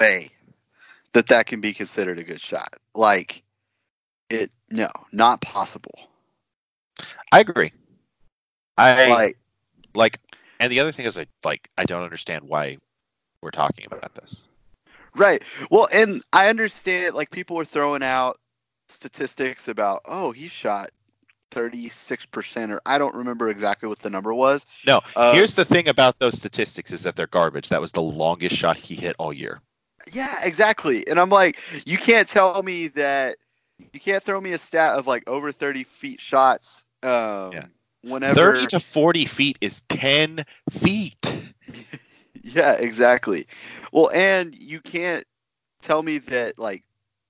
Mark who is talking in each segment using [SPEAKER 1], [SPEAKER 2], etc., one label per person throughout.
[SPEAKER 1] way that that can be considered a good shot. Like it, no, not possible.
[SPEAKER 2] I agree. I
[SPEAKER 1] like,
[SPEAKER 2] like, and the other thing is, I like, I don't understand why we're talking about this.
[SPEAKER 1] right. Well, and I understand it, like people were throwing out statistics about, oh, he shot 36% or I don't remember exactly what the number was.
[SPEAKER 2] No,
[SPEAKER 1] Uh,
[SPEAKER 2] here's the thing about those statistics is that they're garbage. That was the longest shot he hit all year.
[SPEAKER 1] Yeah, exactly. And I'm like, you can't tell me that you can't throw me a stat of like over 30 feet shots. Um,
[SPEAKER 2] Yeah.
[SPEAKER 1] Whenever,
[SPEAKER 2] 30 to 40 feet is 10 feet.
[SPEAKER 1] yeah, exactly. Well, and you can't tell me that like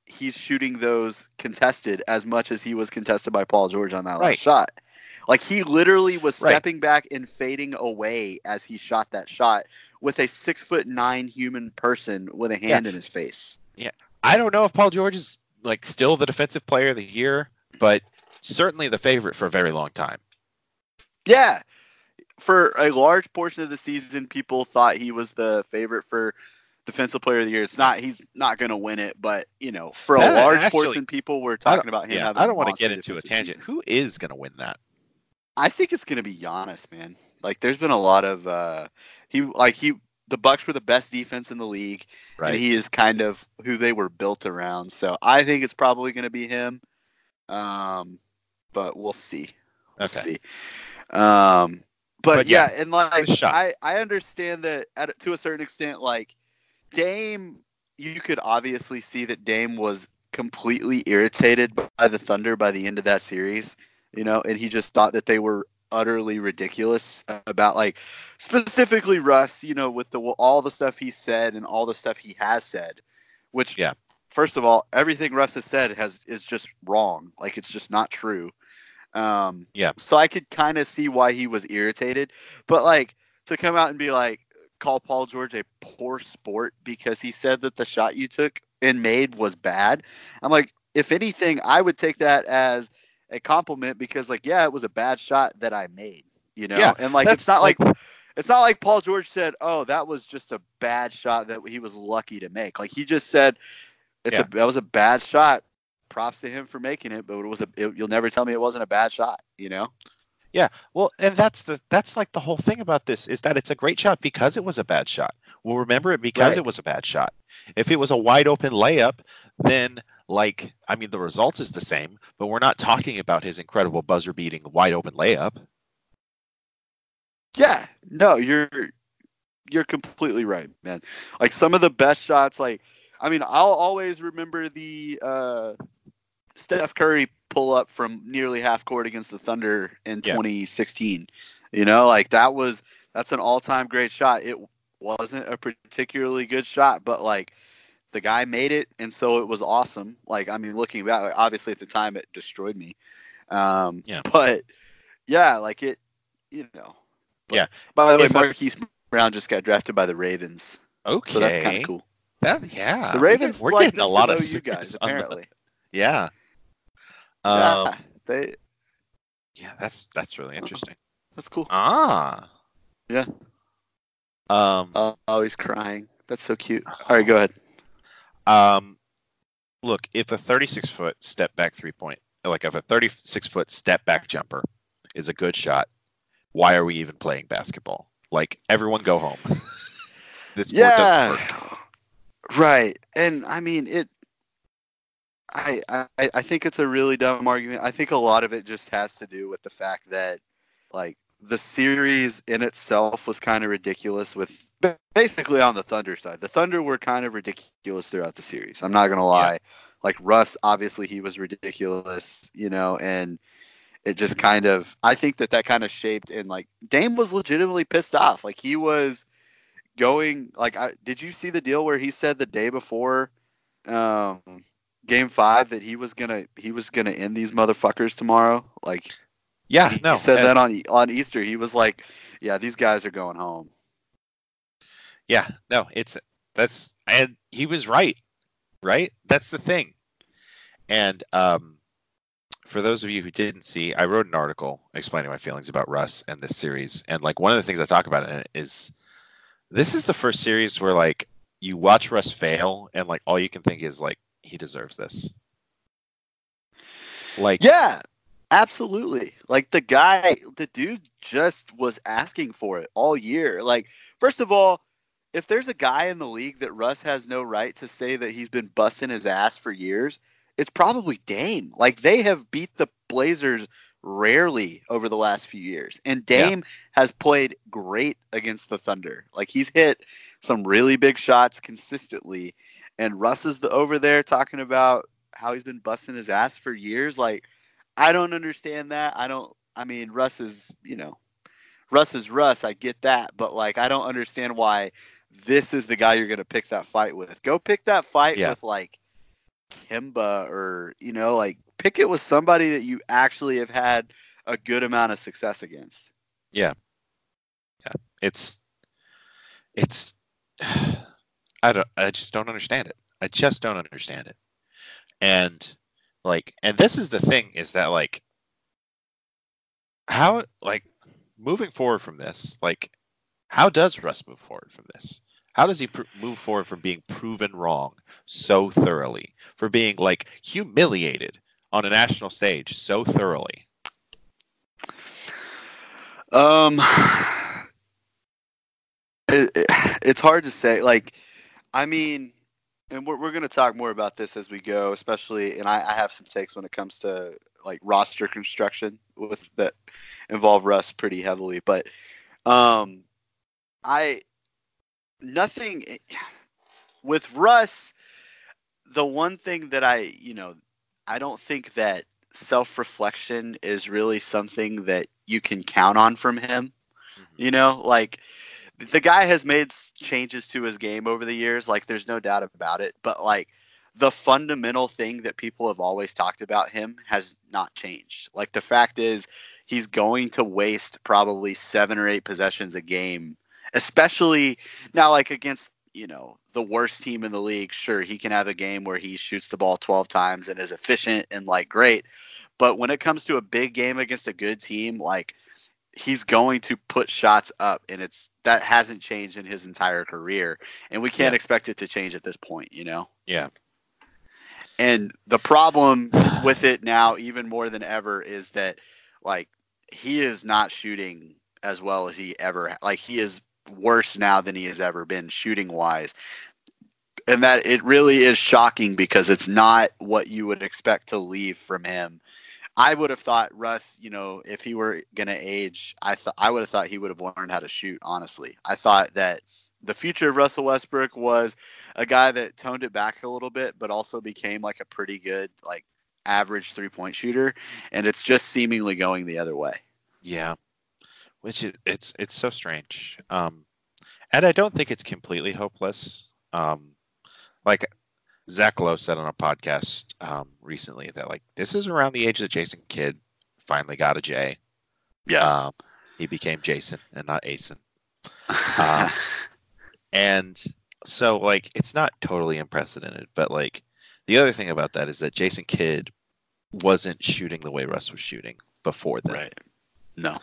[SPEAKER 1] he's shooting those contested as much as he was contested by Paul George on that
[SPEAKER 2] Right.
[SPEAKER 1] last shot. Like he literally was
[SPEAKER 2] Right.
[SPEAKER 1] stepping back and fading away as he shot that shot with a six foot nine human person with a hand in his face.
[SPEAKER 2] Yeah, I don't know if Paul George is like still the defensive player of the year, but certainly the favorite for a very long time.
[SPEAKER 1] Yeah. For a large portion of the season, people thought he was the favorite for defensive player of the year. It's not. He's not going to win it, but you know, for a
[SPEAKER 2] That-
[SPEAKER 1] large
[SPEAKER 2] actually-
[SPEAKER 1] portion, people were talking about him.
[SPEAKER 2] Yeah, I don't want to get into a tangent.
[SPEAKER 1] season.
[SPEAKER 2] Who is going to win that?
[SPEAKER 1] I think it's going to be Giannis, man. Like, there's been a lot of uh, he like he. The Bucks were the best defense in the league,
[SPEAKER 2] Right.
[SPEAKER 1] and he is kind of who they were built around. So I think it's probably going to be him. Um, but we'll see. We'll
[SPEAKER 2] Okay.
[SPEAKER 1] see. Um, but,
[SPEAKER 2] But
[SPEAKER 1] yeah,
[SPEAKER 2] yeah,
[SPEAKER 1] and like. I, I understand that at, to a certain extent, like Dame, you could obviously see that Dame was completely irritated by the Thunder by the end of that series, you know, and he just thought that they were utterly ridiculous about like specifically Russ, you know, with the all the stuff he said and all the stuff he has said, which
[SPEAKER 2] Yeah.
[SPEAKER 1] First of all, everything Russ has said has is just wrong. Like it's just not true. Um,
[SPEAKER 2] Yeah.
[SPEAKER 1] So I could kind of see why he was irritated, but like to come out and be like, call Paul George a poor sport because he said that the shot you took and made was bad. I'm like, if anything, I would take that as a compliment because like, yeah, it was a bad shot that I made. You know,
[SPEAKER 2] Yeah,
[SPEAKER 1] and like it's not like,
[SPEAKER 2] like-
[SPEAKER 1] it's not like Paul George said, "Oh, that was just a bad shot that he was lucky to make." Like he just said, "It's
[SPEAKER 2] Yeah.
[SPEAKER 1] a that was a bad shot." Props to him for making it, but it was a. It, you'll never tell me it wasn't a bad shot. You know?
[SPEAKER 2] Yeah, well, and that's the that's like the whole thing about this is that it's a great shot because it was a bad shot. We'll remember it because
[SPEAKER 1] Right.
[SPEAKER 2] it was a bad shot. If it was a wide open layup, then like I mean the result is the same, but we're not talking about his incredible buzzer beating wide open layup.
[SPEAKER 1] Yeah. No, you're you're completely right, man. Like some of the best shots, like I mean, I'll always remember the uh, Steph Curry pull up from nearly half court against the Thunder in
[SPEAKER 2] Yeah.
[SPEAKER 1] 2016. You know, like that was that's an all-time great shot. It wasn't a particularly good shot, but like the guy made it, and so it was awesome. Like I mean, looking back, obviously at the time it destroyed me. Um,
[SPEAKER 2] Yeah.
[SPEAKER 1] But yeah, like it, you know. But-
[SPEAKER 2] Yeah.
[SPEAKER 1] By the way,
[SPEAKER 2] If I-
[SPEAKER 1] Marquise Brown just got drafted by the Ravens,
[SPEAKER 2] Okay.
[SPEAKER 1] so that's kind of cool.
[SPEAKER 2] That yeah.
[SPEAKER 1] The Ravens
[SPEAKER 2] we're
[SPEAKER 1] like
[SPEAKER 2] getting a lot of
[SPEAKER 1] you guys
[SPEAKER 2] on the-
[SPEAKER 1] apparently.
[SPEAKER 2] Yeah.
[SPEAKER 1] yeah,
[SPEAKER 2] Um,
[SPEAKER 1] they
[SPEAKER 2] yeah, that's that's really interesting.
[SPEAKER 1] that's cool.
[SPEAKER 2] Ah.
[SPEAKER 1] Yeah.
[SPEAKER 2] Um
[SPEAKER 1] Oh, oh, he's crying. That's so cute. All right, go ahead.
[SPEAKER 2] Um, look, if a 36 foot step back three point, like if a 36 foot step back jumper is a good shot, why are we even playing basketball? Like everyone go home. this sport doesn't work.
[SPEAKER 1] Yeah, right. And I mean it. I, I I think it's a really dumb argument. I think a lot of it just has to do with the fact that like the series in itself was kind of ridiculous with basically on the Thunder side. The Thunder were kind of ridiculous throughout the series. I'm not gonna lie. Like Russ, obviously he was ridiculous, you know, and it just kind of I think that that kind of shaped and like Dame was legitimately pissed off. Like he was going like I, did you see the deal where he said the day before um game 5 that he was going to he was going to end these motherfuckers tomorrow? Like
[SPEAKER 2] Yeah,
[SPEAKER 1] he,
[SPEAKER 2] no.
[SPEAKER 1] he said
[SPEAKER 2] and-
[SPEAKER 1] that on on Easter. He was like, yeah, these guys are going home.
[SPEAKER 2] Yeah, no, it's that's and he was right. Right? That's the thing. And um for those of you who didn't see, I wrote an article explaining my feelings about Russ and this series. And like one of the things I talk about in it is this is the first series where like you watch Russ fail, and like all you can think is like he deserves this. Like
[SPEAKER 1] Yeah, absolutely. Like the guy, the dude just was asking for it all year. Like, first of all, if there's a guy in the league that Russ has no right to say that he's been busting his ass for years, it's probably Dame. Like they have beat the Blazers rarely over the last few years. And Dame has played great against the Thunder. Like he's hit some really big shots consistently. And Russ is the over there talking about how he's been busting his ass for years. Like I don't understand that. I don't I mean Russ is, you know, Russ is Russ, I get that, but like I don't understand why this is the guy you're gonna pick that fight with. Go pick that fight
[SPEAKER 2] Yeah.
[SPEAKER 1] with like Kemba or you know, like pick it with somebody that you actually have had a good amount of success against. Yeah. Yeah.
[SPEAKER 2] It's it's I don't I just don't understand it. I just don't understand it. And like and this is the thing is that like how like moving forward from this, like how does Russ move forward from this? How does he pr- move forward from being proven wrong so thoroughly, for being like humiliated on a national stage so thoroughly?
[SPEAKER 1] Um, it, it- it's hard to say. Like, I mean, and we're we're gonna talk more about this as we go, especially. And I, I have some takes when it comes to like roster construction with that involve Russ pretty heavily. But, um, I nothing with Russ. The one thing that I, you know, I don't think that self reflection is really something that you can count on from him. You know, like the guy has made changes to his game over the years. Like, there's no doubt about it. But like the fundamental thing that people have always talked about him has not changed. Like the fact is, he's going to waste probably seven or eight possessions a game, especially now, like against you know the worst team in the league. Sure, he can have a game where he shoots the ball 12 times and is efficient and like great. But when it comes to a big game against a good team, like he's going to put shots up and it's that hasn't changed in his entire career and we can't
[SPEAKER 2] Yeah.
[SPEAKER 1] expect it to change at this point you know
[SPEAKER 2] Yeah.
[SPEAKER 1] and the problem with it now even more than ever is that like he is not shooting as well as he ever like he is worse now than he has ever been shooting wise and that it really is shocking because it's not what you would expect to leave from him I would have thought Russ, you know, if he were going to age, I thought I would have thought he would have learned how to shoot. Honestly, I thought that the future of Russell Westbrook was a guy that toned it back a little bit, but also became like a pretty good, like average three point shooter, and it's just seemingly going the other way.
[SPEAKER 2] Yeah, which it, it's it's so strange. Um, and I don't think it's completely hopeless. Um, like Zach Lowe said on a podcast um, recently that like this is around the age that Jason Kidd finally got a J. Um, he became Jason and not Asen. Uh, And so like it's not totally unprecedented, but like the other thing about that is that Jason Kidd wasn't shooting the way Russ was shooting before then.
[SPEAKER 1] right. No.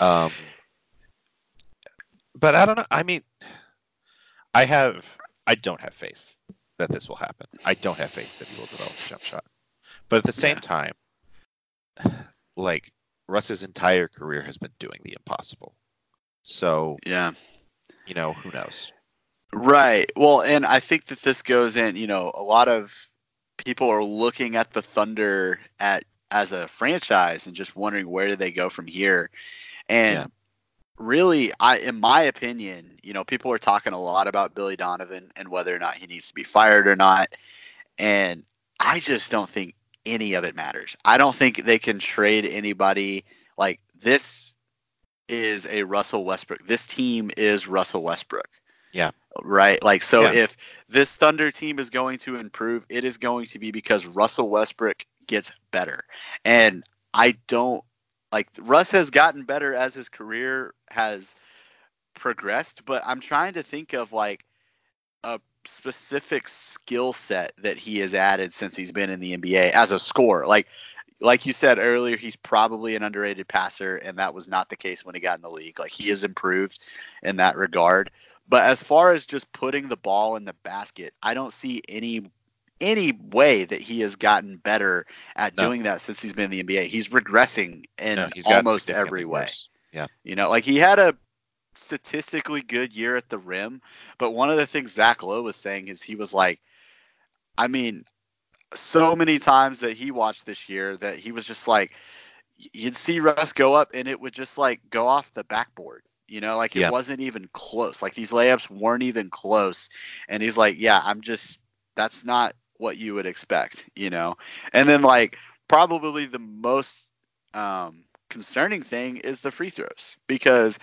[SPEAKER 2] Um, but I don't know. I mean, I have, I don't have faith that this will happen. I don't have faith that he will develop a jump shot. But at the same
[SPEAKER 1] Yeah.
[SPEAKER 2] time, like Russ's entire career has been doing the impossible. So
[SPEAKER 1] Yeah.
[SPEAKER 2] you know, who knows?
[SPEAKER 1] Right. Well, and I think that this goes in, you know, a lot of people are looking at the Thunder at as a franchise and just wondering where do they go from here. And
[SPEAKER 2] Yeah.
[SPEAKER 1] Really, I in my opinion, you know, people are talking a lot about Billy Donovan and whether or not he needs to be fired or not. And I just don't think any of it matters. I don't think they can trade anybody like this is a Russell Westbrook. This team is Russell Westbrook Yeah. right? Like, so
[SPEAKER 2] Yeah.
[SPEAKER 1] if this Thunder team is going to improve, it is going to be because Russell Westbrook gets better. And I don't like Russ has gotten better as his career has progressed, but I'm trying to think of like a specific skill set that he has added since he's been in the NBA as a scorer. Like like you said earlier, he's probably an underrated passer, and that was not the case when he got in the league. Like he has improved in that regard. But as far as just putting the ball in the basket, I don't see any any way that he has gotten better at
[SPEAKER 2] No.
[SPEAKER 1] doing that since he's been in the NBA. He's regressing in
[SPEAKER 2] No, he's
[SPEAKER 1] almost every way.
[SPEAKER 2] Yeah.
[SPEAKER 1] You know, like he had a statistically good year at the rim, but one of the things Zach Lowe was saying is he was like, I mean, so many times that he watched this year that he was just like, you'd see Russ go up and it would just like go off the backboard. You know, like it
[SPEAKER 2] Yeah.
[SPEAKER 1] wasn't even close. Like these layups weren't even close. And he's like, yeah, I'm just, that's not what you would expect, you know? And then like probably the most um, concerning thing is the free throws because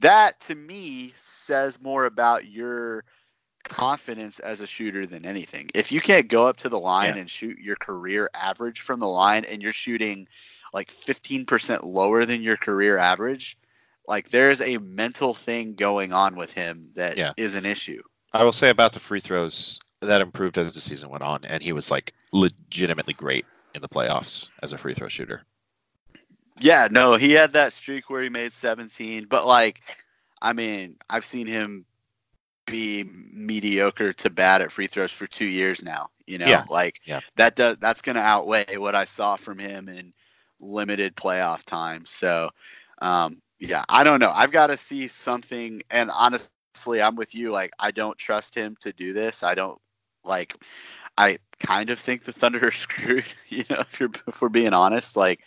[SPEAKER 1] that to me says more about your confidence as a shooter than anything. If you can't go up to the line
[SPEAKER 2] Yeah.
[SPEAKER 1] and shoot your career average from the line and you're shooting like 15% lower than your career average, like there's a mental thing going on with him that is
[SPEAKER 2] Yeah.
[SPEAKER 1] an issue.
[SPEAKER 2] I will say about the free throws that improved as the season went on, and he was like legitimately great in the playoffs as a free throw shooter.
[SPEAKER 1] Yeah, no, he had that streak where he made 17, but like, I mean, I've seen him be mediocre to bad at free throws for two years now. You know,
[SPEAKER 2] Yeah,
[SPEAKER 1] like
[SPEAKER 2] yeah.
[SPEAKER 1] that does that's going to outweigh what I saw from him in limited playoff time. So, um, yeah, I don't know. I've got to see something, and honestly, I'm with you. Like, I don't trust him to do this. I don't like. I kind of think the Thunder are screwed. You know, if you're if we're being honest, like.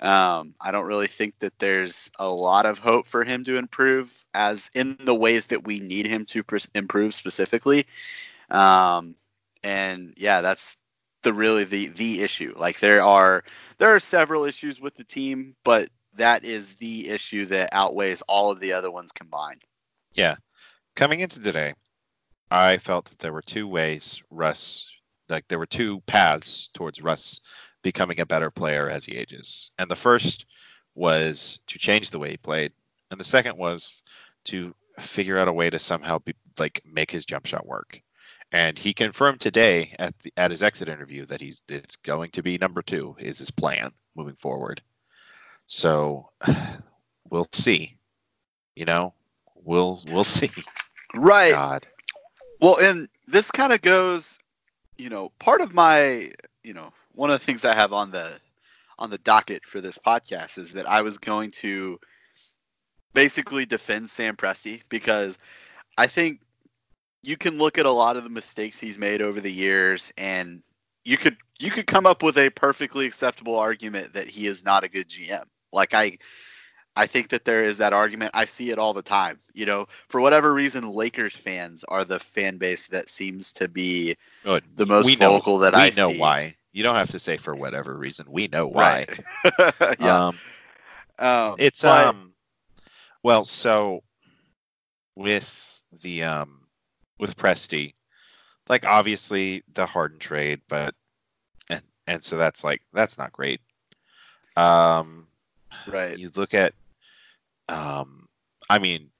[SPEAKER 1] Um, I don't really think that there's a lot of hope for him to improve as in the ways that we need him to pres- improve specifically. Um, and yeah, that's the really the the issue. Like there are there are several issues with the team, but that is the issue that outweighs all of the other ones combined.
[SPEAKER 2] Yeah. Coming into today, I felt that there were two ways Russ, like there were two paths towards Russ becoming a better player as he ages. And the first was to change the way he played, and the second was to figure out a way to somehow be, like make his jump shot work. And he confirmed today at the, at his exit interview that he's it's going to be number 2 is his plan moving forward. So we'll see. You know, we'll we'll see.
[SPEAKER 1] Right.
[SPEAKER 2] God.
[SPEAKER 1] Well, and this kind of goes, you know, part of my, you know, one of the things I have on the on the docket for this podcast is that I was going to basically defend Sam Presti because I think you can look at a lot of the mistakes he's made over the years and you could you could come up with a perfectly acceptable argument that he is not a good GM. Like I I think that there is that argument. I see it all the time. You know, for whatever reason, Lakers fans are the fan base that seems to be
[SPEAKER 2] Good.
[SPEAKER 1] the most
[SPEAKER 2] we know,
[SPEAKER 1] vocal that
[SPEAKER 2] we
[SPEAKER 1] I
[SPEAKER 2] know
[SPEAKER 1] see.
[SPEAKER 2] why. You don't have to say for whatever reason. We know why.
[SPEAKER 1] Right. yeah.
[SPEAKER 2] Um,
[SPEAKER 1] um,
[SPEAKER 2] it's
[SPEAKER 1] but-
[SPEAKER 2] um well, so with the um with Presti, like obviously the Harden trade, but and and so that's like that's not great. Um
[SPEAKER 1] right.
[SPEAKER 2] you look at um I mean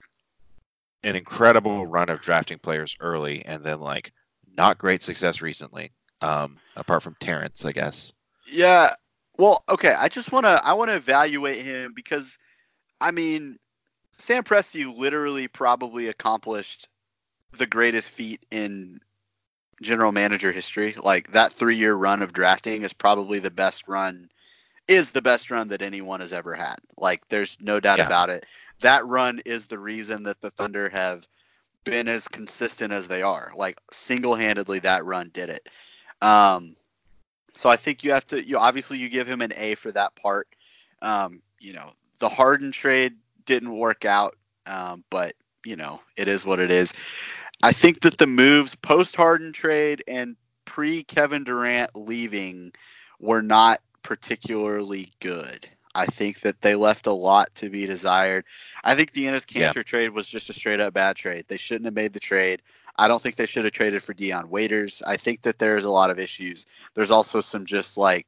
[SPEAKER 2] an incredible run of drafting players early and then like not great success recently. Um apart from Terrance, I guess.
[SPEAKER 1] Yeah. Well, okay. I just want to I want to evaluate him because I mean, Sam Presti literally probably accomplished the greatest feat in general manager history. Like that 3-year run of drafting is probably the best run is the best run that anyone has ever had. Like there's no doubt
[SPEAKER 2] Yeah.
[SPEAKER 1] about it. That run is the reason that the Thunder have been as consistent as they are. Like single-handedly that run did it. Um so I think you have to you obviously you give him an A for that part. Um, you know, the Harden trade didn't work out, um, but you know, it is what it is. I think that the moves post Harden trade and pre Kevin Durant leaving were not particularly good. I think that they left a lot to be desired. I think the Enes
[SPEAKER 2] Yeah.
[SPEAKER 1] Trade was just a straight up bad trade. They shouldn't have made the trade. I don't think they should have traded for Dion Waiters. I think that there's a lot of issues. There's also some just like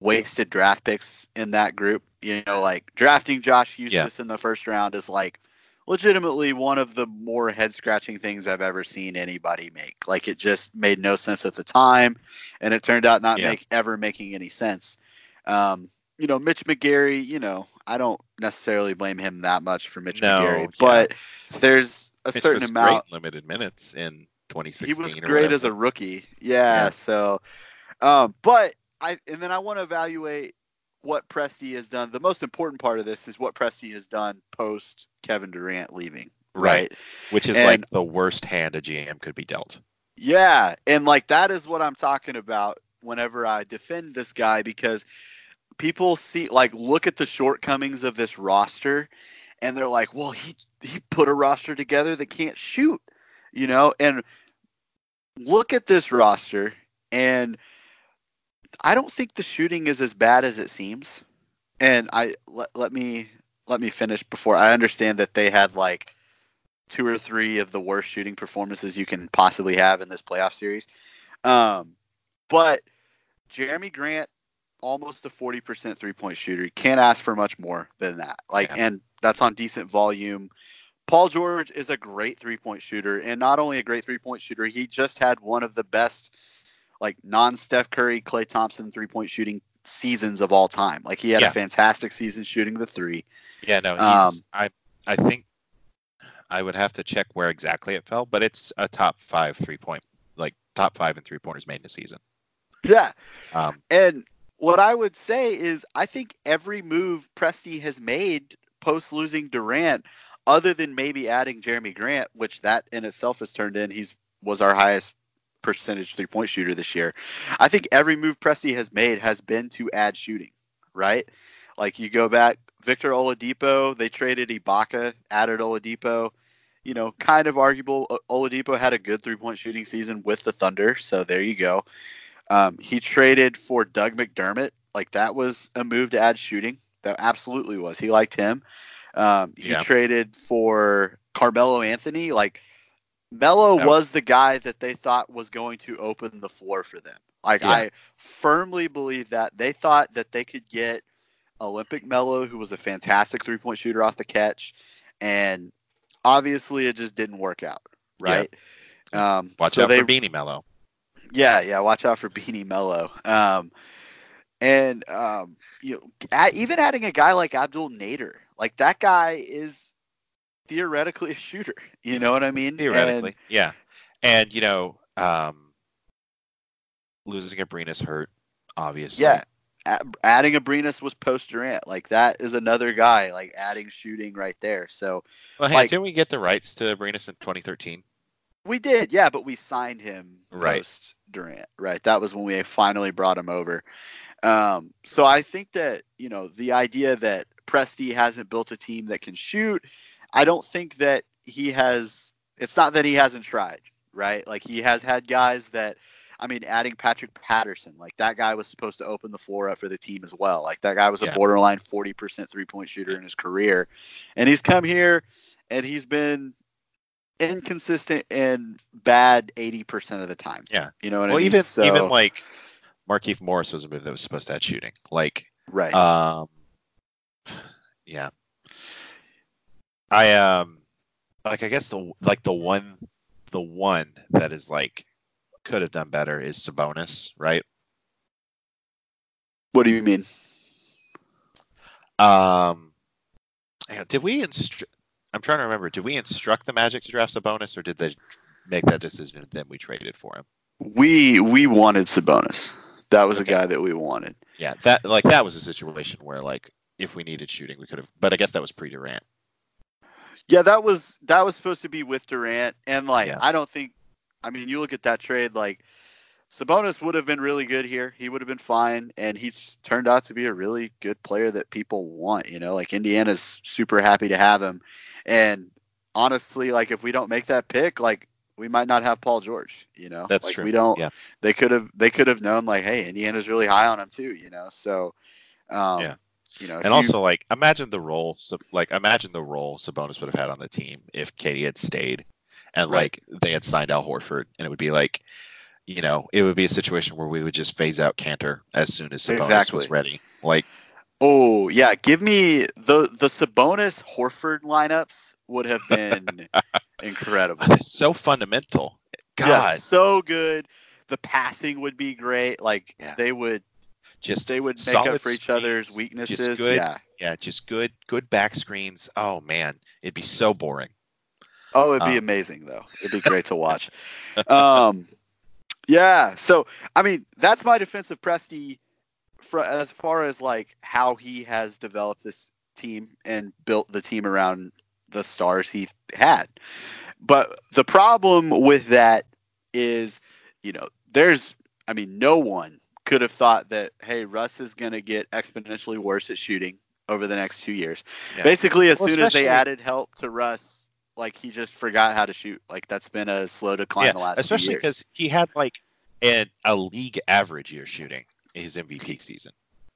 [SPEAKER 1] wasted draft picks in that group. You know, like drafting Josh Huestis in the first round is like legitimately one of the more head scratching things I've ever seen anybody make. Like it just made no sense at the time, and it turned out not
[SPEAKER 2] Yeah.
[SPEAKER 1] make ever making any sense. Um, you know, Mitch McGary. You know, I don't necessarily blame him that much for Mitch
[SPEAKER 2] No,
[SPEAKER 1] McGary,
[SPEAKER 2] yeah.
[SPEAKER 1] but there's a
[SPEAKER 2] Mitch
[SPEAKER 1] certain
[SPEAKER 2] was
[SPEAKER 1] amount.
[SPEAKER 2] great limited minutes in 2016.
[SPEAKER 1] He
[SPEAKER 2] 2016.
[SPEAKER 1] was
[SPEAKER 2] or
[SPEAKER 1] great as a rookie. Yeah.
[SPEAKER 2] Yeah.
[SPEAKER 1] So, um, but I and then I want to evaluate what Presti has done. The most important part of this is what Presti has done post Kevin Durant leaving.
[SPEAKER 2] Right. which is
[SPEAKER 1] and-
[SPEAKER 2] like the worst hand a GM could be dealt.
[SPEAKER 1] Yeah, and like that is what I'm talking about whenever I defend this guy because people see like look at the shortcomings of this roster and they're like, "Well, he he put a roster together that can't shoot." You know, and look at this roster and I don't think the shooting is as bad as it seems. And I let, let me let me finish before I understand that they had like two or three of the worst shooting performances you can possibly have in this playoff series. Um, but Jerami Grant, almost a 40% three point shooter. You can't ask for much more than that. Like,
[SPEAKER 2] Yeah.
[SPEAKER 1] and that's on decent volume. Paul George is a great three point shooter, and not only a great three point shooter, he just had one of the best, like non Steph Curry, Klay Thompson three point shooting seasons of all time. Like he had
[SPEAKER 2] Yeah.
[SPEAKER 1] a fantastic season shooting the three.
[SPEAKER 2] Yeah, no, he's.
[SPEAKER 1] Um,
[SPEAKER 2] I I think I would have to check where exactly it fell, but it's a top five three point, like top five and three pointers made in a season.
[SPEAKER 1] Yeah,
[SPEAKER 2] Um,
[SPEAKER 1] And what I would say is, I think every move Presti has made post losing Durant, other than maybe adding Jerami Grant, which that in itself has turned in, he's was our highest percentage three point shooter this year. I think every move Presti has made has been to add shooting, right? Like you go back, Victor Oladipo, they traded Ibaka, added Oladipo. You know, kind of arguable. Oladipo had a good three point shooting season with the Thunder, so there you go. Um, he traded for Doug McDermott. Like that was a move to add shooting. That absolutely was. He liked him. Um, he
[SPEAKER 2] Yeah.
[SPEAKER 1] traded for Carmelo Anthony. Like Melo
[SPEAKER 2] Yeah.
[SPEAKER 1] was the guy that they thought was going to open the floor for them. Like
[SPEAKER 2] Yeah.
[SPEAKER 1] I firmly believe that they thought that they could get Olympic Melo, who was a fantastic three point shooter off the catch, and obviously it just didn't work out. Right. Um,
[SPEAKER 2] watch
[SPEAKER 1] so
[SPEAKER 2] out
[SPEAKER 1] they
[SPEAKER 2] for Beanie Melo.
[SPEAKER 1] yeah, yeah. Watch out for Beanie Melo. Um, and um, you know, even adding a guy like Abdel Nader, like that guy is theoretically a shooter. You know what I mean?
[SPEAKER 2] Theoretically, yeah. And you know, um, losing Abrines hurt, obviously.
[SPEAKER 1] yeah. a- adding Abrines was post Durant. Like that is another guy like adding shooting right there. So
[SPEAKER 2] Well, hey,
[SPEAKER 1] like-
[SPEAKER 2] didn't we get the rights to Abrines in 2013?
[SPEAKER 1] we did, yeah, but we signed him
[SPEAKER 2] Right.
[SPEAKER 1] post Durant, right? That was when we finally brought him over. Um, so I think that you know the idea that Presti hasn't built a team that can shoot. I don't think that he has. It's not that he hasn't tried, right? Like he has had guys that. I mean, adding Patrick Patterson, like that guy was supposed to open the floor up for the team as well. Like that guy was a borderline 40% three point shooter in his career. And he's come here and he's been inconsistent and bad 80% of the time.
[SPEAKER 2] Yeah.
[SPEAKER 1] You know what
[SPEAKER 2] well,
[SPEAKER 1] I mean?
[SPEAKER 2] even
[SPEAKER 1] So-
[SPEAKER 2] even like Markieff Morris was a move that was supposed to add shooting. Like,
[SPEAKER 1] right.
[SPEAKER 2] um, yeah. I um, like I guess the like the one the one that is like could have done better is Sabonis, right?
[SPEAKER 1] what do you mean?
[SPEAKER 2] Um, did we instru- I'm trying to remember. Did we instruct the Magic to draft Sabonis, or did they make that decision and then we traded for him?
[SPEAKER 1] We we wanted Sabonis. That was
[SPEAKER 2] Okay.
[SPEAKER 1] a guy that we wanted.
[SPEAKER 2] Yeah, that like that was a situation where like if we needed shooting, we could have. But I guess that was pre Durant.
[SPEAKER 1] Yeah, that was that was supposed to be with Durant, and like
[SPEAKER 2] Yeah.
[SPEAKER 1] I don't think. I mean, you look at that trade, like Sabonis would have been really good here. He would have been fine, and he's turned out to be a really good player that people want. You know, like Indiana's super happy to have him, and honestly, like if we don't make that pick, like we might not have Paul George. You know,
[SPEAKER 2] That's
[SPEAKER 1] like,
[SPEAKER 2] true.
[SPEAKER 1] We don't.
[SPEAKER 2] Yeah.
[SPEAKER 1] They could have. They could have known, like, hey, Indiana's really high on him too. You know, so. Um,
[SPEAKER 2] Yeah.
[SPEAKER 1] You know,
[SPEAKER 2] And
[SPEAKER 1] you-
[SPEAKER 2] also, like, imagine the role, like, imagine the role Sabonis would have had on the team if KD had stayed, and
[SPEAKER 1] Right.
[SPEAKER 2] like they had signed Al Horford, and it would be like, you know, it would be a situation where we would just phase out Kanter as soon as Sabonis
[SPEAKER 1] Exactly.
[SPEAKER 2] was ready. Like,
[SPEAKER 1] Oh yeah, give me the the Sabonis Horford lineups would have been incredible.
[SPEAKER 2] it's so fundamental. God,
[SPEAKER 1] Yeah, so good. The passing would be great. Like
[SPEAKER 2] Yeah.
[SPEAKER 1] they would
[SPEAKER 2] just
[SPEAKER 1] they would make
[SPEAKER 2] solid
[SPEAKER 1] up for each other's weaknesses.
[SPEAKER 2] Good,
[SPEAKER 1] Yeah.
[SPEAKER 2] yeah, just good, good back screens. Oh man, it'd be so boring.
[SPEAKER 1] Oh, it'd be
[SPEAKER 2] Um,
[SPEAKER 1] amazing though. It'd be great to watch. Um, yeah. So I mean, that's my defense of Presti, for as far as like how he has developed this team and built the team around the stars he had. But the problem with that is, you know, there's, I mean, no one could have thought that, hey, Russ is going to get exponentially worse at shooting over the next two years.
[SPEAKER 2] Yeah.
[SPEAKER 1] Basically, as
[SPEAKER 2] Well,
[SPEAKER 1] soon as they added help to Russ, like he just forgot how to shoot. Like that's been a slow decline
[SPEAKER 2] yeah,
[SPEAKER 1] the last
[SPEAKER 2] especially because he had like an, a league average year shooting in his MVP season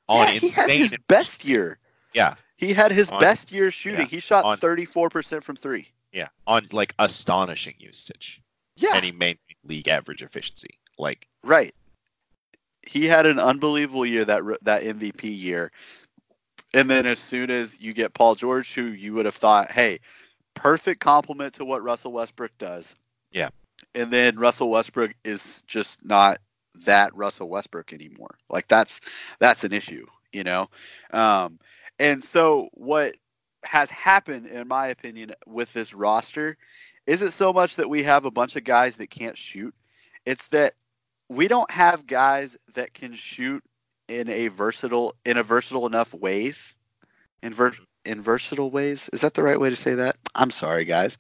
[SPEAKER 2] on
[SPEAKER 1] yeah, he had
[SPEAKER 2] insane.
[SPEAKER 1] his best year.
[SPEAKER 2] yeah,
[SPEAKER 1] He had his
[SPEAKER 2] On-
[SPEAKER 1] best year shooting.
[SPEAKER 2] yeah,
[SPEAKER 1] He shot
[SPEAKER 2] on-
[SPEAKER 1] 34% from three.
[SPEAKER 2] yeah, on like astonishing usage,
[SPEAKER 1] Yeah.
[SPEAKER 2] and he maintained league average efficiency. Like,
[SPEAKER 1] Right. He had an unbelievable year that that MVP year. And then as soon as you get Paul George who you would have thought, "Hey, perfect complement to what Russell Westbrook does."
[SPEAKER 2] Yeah.
[SPEAKER 1] And then Russell Westbrook is just not that Russell Westbrook anymore. Like that's that's an issue, you know. Um and so what has happened in my opinion with this roster isn't so much that we have a bunch of guys that can't shoot. It's that we don't have guys that can shoot in a versatile in a versatile enough ways. In ver- in versatile ways, is that the right way to say that? I'm sorry, guys.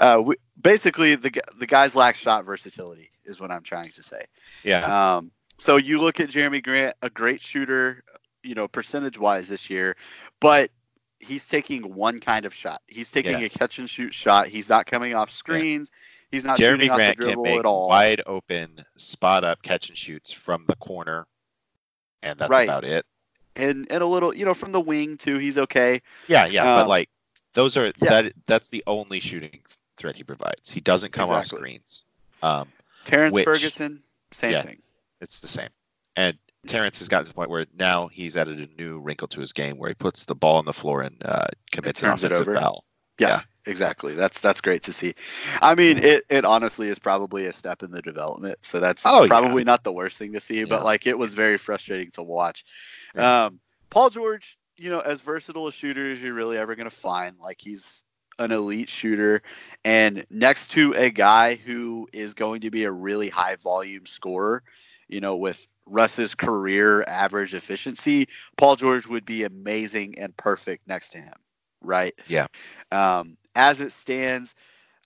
[SPEAKER 1] Uh, we, basically, the the guys lack shot versatility, is what I'm trying to say.
[SPEAKER 2] yeah,
[SPEAKER 1] Um, so you look at Jerami Grant, a great shooter, you know, percentage wise this year, but he's taking one kind of shot. He's taking
[SPEAKER 2] Yeah.
[SPEAKER 1] a catch and shoot shot. He's not coming off screens. He's not Jerami
[SPEAKER 2] Grant can make
[SPEAKER 1] at all.
[SPEAKER 2] wide open spot up catch and shoots from the corner, and that's
[SPEAKER 1] Right.
[SPEAKER 2] about it.
[SPEAKER 1] and and a little, you know, from the wing too. He's okay.
[SPEAKER 2] Yeah, yeah,
[SPEAKER 1] Um,
[SPEAKER 2] but like those are
[SPEAKER 1] yeah.
[SPEAKER 2] that that's the only shooting threat he provides. He doesn't come off screens. Um,
[SPEAKER 1] Terrance
[SPEAKER 2] Which-
[SPEAKER 1] Ferguson, same
[SPEAKER 2] Yeah.
[SPEAKER 1] thing.
[SPEAKER 2] it's the same. And Terrance has gotten to the point where now he's added a new wrinkle to his game where he puts the ball on the floor and uh, commits an offensive foul.
[SPEAKER 1] Yeah,
[SPEAKER 2] Yeah.
[SPEAKER 1] exactly. That's that's great to see. I mean, it it honestly is probably a step in the development. So that's
[SPEAKER 2] Oh, yeah.
[SPEAKER 1] probably not the worst thing to see,
[SPEAKER 2] Yeah.
[SPEAKER 1] but like it was very frustrating to watch.
[SPEAKER 2] Yeah.
[SPEAKER 1] Um, Paul George, you know, as versatile a shooter as you're really ever going to find. Like he's an elite shooter, and next to a guy who is going to be a really high volume scorer, you know, with Russ's career average efficiency, Paul George would be amazing and perfect next to him, right?
[SPEAKER 2] Yeah.
[SPEAKER 1] Um, as it stands,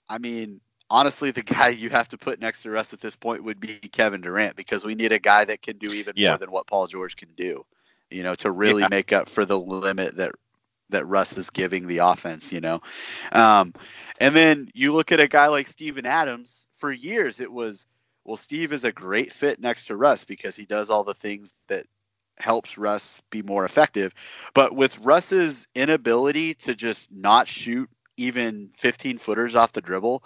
[SPEAKER 1] I mean, honestly, the guy you have to put next to Russ at this point would be Kevin Durant because we need a guy that can do even
[SPEAKER 2] Yeah.
[SPEAKER 1] more than what Paul George can do, you know, to really
[SPEAKER 2] Yeah.
[SPEAKER 1] make up for the limit that that Russ is giving the offense, you know. Um, and then you look at a guy like Steven Adams. For years, it was well, Steve is a great fit next to Russ because he does all the things that helps Russ be more effective. But with Russ's inability to just not shoot even 15 footers off the dribble,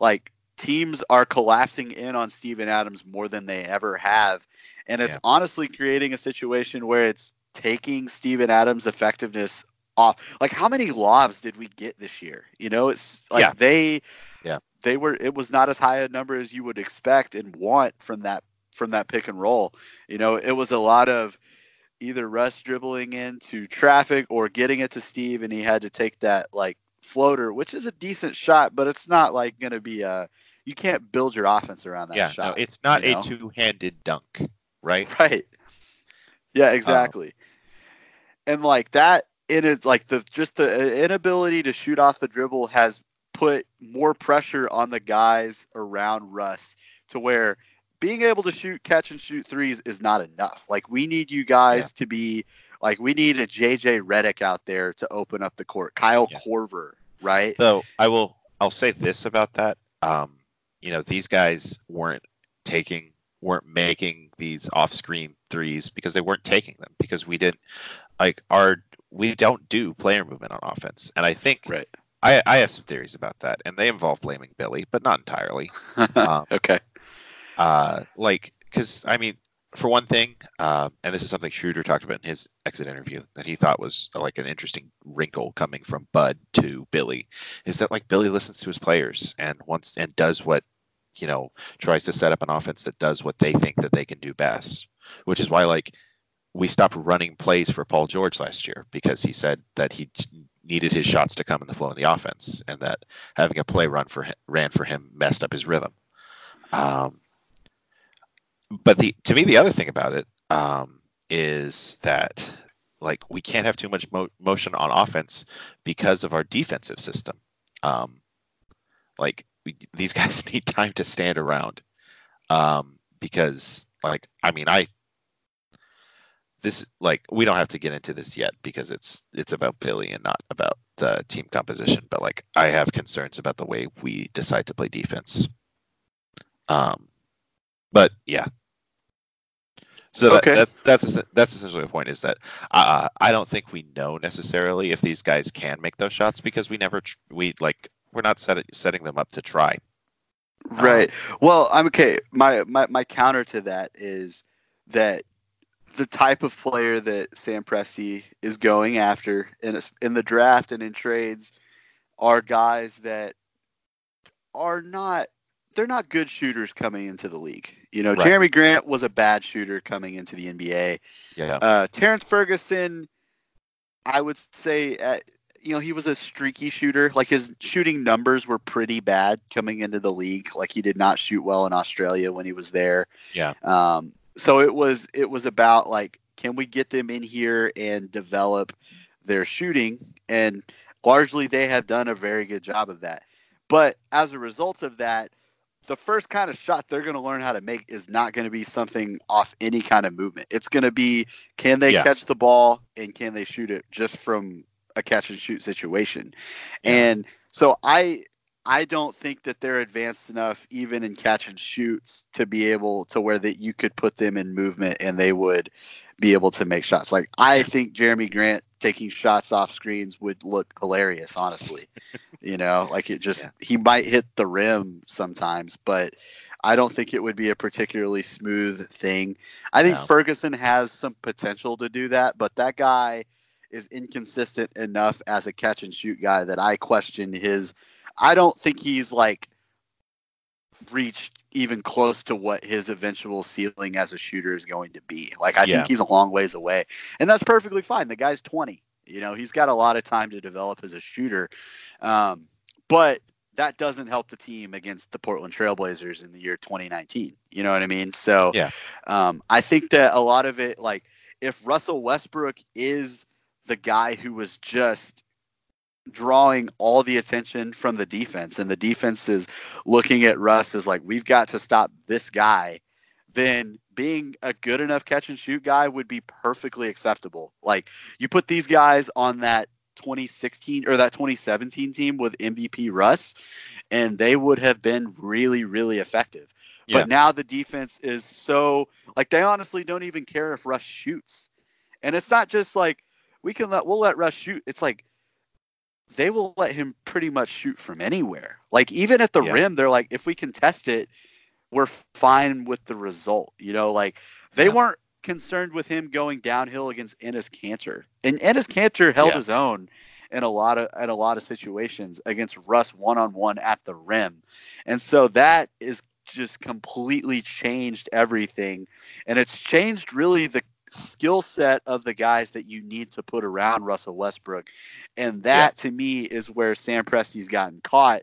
[SPEAKER 1] like teams are collapsing in on Steven Adams more than they ever have. And it's
[SPEAKER 2] Yeah.
[SPEAKER 1] honestly creating a situation where it's taking Steven Adams' effectiveness off. Like how many lobs did we get this year? You know, it's like
[SPEAKER 2] Yeah.
[SPEAKER 1] they
[SPEAKER 2] Yeah.
[SPEAKER 1] they were it was not as high a number as you would expect and want from that from that pick and roll. You know, it was a lot of either Russ dribbling into traffic or getting it to Steve and he had to take that like floater, which is a decent shot, but it's not like going to be a you can't build your offense around that
[SPEAKER 2] yeah,
[SPEAKER 1] shot.
[SPEAKER 2] no, it's not a
[SPEAKER 1] know?
[SPEAKER 2] two-handed dunk, right?
[SPEAKER 1] Right. Yeah, exactly. Um, and like that in it like the just the uh, inability to shoot off the dribble has put more pressure on the guys around Russ to where being able to shoot catch and shoot threes is not enough. Like we need you guys to be like we need a JJ Redick out there to open up the court. Kyle
[SPEAKER 2] Yeah.
[SPEAKER 1] Korver, right?
[SPEAKER 2] So I will, I'll say this about that. Um, you know, these guys weren't taking, weren't making these off-screen threes because they weren't taking them because we didn't like our we don't do player movement on offense, and I think
[SPEAKER 1] right.
[SPEAKER 2] I I have some theories about that, and they involve blaming Billy, but not entirely. Um,
[SPEAKER 1] okay.
[SPEAKER 2] Uh, like because I mean, for one thing, um, and this is something Schroeder talked about in his exit interview that he thought was uh, like an interesting wrinkle coming from Bud to Billy, is that like Billy listens to his players and wants and does what you know tries to set up an offense that does what they think that they can do best, which is why like we stopped running plays for Paul George last year because he said that he needed his shots to come in the flow of the offense, and that having a play run for him, ran for him messed up his rhythm. Um, but the to me the other thing about it um, is that like we can't have too much mo- motion on offense because of our defensive system. Um, like we, these guys need time to stand around um, because like I mean I this like we don't have to get into this yet because it's it's about Billy and not about the team composition. But like I have concerns about the way we decide to play defense. Um, but yeah. So
[SPEAKER 1] Okay.
[SPEAKER 2] that, that's that's essentially the point is that uh, I don't think we know necessarily if these guys can make those shots because we never tr- we like we're not set, setting them up to try.
[SPEAKER 1] Right. Well, I'm okay. My, my my counter to that is that the type of player that Sam Presti is going after in in the draft and in trades are guys that are not they're not good shooters coming into the league. You know,
[SPEAKER 2] Right.
[SPEAKER 1] Jerami Grant was a bad shooter coming into the NBA.
[SPEAKER 2] Yeah.
[SPEAKER 1] Uh, Terrance Ferguson, I would say, uh, you know, he was a streaky shooter. Like his shooting numbers were pretty bad coming into the league. Like he did not shoot well in Australia when he was there.
[SPEAKER 2] Yeah.
[SPEAKER 1] Um, so it was it was about like, can we get them in here and develop their shooting? And largely, they have done a very good job of that. But as a result of that, the first kind of shot they're going to learn how to make is not going to be something off any kind of movement. It's going to be can they
[SPEAKER 2] Yeah.
[SPEAKER 1] catch the ball and can they shoot it just from a catch and shoot situation.
[SPEAKER 2] Yeah.
[SPEAKER 1] And so I I don't think that they're advanced enough even in catch and shoots to be able to where that you could put them in movement and they would be able to make shots. Like I think Jerami Grant taking shots off screens would look hilarious, honestly. you know, like it just
[SPEAKER 2] Yeah.
[SPEAKER 1] he might hit the rim sometimes, but I don't think it would be a particularly smooth thing. I think
[SPEAKER 2] No.
[SPEAKER 1] Ferguson has some potential to do that, but that guy is inconsistent enough as a catch and shoot guy that I question his I don't think he's like reached even close to what his eventual ceiling as a shooter is going to be. Like I
[SPEAKER 2] Yeah.
[SPEAKER 1] think he's a long ways away. And that's perfectly fine. The guy's 20. You know, he's got a lot of time to develop as a shooter. Um, but that doesn't help the team against the Portland Trailblazers in the year 2019. You know what I mean? So
[SPEAKER 2] Yeah.
[SPEAKER 1] um, I think that a lot of it, like if Russell Westbrook is the guy who was just drawing all the attention from the defense and the defense is looking at Russ as like we've got to stop this guy, then being a good enough catch and shoot guy would be perfectly acceptable. Like you put these guys on that 2016 or that 2017 team with MVP Russ and they would have been really really effective.
[SPEAKER 2] Yeah.
[SPEAKER 1] But now the defense is so like they honestly don't even care if Russ shoots. And it's not just like we can let we'll let Russ shoot. It's like they will let him pretty much shoot from anywhere. Like even at the
[SPEAKER 2] Yeah.
[SPEAKER 1] rim, they're like, if we can test it, we're fine with the result. You know, like they
[SPEAKER 2] Yeah.
[SPEAKER 1] weren't concerned with him going downhill against Enes Kanter. And Enes Kanter held
[SPEAKER 2] Yeah.
[SPEAKER 1] his own in a lot of in a lot of situations against Russ one on one at the rim. And so that is just completely changed everything. And it's changed really the skill set of the guys that you need to put around Russell Westbrook. And that to me is where Sam Presti's gotten caught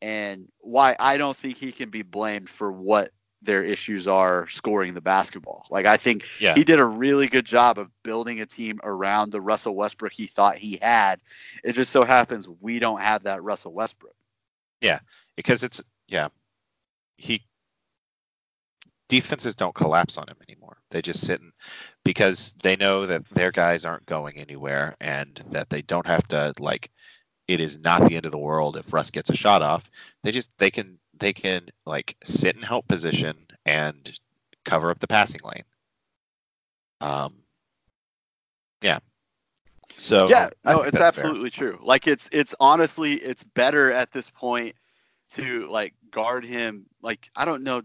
[SPEAKER 1] and why I don't think he can be blamed for what their issues are scoring the basketball. Like I think
[SPEAKER 2] Yeah.
[SPEAKER 1] he did a really good job of building a team around the Russell Westbrook he thought he had. It just so happens we don't have that Russell Westbrook.
[SPEAKER 2] Yeah, because it's yeah he defenses don't collapse on him anymore they just sit and because they know that their guys aren't going anywhere and that they don't have to like it is not the end of the world if russ gets a shot off they just they can they can like sit in help position and cover up the passing lane um yeah so
[SPEAKER 1] yeah, no, it's
[SPEAKER 2] that's fair.
[SPEAKER 1] absolutely true. Like it's it's honestly it's better at this point to like guard him. Like I don't know,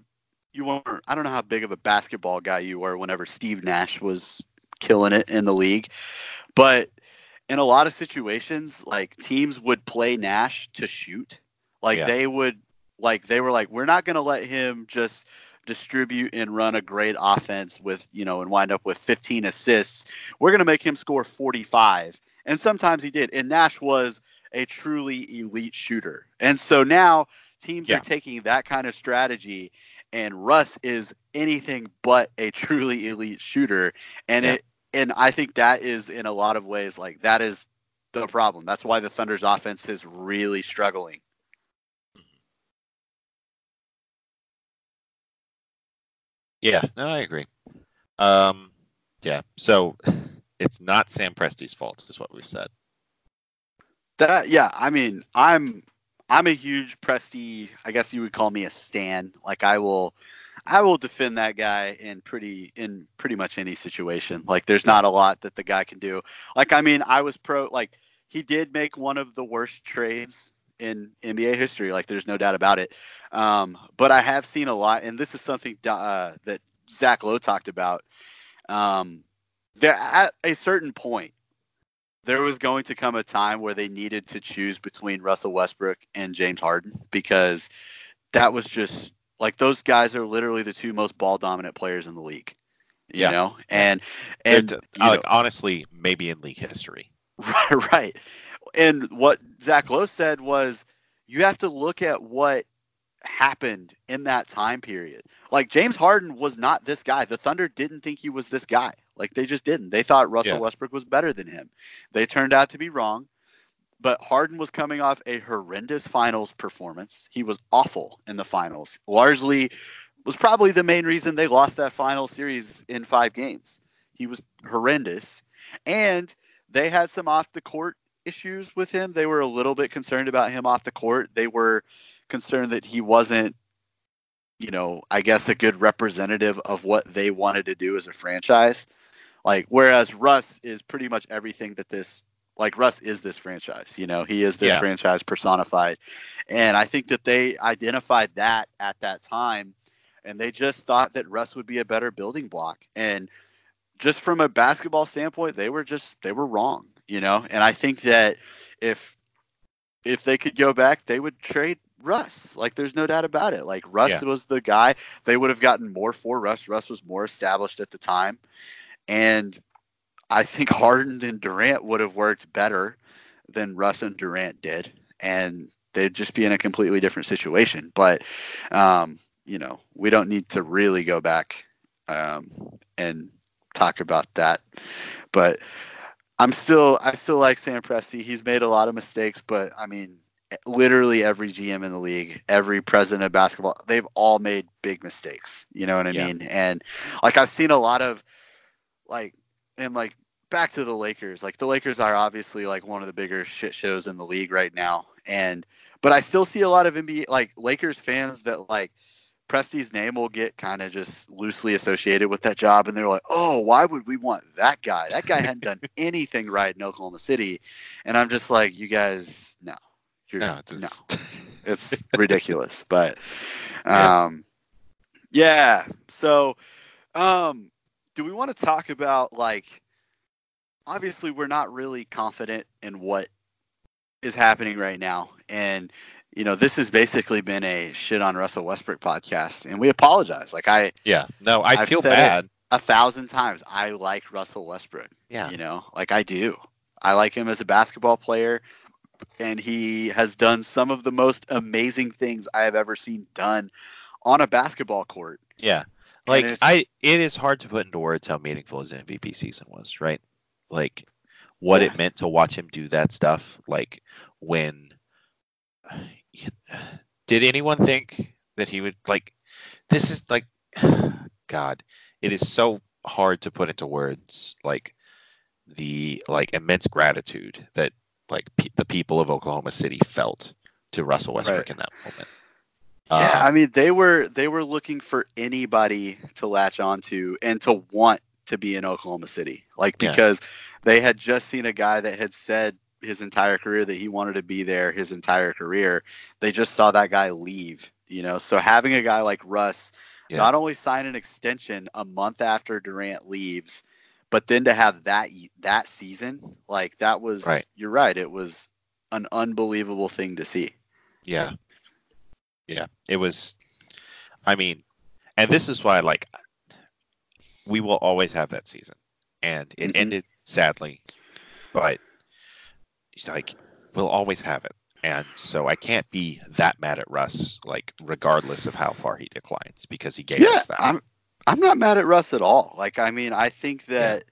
[SPEAKER 1] you weren't. I don't know how big of a basketball guy you were whenever Steve Nash was killing it in the league, but in a lot of situations, like teams would play Nash to shoot. Like
[SPEAKER 2] Yeah.
[SPEAKER 1] they would, like they were like, we're not going to let him just distribute and run a great offense with you know and wind up with 15 assists we're going to make him score 45 and sometimes he did. And Nash was a truly elite shooter. And so now teams
[SPEAKER 2] Yeah.
[SPEAKER 1] are taking that kind of strategy, and Russ is anything but a truly elite shooter. And
[SPEAKER 2] Yeah.
[SPEAKER 1] it and I think that is in a lot of ways like that is the problem. That's why the Thunder's offense is really struggling.
[SPEAKER 2] Yeah, no, I agree. Um, yeah, so it's not Sam Presti's fault, is what we've said.
[SPEAKER 1] That yeah, I mean, I'm I'm a huge Presti. I guess you would call me a stan. Like I will, I will defend that guy in pretty in pretty much any situation. Like there's not a lot that the guy can do. Like I mean, I was pro. Like he did make one of the worst trades in NBA history. Like there's no doubt about it. Um, but I have seen a lot, and this is something uh, that Zach Lowe talked about. Um, there at a certain point there was going to come a time where they needed to choose between Russell Westbrook and James Harden because that was just like those guys are literally the two most ball dominant players in the league. You
[SPEAKER 2] Yeah.
[SPEAKER 1] know? And and
[SPEAKER 2] like,
[SPEAKER 1] know,
[SPEAKER 2] honestly, maybe in league history.
[SPEAKER 1] Right, right. And what Zach Lowe said was you have to look at what happened in that time period. Like James Harden was not this guy. The Thunder didn't think he was this guy. Like they just didn't. They thought Russell
[SPEAKER 2] Yeah.
[SPEAKER 1] Westbrook was better than him. They turned out to be wrong. But Harden was coming off a horrendous finals performance. He was awful in the finals. Largely was probably the main reason they lost that final series in 5 games. He was horrendous. And they had some off the court issues with him. They were a little bit concerned about him off the court. They were concerned that he wasn't, you know, I guess a good representative of what they wanted to do as a franchise. Like, whereas Russ is pretty much everything that this, like, Russ is this franchise. You know, he is this
[SPEAKER 2] Yeah.
[SPEAKER 1] franchise personified. And I think that they identified that at that time. And they just thought that Russ would be a better building block. And just from a basketball standpoint, they were just they were wrong, you know. And I think that if if they could go back, they would trade Russ. Like there's no doubt about it. Like Russ
[SPEAKER 2] Yeah.
[SPEAKER 1] was the guy. They would have gotten more for Russ. Russ was more established at the time, and I think Harden and Durant would have worked better than Russ and Durant did, and they'd just be in a completely different situation. But um, you know, we don't need to really go back um, and talk about that. But I'm still I still like Sam Presti. He's made a lot of mistakes, but I mean literally every GM in the league, every president of basketball, they've all made big mistakes. You know what I
[SPEAKER 2] Yeah.
[SPEAKER 1] mean? And like I've seen a lot of like and like back to the Lakers. Like the Lakers are obviously like one of the bigger shit shows in the league right now. And but I still see a lot of NBA like Lakers fans that like Presti's name will get kind of just loosely associated with that job, and they're like, "Oh, why would we want that guy? That guy hadn't done anything right in Oklahoma City." And I'm just like, "You guys, no, You're,
[SPEAKER 2] No,
[SPEAKER 1] no,
[SPEAKER 2] it's,
[SPEAKER 1] it's ridiculous." But,
[SPEAKER 2] Yeah.
[SPEAKER 1] um, yeah. So, um, do we want to talk about like? Obviously, we're not really confident in what is happening right now, and you know, this has basically been a shit on Russell Westbrook podcast, and we apologize. Like I,
[SPEAKER 2] yeah. No, I
[SPEAKER 1] I've
[SPEAKER 2] feel bad.
[SPEAKER 1] a thousand times, I like Russell Westbrook.
[SPEAKER 2] Yeah.
[SPEAKER 1] You know, like I do. I like him as a basketball player, and he has done some of the most amazing things I have ever seen done on a basketball court.
[SPEAKER 2] Yeah. Like I it is hard to put into words how meaningful his MVP season was, right? Like what
[SPEAKER 1] Yeah.
[SPEAKER 2] it meant to watch him do that stuff like when did anyone think that he would like this is like god it is so hard to put into words like the like immense gratitude that like pe- the people of Oklahoma City felt to Russell Westbrook
[SPEAKER 1] Right.
[SPEAKER 2] in that moment.
[SPEAKER 1] Yeah,
[SPEAKER 2] Uh,
[SPEAKER 1] I mean they were they were looking for anybody to latch onto and to want to be in Oklahoma City. Like
[SPEAKER 2] Yeah.
[SPEAKER 1] because they had just seen a guy that had said his entire career that he wanted to be there his entire career. They just saw that guy leave, you know. So having a guy like Russ
[SPEAKER 2] Yeah.
[SPEAKER 1] not only sign an extension a month after Durant leaves, but then to have that that season, like that was
[SPEAKER 2] Right.
[SPEAKER 1] you're right, it was an unbelievable thing to see.
[SPEAKER 2] Yeah. Yeah. It was I mean, and this is why like we will always have that season. And it
[SPEAKER 1] Mhm.
[SPEAKER 2] ended sadly. But like we'll always have it. And so I can't be that mad at Russ, like regardless of how far he declines, because he gave
[SPEAKER 1] yeah,
[SPEAKER 2] us that.
[SPEAKER 1] I'm I'm not mad at Russ at all. Like I mean, I think that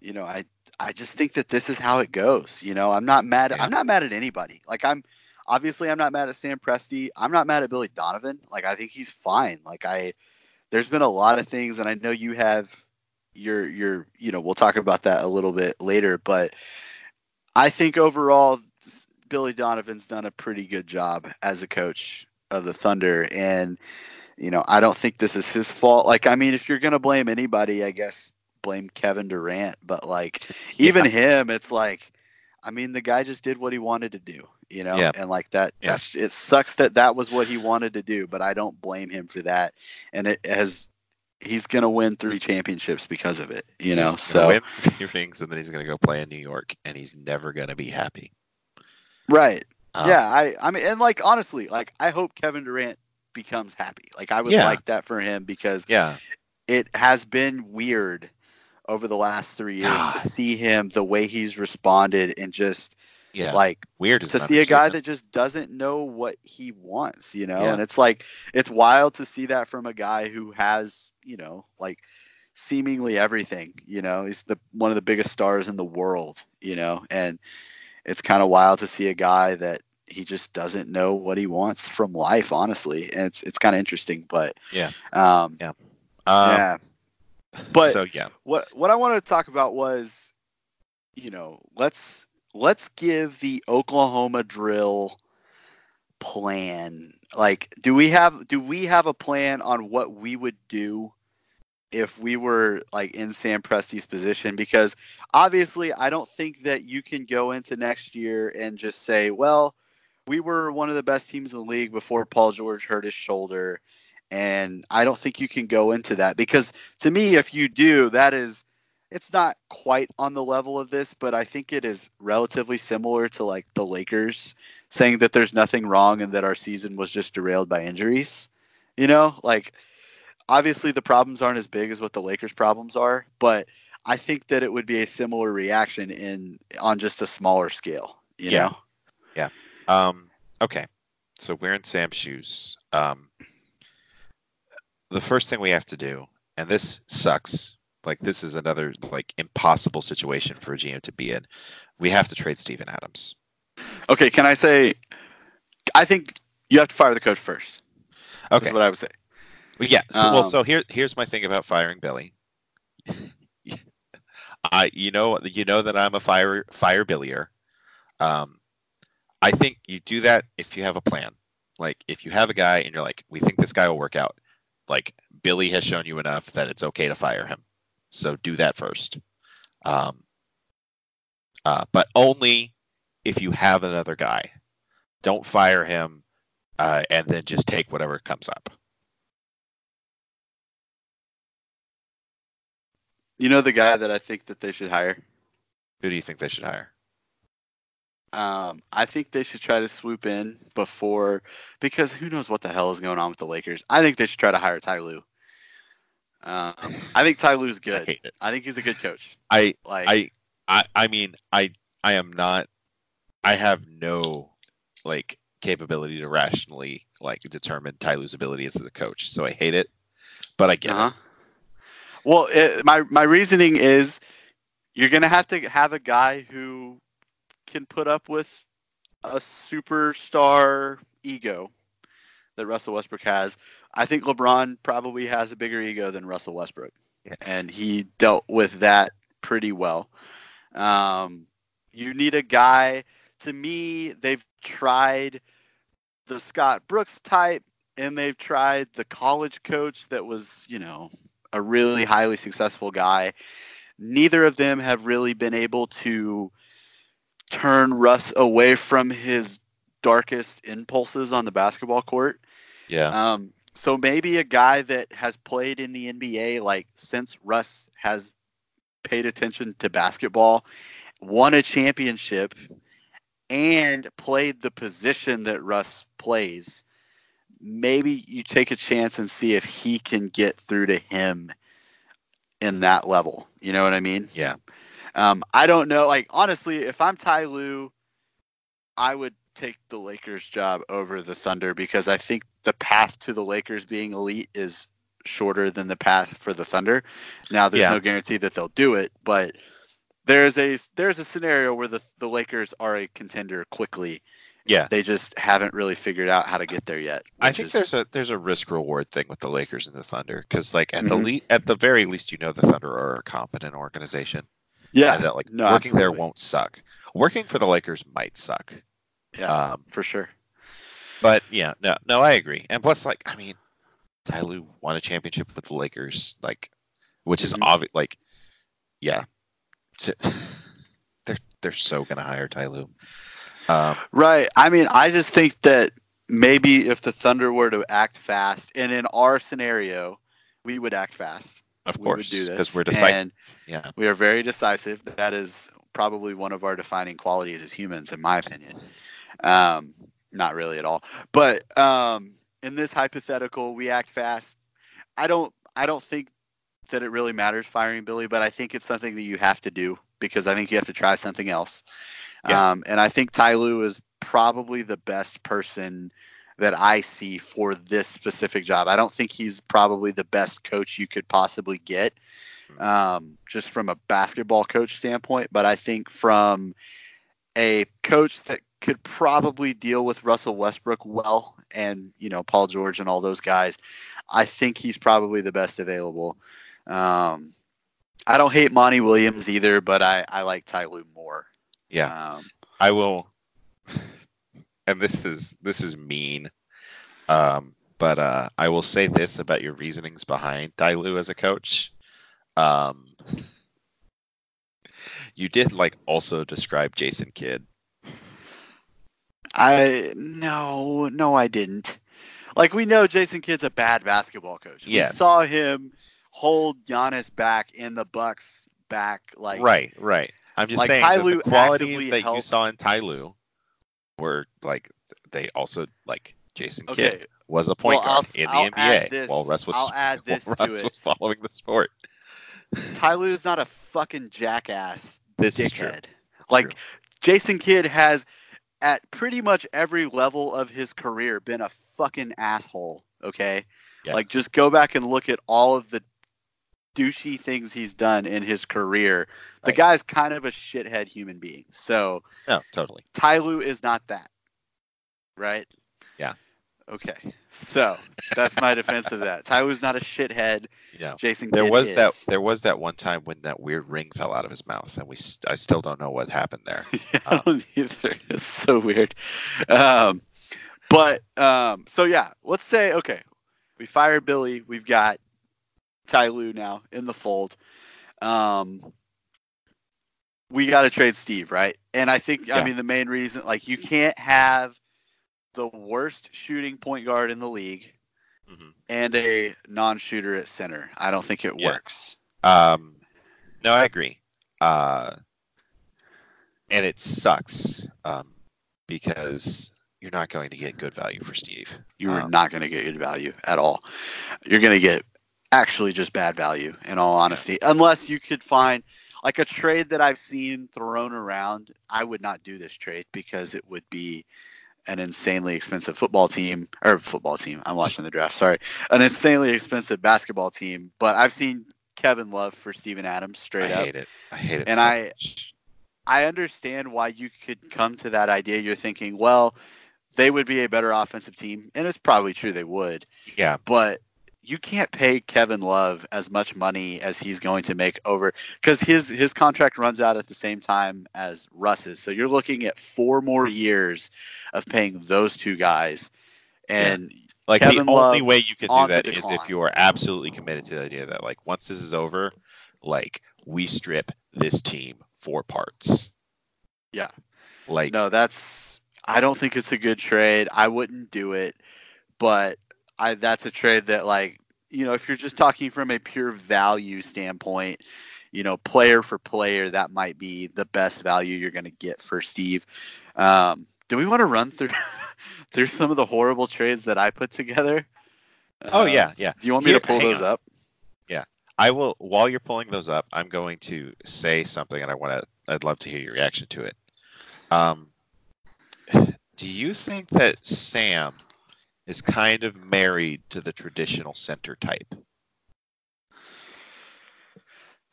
[SPEAKER 1] you know, I I just think that this is how it goes. You know, I'm not mad.
[SPEAKER 2] Yeah.
[SPEAKER 1] I'm not mad at anybody. Like I'm obviously I'm not mad at Sam Presti. I'm not mad at Billy Donovan. Like I think he's fine. Like I there's been a lot of things and I know you have your your you know, we'll talk about that a little bit later, but I think overall Billy Donovan's done a pretty good job as a coach of the Thunder and you know, I don't think this is his fault. Like I mean, if you're going to blame anybody, I guess blame Kevin Durant, but like even him, it's like, I mean, the guy just did what he wanted to do, you know,
[SPEAKER 2] Yeah.
[SPEAKER 1] and like that.
[SPEAKER 2] Yeah.
[SPEAKER 1] That's it. Sucks that that was what he wanted to do, but I don't blame him for that. And it has, he's gonna win three championships because of it, you know.
[SPEAKER 2] He's
[SPEAKER 1] So
[SPEAKER 2] win three rings, and then he's gonna go play in New York, and he's never gonna be happy.
[SPEAKER 1] right,
[SPEAKER 2] Um,
[SPEAKER 1] yeah. I, I mean, and like honestly, like I hope Kevin Durant becomes happy. Like I would
[SPEAKER 2] Yeah.
[SPEAKER 1] like that for him because
[SPEAKER 2] yeah,
[SPEAKER 1] it has been weird over the last three years
[SPEAKER 2] God.
[SPEAKER 1] to see him the way he's responded and just
[SPEAKER 2] yeah.
[SPEAKER 1] like
[SPEAKER 2] Weird
[SPEAKER 1] to see a guy that just doesn't know what he wants, you know?
[SPEAKER 2] Yeah.
[SPEAKER 1] And it's like it's wild to see that from a guy who has, you know, like seemingly everything, you know. He's the one of the biggest stars in the world, you know, and it's kind of wild to see a guy that he just doesn't know what he wants from life, honestly. And it's it's kind of interesting, but
[SPEAKER 2] Yeah.
[SPEAKER 1] Um
[SPEAKER 2] Yeah. Um,
[SPEAKER 1] yeah. But
[SPEAKER 2] so yeah,
[SPEAKER 1] what what I wanted to talk about was, you know, let's let's give the Oklahoma drill plan. Like, do we have do we have a plan on what we would do if we were like in Sam Presti's position? Because obviously, I don't think that you can go into next year and just say, well, we were one of the best teams in the league before Paul George hurt his shoulder. And I don't think you can go into that because to me, if you do, that is, it's not quite on the level of this, but I think it is relatively similar to like the Lakers saying that there's nothing wrong and that our season was just derailed by injuries. You know, like obviously the problems aren't as big as what the Lakers' problems are, but I think that it would be a similar reaction in on just a smaller scale. You
[SPEAKER 2] Yeah.
[SPEAKER 1] know, Yeah.
[SPEAKER 2] Um, okay, so we're in Sam's shoes. Um, the first thing we have to do, and this sucks. Like this is another like impossible situation for a GM to be in. We have to trade Steven Adams.
[SPEAKER 1] Okay, can I say? I think you have to fire the coach first.
[SPEAKER 2] Okay.
[SPEAKER 1] Is what I would say.
[SPEAKER 2] Well, yeah. So, well,
[SPEAKER 1] Um,
[SPEAKER 2] so here, here's my thing about firing Billy. I, you know, you know that I'm a fire fire Billier. Um, I think you do that if you have a plan. Like if you have a guy and you're like, we think this guy will work out. Like Billy has shown you enough that it's okay to fire him. So do that first. Um, uh, but only if you have another guy. Don't fire him, uh, and then just take whatever comes up.
[SPEAKER 1] You know the guy that I think that they should hire.
[SPEAKER 2] Who do you think they should hire?
[SPEAKER 1] Um, I think they should try to swoop in before because who knows what the hell is going on with the Lakers. I think they should try to hire Ty Lue. Um, I think Ty Lue's
[SPEAKER 2] I
[SPEAKER 1] good.
[SPEAKER 2] it.
[SPEAKER 1] I think he's a good coach.
[SPEAKER 2] I
[SPEAKER 1] Like
[SPEAKER 2] I I I mean I I am not I have no like capability to rationally like determine Ty Lue's ability as a coach. So I hate it. But I get
[SPEAKER 1] Uh-huh. Well, it, my my reasoning is you're gonna have to have a guy who can put up with a superstar ego that Russell Westbrook has. I think LeBron probably has a bigger ego than Russell Westbrook,
[SPEAKER 2] Yeah.
[SPEAKER 1] and he dealt with that pretty well. Um, you need a guy. To me, they've tried the Scott Brooks type, and they've tried the college coach that was, you know, a really highly successful guy. Neither of them have really been able to turn Russ away from his darkest impulses on the basketball court.
[SPEAKER 2] Yeah.
[SPEAKER 1] Um, so maybe a guy that has played in the NBA like since Russ has paid attention to basketball, won a championship, and played the position that Russ plays. Maybe you take a chance and see if he can get through to him in that level. You know what I mean?
[SPEAKER 2] Yeah.
[SPEAKER 1] Um, I don't know. Like honestly, if I'm Ty Lue, I would take the Lakers job over the Thunder because I think the path to the Lakers being elite is shorter than the path for the Thunder. Now there's
[SPEAKER 2] Yeah.
[SPEAKER 1] no guarantee that they'll do it, but there's a there's a scenario where the the Lakers are a contender quickly.
[SPEAKER 2] Yeah.
[SPEAKER 1] They just haven't really figured out how to get there yet.
[SPEAKER 2] I think
[SPEAKER 1] is-
[SPEAKER 2] there's a there's a risk reward thing with the Lakers and the Thunder because like at the
[SPEAKER 1] Mhm.
[SPEAKER 2] le- at the very least you know the Thunder are a competent organization
[SPEAKER 1] yeah
[SPEAKER 2] and that like
[SPEAKER 1] no,
[SPEAKER 2] working there won't suck. Working for the Lakers might suck.
[SPEAKER 1] yeah
[SPEAKER 2] Um,
[SPEAKER 1] for sure.
[SPEAKER 2] But yeah, no, no, I agree. And plus, like, I mean, Ty Lue won a championship with the Lakers, like, which is
[SPEAKER 1] Mhm.
[SPEAKER 2] obvious. Like, yeah, they're they're so gonna hire Ty Lue. Um,
[SPEAKER 1] Right. I mean, I just think that maybe if the Thunder were to act fast, and in our scenario, we would act fast.
[SPEAKER 2] of course we
[SPEAKER 1] would do this
[SPEAKER 2] because we're decisive.
[SPEAKER 1] And
[SPEAKER 2] yeah,
[SPEAKER 1] we are very decisive. That is probably one of our defining qualities as humans, in my opinion. Um, not really at all, but um, in this hypothetical, we act fast. I don't. I don't think that it really matters firing Billy, but I think it's something that you have to do because I think you have to try something else.
[SPEAKER 2] Yeah.
[SPEAKER 1] Um, and I think Ty Lue is probably the best person that I see for this specific job. I don't think he's probably the best coach you could possibly get, um, just from a basketball coach standpoint. But I think from a coach that could probably deal with Russell Westbrook well, and you know Paul George and all those guys, I think he's probably the best available. Um, I don't hate Monty Williams either, but I, I like Ty Lue more.
[SPEAKER 2] yeah.
[SPEAKER 1] Um,
[SPEAKER 2] I will. And this is this is mean, um, but uh, I will say this about your reasonings behind Ty Lue as a coach. Um, you did like also describe Jason Kidd.
[SPEAKER 1] I no, no, I didn't. Like we know Jason Kidd's a bad basketball coach.
[SPEAKER 2] Yes.
[SPEAKER 1] We saw him hold Giannis back in the Bucks back like
[SPEAKER 2] right, right. I'm just
[SPEAKER 1] like,
[SPEAKER 2] saying
[SPEAKER 1] Ty
[SPEAKER 2] that the qualities that you saw in Ty Lue were like they also like Jason
[SPEAKER 1] Okay.
[SPEAKER 2] Kidd was a point
[SPEAKER 1] Well, I'll
[SPEAKER 2] guard in the
[SPEAKER 1] I'll add
[SPEAKER 2] NBA
[SPEAKER 1] this-
[SPEAKER 2] while Russ was
[SPEAKER 1] I'll add this to
[SPEAKER 2] Russ
[SPEAKER 1] it.
[SPEAKER 2] was following the sport.
[SPEAKER 1] Ty Lue's not a fucking jackass
[SPEAKER 2] This is true.
[SPEAKER 1] Like
[SPEAKER 2] True.
[SPEAKER 1] Jason Kidd has at pretty much every level of his career been a fucking asshole, okay?
[SPEAKER 2] Yeah.
[SPEAKER 1] Like just go back and look at all of the douchey things he's done in his career. The
[SPEAKER 2] Right.
[SPEAKER 1] guy's kind of a shithead human being. So
[SPEAKER 2] no, totally.
[SPEAKER 1] Ty Lue is not that. Right?
[SPEAKER 2] Yeah.
[SPEAKER 1] Okay. So that's my defense of that. Ty Lue's not a shithead.
[SPEAKER 2] Yeah,
[SPEAKER 1] Jason
[SPEAKER 2] there
[SPEAKER 1] Kidd
[SPEAKER 2] was that. there was that one time when that weird ring fell out of his mouth, and we st- I still don't know what happened there.
[SPEAKER 1] Yeah, I don't either. It's so weird. Um, but um, so yeah, let's say okay, we fired Billy. We've got Ty Lue now in the fold. Um, we got to trade Steve, right? And I think I mean the main reason, like, you can't have the worst shooting point guard in the league
[SPEAKER 2] Mhm.
[SPEAKER 1] and a non-shooter at center. I don't think it
[SPEAKER 2] Yeah.
[SPEAKER 1] works.
[SPEAKER 2] Um, no, I agree. Uh, and it sucks um, because you're not going to get good value for Steve.
[SPEAKER 1] You are
[SPEAKER 2] Um,
[SPEAKER 1] not going to get good value at all. You're going to get actually just bad value, in all honesty, unless you could find like a trade that I've seen thrown around. I would not do this trade because it would be an insanely expensive football team or football team. I'm watching the draft. Sorry, an insanely expensive basketball team. But I've seen Kevin Love for Steven Adams straight
[SPEAKER 2] I
[SPEAKER 1] up.
[SPEAKER 2] I hate it. I hate it.
[SPEAKER 1] And
[SPEAKER 2] so
[SPEAKER 1] I-
[SPEAKER 2] much.
[SPEAKER 1] I understand why you could come to that idea. You're thinking, well, they would be a better offensive team, and it's probably true they would.
[SPEAKER 2] yeah,
[SPEAKER 1] But you can't pay Kevin Love as much money as he's going to make over because his his contract runs out at the same time as Russ's. So you're looking at four more years of paying those two guys, and
[SPEAKER 2] like
[SPEAKER 1] Kevin
[SPEAKER 2] the only way you can do that is if you are absolutely committed to the idea that like once this is over, like we strip this team for parts.
[SPEAKER 1] Yeah.
[SPEAKER 2] Like
[SPEAKER 1] no, that's I don't think it's a good trade. I wouldn't do it, but I that's a trade that like you know if you're just talking from a pure value standpoint, you know player for player that might be the best value you're going to get for Steve. Um, do we want to run through through some of the horrible trades that I put together?
[SPEAKER 2] oh
[SPEAKER 1] Um,
[SPEAKER 2] yeah, yeah.
[SPEAKER 1] Do you want me
[SPEAKER 2] Here-
[SPEAKER 1] to pull those
[SPEAKER 2] on.
[SPEAKER 1] up?
[SPEAKER 2] Yeah, I will while you're pulling those up, I'm going to say something and I want to I'd love to hear your reaction to it. Um Do you think that Sam is kind of married to the traditional center type?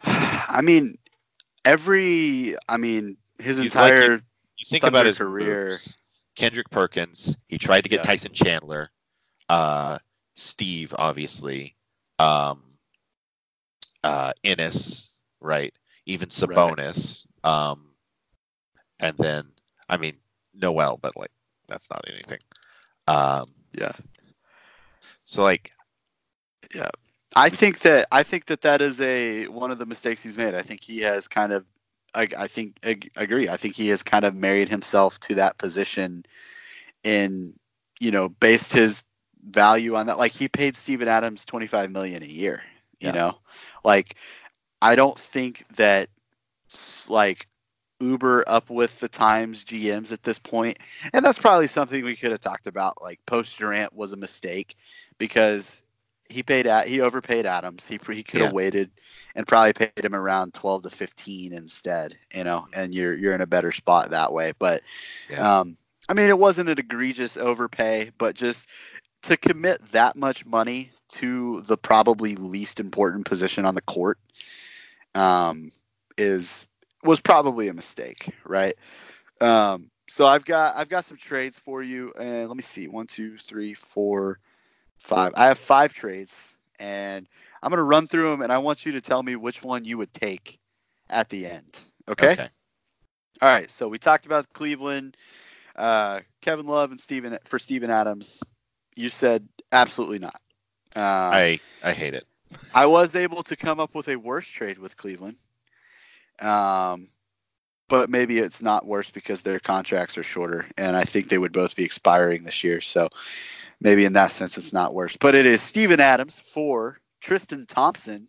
[SPEAKER 1] I mean, every. I mean, his
[SPEAKER 2] He's like
[SPEAKER 1] entire.
[SPEAKER 2] You think about his
[SPEAKER 1] career.
[SPEAKER 2] moves. Kendrick Perkins. He tried to get
[SPEAKER 1] Yeah.
[SPEAKER 2] Tyson Chandler. Uh, Steve, obviously. Um, uh, Enes, right? Even Sabonis. Um, and then, I mean, Noel, but like that's not anything. Um,
[SPEAKER 1] yeah.
[SPEAKER 2] so like, yeah,
[SPEAKER 1] I think that I think that that is a one of the mistakes he's made. I think he has kind of, I, I think I agree. I think he has kind of married himself to that position, in you know based his value on that. Like he paid Steven Adams twenty five million a year. You
[SPEAKER 2] Yeah.
[SPEAKER 1] know, like I don't think that like Uber up with the times GMs at this point, and that's probably something we could have talked about. Like post Durant was a mistake because he paid at he overpaid Adams. He he could have
[SPEAKER 2] Yeah.
[SPEAKER 1] waited and probably paid him around twelve to fifteen instead. You know, and you're you're in a better spot that way. But
[SPEAKER 2] Yeah.
[SPEAKER 1] um, I mean, it wasn't an egregious overpay, but just to commit that much money to the probably least important position on the court um, is was probably a mistake, right? Um, so I've got I've got some trades for you, and let me see one, two, three, four, five. I have five trades, and I'm gonna run through them, and I want you to tell me which one you would take at the end. Okay. All right. So we talked about Cleveland, uh, Kevin Love, and Steven for Steven Adams. You said absolutely not. Um,
[SPEAKER 2] I I hate it.
[SPEAKER 1] I was able to come up with a worse trade with Cleveland. Um, but maybe it's not worse because their contracts are shorter, and I think they would both be expiring this year. So maybe in that sense, it's not worse. But it is Steven Adams for Tristan Thompson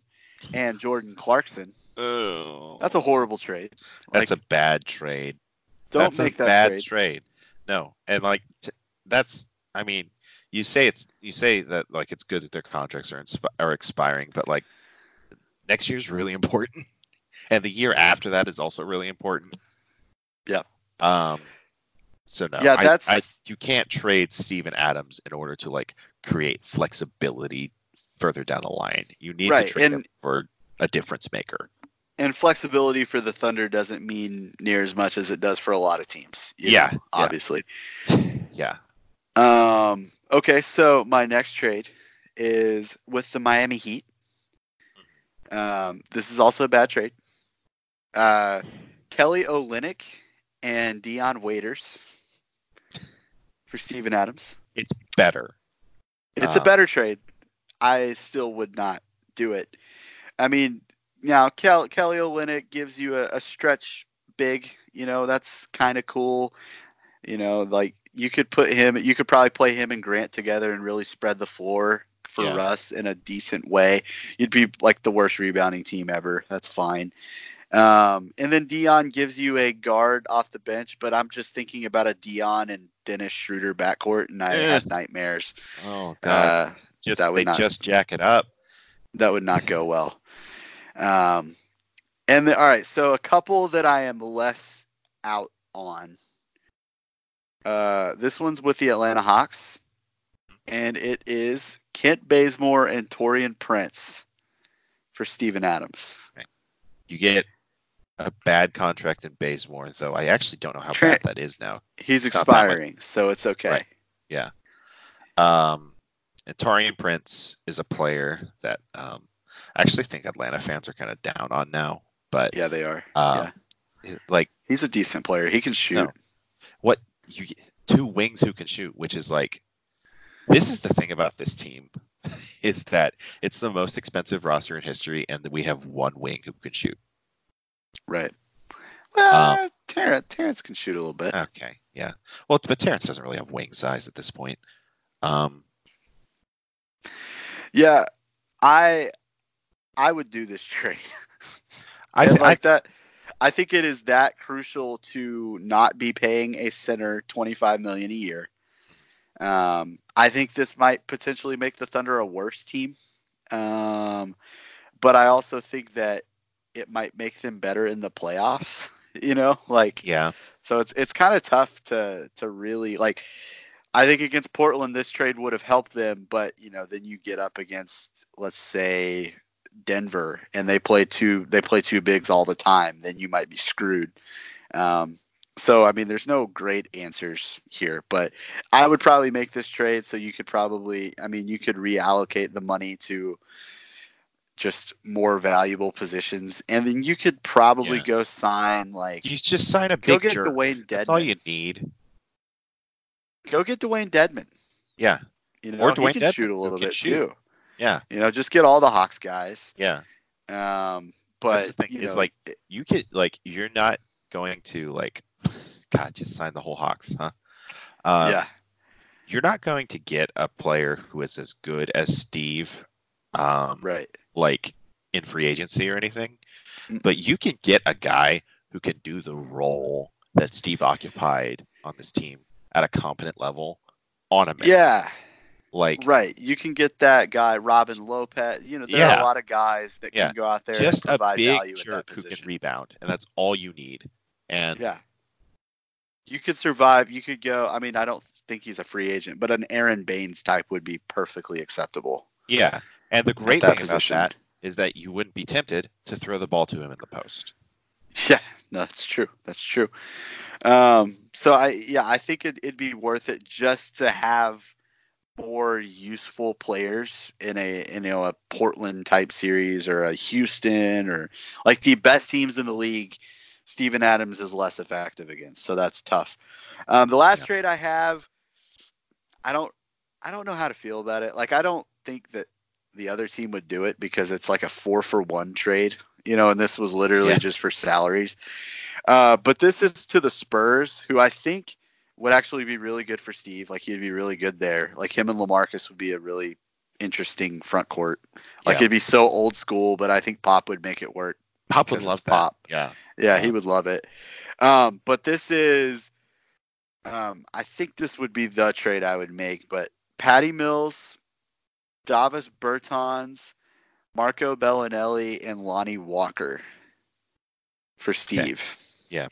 [SPEAKER 1] and Jordan Clarkson.
[SPEAKER 2] Oh,
[SPEAKER 1] That's a horrible trade.
[SPEAKER 2] that's a bad trade.
[SPEAKER 1] Don't
[SPEAKER 2] that's
[SPEAKER 1] make
[SPEAKER 2] a
[SPEAKER 1] that
[SPEAKER 2] bad
[SPEAKER 1] trade.
[SPEAKER 2] trade. No, and like t- that's. I mean, you say it's you say that like it's good that their contracts are insp- are expiring, but like next year's really important, and the year after that is also really important.
[SPEAKER 1] Yeah.
[SPEAKER 2] Um. So no,
[SPEAKER 1] Yeah,
[SPEAKER 2] I-
[SPEAKER 1] that's-
[SPEAKER 2] I, you can't trade Steven Adams in order to like create flexibility further down the line. You need
[SPEAKER 1] Right,
[SPEAKER 2] to trade him for a difference maker.
[SPEAKER 1] and flexibility for the Thunder doesn't mean near as much as it does for a lot of teams.
[SPEAKER 2] Yeah,
[SPEAKER 1] know,
[SPEAKER 2] yeah.
[SPEAKER 1] obviously.
[SPEAKER 2] Yeah.
[SPEAKER 1] Um, okay, so my next trade is with the Miami Heat. Um, this is also a bad trade. Uh, Kelly Olynyk and Dion Waiters for Steven Adams.
[SPEAKER 2] It's better.
[SPEAKER 1] It's a
[SPEAKER 2] Uh,
[SPEAKER 1] better trade. I still would not do it. I mean, now Kel- Kelly Olynyk gives you a, a stretch big. You know, that's kind of cool. You know, like you could put him. You could probably play him and Grant together and really spread the floor for
[SPEAKER 2] Yeah.
[SPEAKER 1] Russ in a decent way. You'd be like the worst rebounding team ever. That's fine. Um, and then Dion gives you a guard off the bench, but I'm just thinking about a Dion and Dennis Schroeder backcourt, and I
[SPEAKER 2] Eh.
[SPEAKER 1] have nightmares.
[SPEAKER 2] Oh god.
[SPEAKER 1] Uh,
[SPEAKER 2] just
[SPEAKER 1] that would
[SPEAKER 2] they
[SPEAKER 1] not-
[SPEAKER 2] just jack it up.
[SPEAKER 1] that would not go well. Um, and the, all right, so a couple that I am less out on. Uh, this one's with the Atlanta Hawks, and it is Kent Bazemore and Taurean Prince for Steven Adams.
[SPEAKER 2] You get a bad contract in Bazemore, though I actually don't know how bad that is now.
[SPEAKER 1] He's expiring, so it's okay.
[SPEAKER 2] Right. Um, and Taurean Prince is a player that um, I actually think Atlanta fans are kind of down on now. But
[SPEAKER 1] Yeah, they are.
[SPEAKER 2] um, it- like
[SPEAKER 1] He's a decent player. He can shoot.
[SPEAKER 2] No. what you two wings who can shoot, which is like this is the thing about this team is that it's the most expensive roster in history, and we have one wing who can shoot.
[SPEAKER 1] Right. Well,
[SPEAKER 2] Um,
[SPEAKER 1] Terrance, Terrance can shoot a little bit.
[SPEAKER 2] Okay, yeah. Well, but Terrance doesn't really have wing size at this point. Um,
[SPEAKER 1] Yeah, I I would do this trade.
[SPEAKER 2] I, I
[SPEAKER 1] like that. I think it is that crucial to not be paying a center twenty five million a year. Um, I think this might potentially make the Thunder a worse team, um, but I also think that it might make them better in the playoffs. You know, like
[SPEAKER 2] Yeah.
[SPEAKER 1] so it's it's kind of tough to to really like. I think against Portland, this trade would have helped them, but you know, then you get up against, let's say, Denver, and they play two they play two bigs all the time. Then you might be screwed. Um, so I mean, there's no great answers here, but I would probably make this trade so you could probably, I mean, you could reallocate the money to just more valuable positions, and then you could probably
[SPEAKER 2] Yeah.
[SPEAKER 1] go sign like
[SPEAKER 2] You just sign a
[SPEAKER 1] go
[SPEAKER 2] big
[SPEAKER 1] get
[SPEAKER 2] jerk.
[SPEAKER 1] Dewayne Dedmon.
[SPEAKER 2] That's all you need.
[SPEAKER 1] Go get Dewayne Dedmon.
[SPEAKER 2] Yeah.
[SPEAKER 1] You know,
[SPEAKER 2] Or
[SPEAKER 1] he
[SPEAKER 2] Dewayne
[SPEAKER 1] can
[SPEAKER 2] Dedmon,
[SPEAKER 1] shoot a little bit
[SPEAKER 2] shoot.
[SPEAKER 1] too.
[SPEAKER 2] Yeah.
[SPEAKER 1] You know, just get all the Hawks guys.
[SPEAKER 2] Yeah.
[SPEAKER 1] Um, but
[SPEAKER 2] That's the thing,
[SPEAKER 1] you
[SPEAKER 2] is,
[SPEAKER 1] know,
[SPEAKER 2] like, You could like you're not going to like God just sign the whole Hawks, huh? Um,
[SPEAKER 1] yeah,
[SPEAKER 2] You're not going to get a player who is as good as Steve, um,
[SPEAKER 1] right.
[SPEAKER 2] Like in free agency or anything.
[SPEAKER 1] Mm.
[SPEAKER 2] But you can get a guy who can do the role that Steve occupied on this team at a competent level on a minute.
[SPEAKER 1] Yeah,
[SPEAKER 2] Like
[SPEAKER 1] right. You can get that guy, Robin Lopez. You know, there are a lot of guys that
[SPEAKER 2] Yeah.
[SPEAKER 1] can go out there
[SPEAKER 2] just
[SPEAKER 1] and
[SPEAKER 2] a big
[SPEAKER 1] value
[SPEAKER 2] jerk
[SPEAKER 1] that
[SPEAKER 2] who can rebound, and that's all you need. And
[SPEAKER 1] Yeah. You could survive. You could go. I mean, I don't think he's a free agent, but an Aron Baynes type would be perfectly acceptable.
[SPEAKER 2] yeah, and the great thing
[SPEAKER 1] position.
[SPEAKER 2] about that is that you wouldn't be tempted to throw the ball to him in the post.
[SPEAKER 1] Yeah, no, that's true. That's true. Um, so I, yeah, I think it, it'd be worth it just to have more useful players in a, in, you know, a Portland type series or a Houston or like the best teams in the league. Steven Adams is less effective against, so that's tough. Um, the last
[SPEAKER 2] Yeah.
[SPEAKER 1] trade I have, I don't, I don't know how to feel about it. Like, I don't think that the other team would do it because it's like a four for one trade, you know, and this was literally
[SPEAKER 2] Yeah.
[SPEAKER 1] just for salaries. Uh, but this is to the Spurs, who I think would actually be really good for Steve. Like he'd be really good there. Like him and LaMarcus would be a really interesting front court. Like
[SPEAKER 2] Yeah.
[SPEAKER 1] it'd be so old school, but I think Pop would make it work.
[SPEAKER 2] Pop would love.
[SPEAKER 1] Pop.
[SPEAKER 2] Yeah,
[SPEAKER 1] Yeah, he would love it. Um, but this is, um, I think this would be the trade I would make. But Patty Mills, Davis Bertans, Marco Belinelli, and Lonnie Walker for Steve.
[SPEAKER 2] Yeah.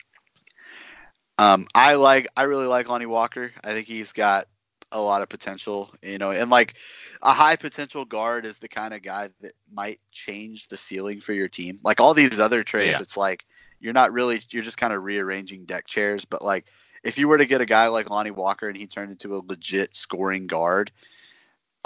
[SPEAKER 1] Um, I like, I really like Lonnie Walker. I think he's got a lot of potential, you know, and like a high potential guard is the kind of guy that might change the ceiling for your team. Like all these other trades,
[SPEAKER 2] Yeah.
[SPEAKER 1] it's like you're not really you're just kind of rearranging deck chairs. But like if you were to get a guy like Lonnie Walker and he turned into a legit scoring guard,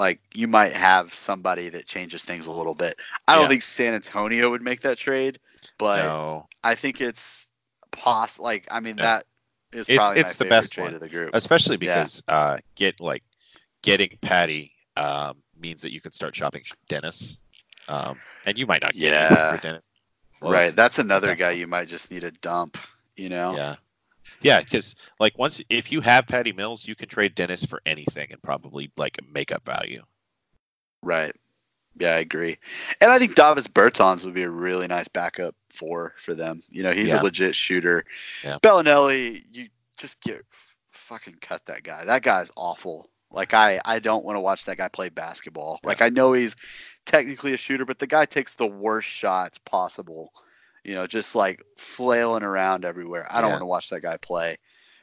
[SPEAKER 1] like you might have somebody that changes things a little bit. I don't
[SPEAKER 2] Yeah.
[SPEAKER 1] think San Antonio would make that trade, but
[SPEAKER 2] no,
[SPEAKER 1] I think it's poss like I mean
[SPEAKER 2] Yeah.
[SPEAKER 1] that is
[SPEAKER 2] It's-
[SPEAKER 1] probably
[SPEAKER 2] it's the best
[SPEAKER 1] trade
[SPEAKER 2] one.
[SPEAKER 1] of the group.
[SPEAKER 2] especially
[SPEAKER 1] Yeah.
[SPEAKER 2] because uh, get like getting Patty um, means that you can start shopping Dennis, um, and you might not get
[SPEAKER 1] Yeah.
[SPEAKER 2] for Dennis. Well,
[SPEAKER 1] right, that's another guy you might just need a dump, you know.
[SPEAKER 2] Yeah. Yeah, because like once if you have Patty Mills, you can trade Dennis for anything and probably like make up value.
[SPEAKER 1] Right. Yeah, I agree. And I think Davis Bertans would be a really nice backup for for them. You know, he's
[SPEAKER 2] Yeah.
[SPEAKER 1] a legit shooter.
[SPEAKER 2] Yeah.
[SPEAKER 1] Belinelli, you just get fucking cut that guy. That guy's awful. Like I I don't want to watch that guy play basketball. Like I know he's technically a shooter, but the guy takes the worst shots possible. You know, just like flailing around everywhere. I don't
[SPEAKER 2] Yeah.
[SPEAKER 1] want to watch that guy play.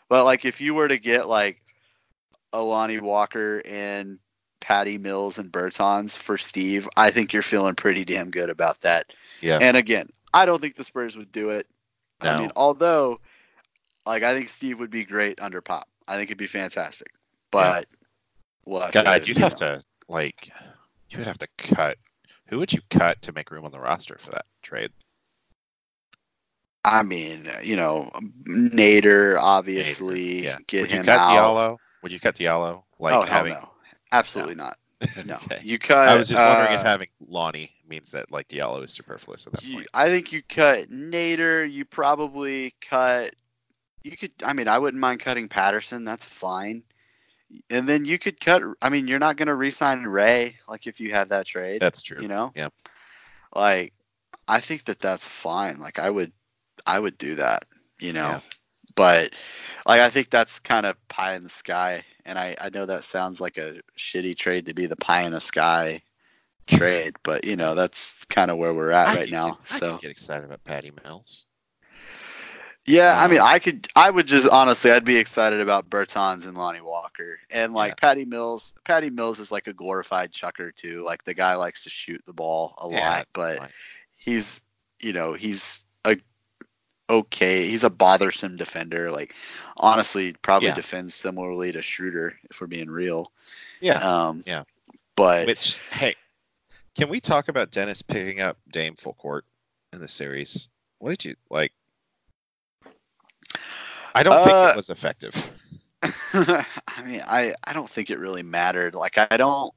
[SPEAKER 1] But like if you were to get like Alani Walker and Patty Mills and Bertans for Steve, I think you're feeling pretty damn good about that.
[SPEAKER 2] Yeah.
[SPEAKER 1] And again, I don't think the Spurs would do it.
[SPEAKER 2] No.
[SPEAKER 1] I mean, although, like, I think Steve would be great under Pop. I think it'd be fantastic. But, we'll have to,
[SPEAKER 2] God, you'd
[SPEAKER 1] you
[SPEAKER 2] have
[SPEAKER 1] know.
[SPEAKER 2] to like you would have to cut. Who would you cut to make room on the roster for that trade?
[SPEAKER 1] I mean, you know, Nader, obviously,
[SPEAKER 2] Yeah.
[SPEAKER 1] get
[SPEAKER 2] would you cut
[SPEAKER 1] out.
[SPEAKER 2] Diallo? Would you cut Diallo? Like
[SPEAKER 1] oh,
[SPEAKER 2] having
[SPEAKER 1] hell no. Absolutely not. No.
[SPEAKER 2] Okay.
[SPEAKER 1] You cut.
[SPEAKER 2] I was just wondering if
[SPEAKER 1] uh,
[SPEAKER 2] having Lonnie means that like Diallo is superfluous at that
[SPEAKER 1] You,
[SPEAKER 2] point.
[SPEAKER 1] I think you cut Nader. You probably cut. You could. I mean, I wouldn't mind cutting Patterson. That's fine. And then you could cut. I mean, you're not going to re-sign Ray. Like if you had that trade,
[SPEAKER 2] That's true.
[SPEAKER 1] you know.
[SPEAKER 2] Yeah.
[SPEAKER 1] Like, I think that that's fine. Like I would, I would do that. You know.
[SPEAKER 2] Yeah.
[SPEAKER 1] But like I think that's kind of pie in the sky. And I I know that sounds like a shitty trade to be the pie in the sky trade, but you know that's kind of where we're at
[SPEAKER 2] I
[SPEAKER 1] right now.
[SPEAKER 2] get-
[SPEAKER 1] so.
[SPEAKER 2] could get excited about Patty Mills.
[SPEAKER 1] Yeah, I mean,
[SPEAKER 2] Um,
[SPEAKER 1] I could, I would just honestly, I'd be excited about Bertans and Lonnie Walker, and like
[SPEAKER 2] Yeah.
[SPEAKER 1] Patty Mills. Patty Mills is like a glorified chucker too. Like the guy likes to shoot the ball a
[SPEAKER 2] Yeah,
[SPEAKER 1] lot, but he's, you know, he's okay. He's a bothersome defender. Like honestly, probably
[SPEAKER 2] Yeah.
[SPEAKER 1] defends similarly to Schroeder if we're being real.
[SPEAKER 2] Yeah.
[SPEAKER 1] Um,
[SPEAKER 2] Yeah.
[SPEAKER 1] But
[SPEAKER 2] Which, hey, can we talk about Dennis picking up Dame full court in the series? What did you like? I don't think
[SPEAKER 1] Uh,
[SPEAKER 2] it was effective.
[SPEAKER 1] I mean, I I don't think it really mattered. Like I don't.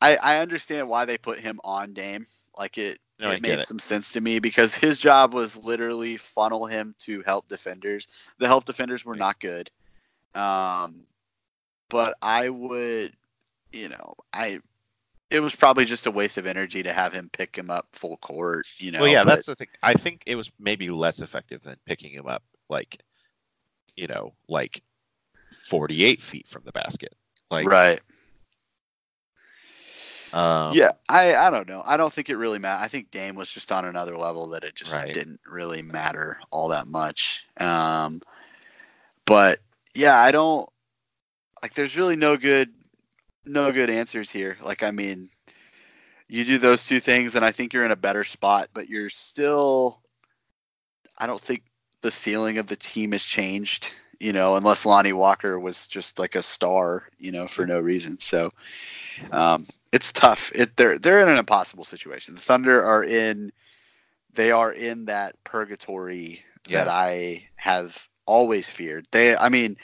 [SPEAKER 1] I I understand why they put him on Dame. Like it
[SPEAKER 2] No,
[SPEAKER 1] it made
[SPEAKER 2] it.
[SPEAKER 1] some sense to me because his job was literally funnel him to help defenders. The help defenders were not good. Um, but I would, you know, I. It was probably just a waste of energy to have him pick him up full court. You know.
[SPEAKER 2] well, yeah,
[SPEAKER 1] but-
[SPEAKER 2] that's the thing. I think it was maybe less effective than picking him up, like, you know, like 48 feet from the basket. Like,
[SPEAKER 1] right.
[SPEAKER 2] Um,
[SPEAKER 1] yeah, I I don't know. I don't think it really matters. I think Dame was just on another level that it just
[SPEAKER 2] Right.
[SPEAKER 1] didn't really matter all that much. Um, but yeah, I don't like. There's really no good, no good answers here. Like, I mean, you do those two things, and I think you're in a better spot. But you're still. I don't think the ceiling of the team has changed. You know, unless Lonnie Walker was just like a star, you know, for no reason. So, um, it's tough. It they're they're in an impossible situation. The Thunder are in they are in that purgatory that I have always feared. They I mean,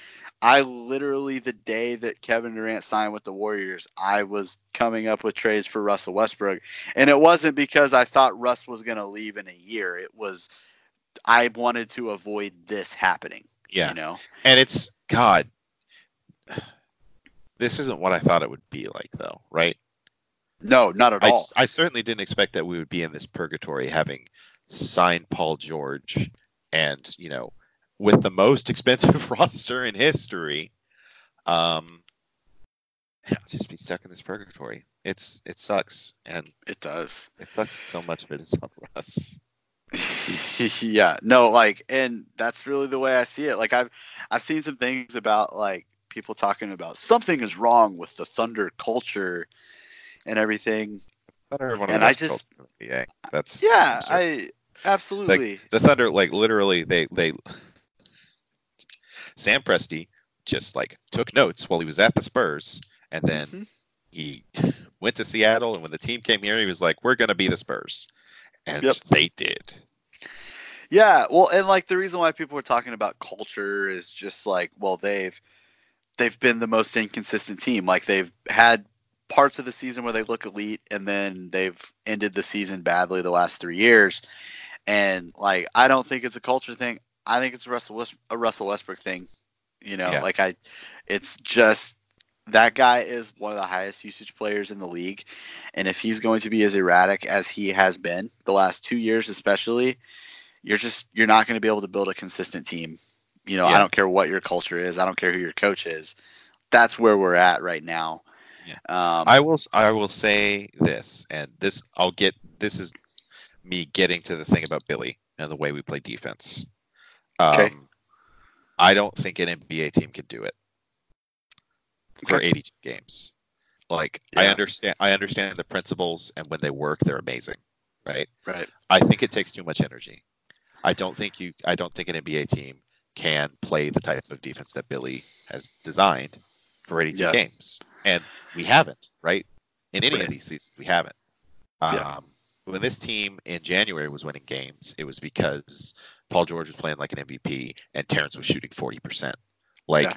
[SPEAKER 1] I literally the day that Kevin Durant signed with the Warriors, I was coming up with trades for Russell Westbrook. And it wasn't because I thought Russ was going to leave in a year. It was I wanted to avoid this happening,
[SPEAKER 2] yeah.
[SPEAKER 1] you know.
[SPEAKER 2] And it's God. This isn't what I thought it would be like, though, right?
[SPEAKER 1] No, not at
[SPEAKER 2] I,
[SPEAKER 1] all.
[SPEAKER 2] I certainly didn't expect that we would be in this purgatory having signed Paul George and, you know, with the most expensive roster in history, um, just be stuck in this purgatory. It's it sucks, and
[SPEAKER 1] It does.
[SPEAKER 2] it sucks. So much of it is on Russ.
[SPEAKER 1] yeah no like and that's really the way i see it like i've i've seen some things about like people talking about something is wrong with the thunder culture and everything
[SPEAKER 2] Thunder are one
[SPEAKER 1] And I just-
[SPEAKER 2] cultures in the NBA. That's
[SPEAKER 1] yeah
[SPEAKER 2] absurd.
[SPEAKER 1] i absolutely
[SPEAKER 2] the Thunder, like literally, they they Sam Presti just like took notes while he was at the Spurs, and then
[SPEAKER 1] Mhm.
[SPEAKER 2] he went to Seattle. And when the team came here, he was like, "We're gonna be the Spurs," and
[SPEAKER 1] Yep.
[SPEAKER 2] they did.
[SPEAKER 1] Yeah, well, and like the reason why people were talking about culture is just like, well, they've they've been the most inconsistent team. Like they've had parts of the season where they look elite, and then they've ended the season badly the last three years. And like, I don't think it's a culture thing. I think it's a Russell West, a Russell Westbrook thing. You know,
[SPEAKER 2] Yeah.
[SPEAKER 1] like I, it's just that guy is one of the highest usage players in the league, and if he's going to be as erratic as he has been the last two years, especially, you're just you're not going to be able to build a consistent team. You know, I don't care what your culture is. I don't care who your coach is. That's where we're at right now.
[SPEAKER 2] Yeah.
[SPEAKER 1] Um,
[SPEAKER 2] I will I will say this, and this I'll get. This is me getting to the thing about Billy and the way we play defense. Um,
[SPEAKER 1] Okay.
[SPEAKER 2] I don't think an NBA team can do it for
[SPEAKER 1] Okay.
[SPEAKER 2] 82 games. Like I understand, I understand the principles, and when they work, they're amazing, right?
[SPEAKER 1] right.
[SPEAKER 2] I think it takes too much energy. I don't think you. I don't think an NBA team can play the type of defense that Billy has designed for 82
[SPEAKER 1] Yeah.
[SPEAKER 2] games, and we haven't. Right? In any
[SPEAKER 1] Right.
[SPEAKER 2] of these seasons, we haven't. Um,
[SPEAKER 1] Yeah.
[SPEAKER 2] When this team in January was winning games, it was because Paul George was playing like an MVP and Terrance was shooting 40 percent. Like
[SPEAKER 1] Yeah.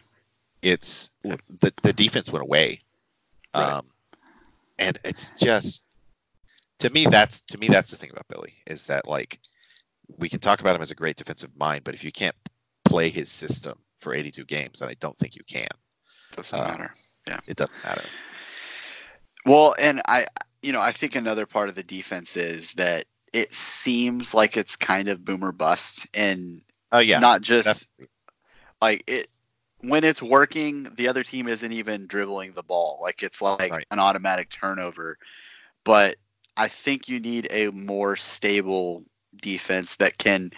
[SPEAKER 2] It's the the defense went away,
[SPEAKER 1] Right.
[SPEAKER 2] um, and it's just to me that's to me that's the thing about Billy is that like we can talk about him as a great defensive mind, but if you can't play his system for 82 games, then I don't think you can.
[SPEAKER 1] Doesn't
[SPEAKER 2] Uh,
[SPEAKER 1] matter.
[SPEAKER 2] Yeah, it doesn't matter.
[SPEAKER 1] Well, and I, you know, I think another part of the defense is that it seems like it's kind of boomer bust, and
[SPEAKER 2] Oh yeah,
[SPEAKER 1] not just like it when it's working the other team isn't even dribbling the ball like it's like
[SPEAKER 2] Right.
[SPEAKER 1] an automatic turnover but i think you need a more stable defense that can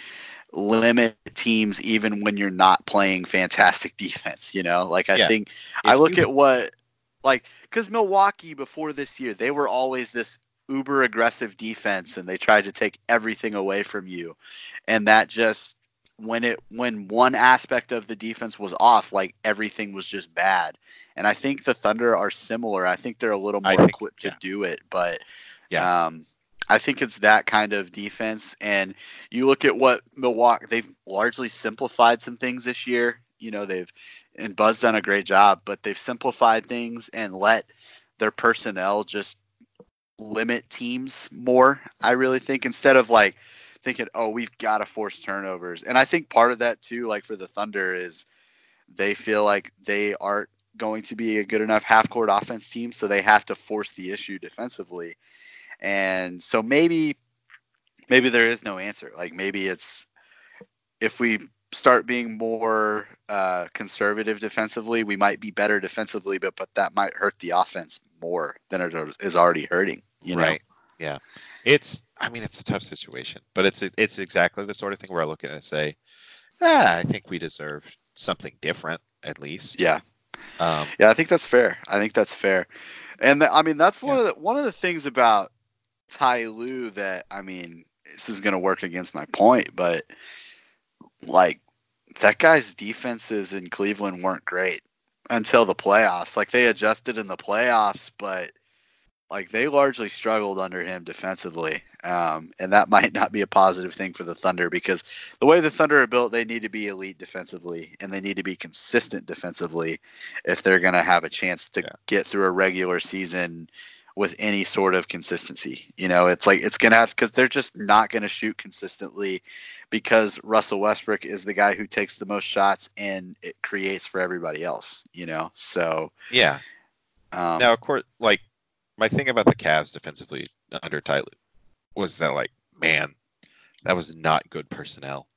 [SPEAKER 1] limit teams even when you're not playing fantastic defense. You know, like I
[SPEAKER 2] Yeah.
[SPEAKER 1] think I look
[SPEAKER 2] you-
[SPEAKER 1] at what like because Milwaukee before this year they were always this uber aggressive defense and they tried to take everything away from you, and that just when it when one aspect of the defense was off, like everything was just bad. And I think the Thunder are similar. I think they're a little more
[SPEAKER 2] think-
[SPEAKER 1] equipped
[SPEAKER 2] yeah.
[SPEAKER 1] to do it, but
[SPEAKER 2] Yeah.
[SPEAKER 1] um, I think it's that kind of defense. And you look at what Milwaukee, they've largely simplified some things this year. You know, they've, and Bud's done a great job, but they've simplified things and let their personnel just limit teams more. I really think instead of like thinking, oh, we've got to force turnovers. And I think part of that too, like for the Thunder, is they feel like they aren't going to be a good enough half court offense team, so they have to force the issue defensively. And so maybe maybe there is no answer. Like maybe it's if we start being more uh, conservative defensively, we might be better defensively, but but that might hurt the offense more than it is already hurting. You know?
[SPEAKER 2] right. Yeah. It's. I mean, it's a tough situation, but it's it's exactly the sort of thing where I look at it and say, ah, I think we deserve something different at least.
[SPEAKER 1] Yeah.
[SPEAKER 2] Um,
[SPEAKER 1] Yeah, I think that's fair. I think that's fair. And th- I mean, that's one of the one of the things about Ty Lue that I mean, this is going to work against my point, but like that guy's defenses in Cleveland weren't great until the playoffs. Like they adjusted in the playoffs, but like they largely struggled under him defensively. Um, and that might not be a positive thing for the Thunder because the way the Thunder are built, they need to be elite defensively and they need to be consistent defensively if they're going to have a chance to
[SPEAKER 2] Yeah.
[SPEAKER 1] get through a regular season with any sort of consistency. You know, it's like it's going to have because they're just not going to shoot consistently because Russell Westbrook is the guy who takes the most shots and it creates for everybody else. You know, so
[SPEAKER 2] yeah.
[SPEAKER 1] um,
[SPEAKER 2] Now, of course, like my thing about the Cavs defensively under Ty was that, like, man, that was not good personnel.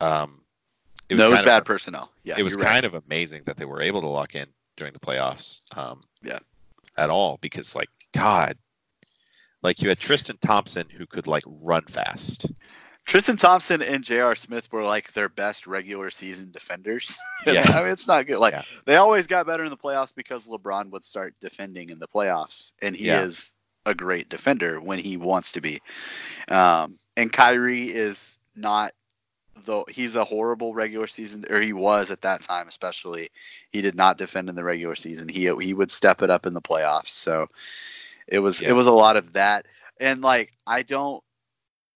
[SPEAKER 2] Um,
[SPEAKER 1] it was,
[SPEAKER 2] kind of-
[SPEAKER 1] bad personnel. Yeah,
[SPEAKER 2] it was
[SPEAKER 1] you're right.
[SPEAKER 2] kind of amazing that they were able to lock in during the playoffs. Um,
[SPEAKER 1] Yeah.
[SPEAKER 2] At all because, like, God, like you had Tristan Thompson who could like run fast.
[SPEAKER 1] Tristan Thompson and J.R. Smith were like their best regular season defenders.
[SPEAKER 2] Yeah.
[SPEAKER 1] I mean, it's not good. Like
[SPEAKER 2] Yeah.
[SPEAKER 1] they always got better in the playoffs because LeBron would start defending in the playoffs, and he
[SPEAKER 2] Yeah.
[SPEAKER 1] is a great defender when he wants to be. Um, and Kyrie is not though he's a horrible regular season or he was at that time especially he did not defend in the regular season he he would step it up in the playoffs so it was
[SPEAKER 2] Yeah.
[SPEAKER 1] it was a lot of that and like i don't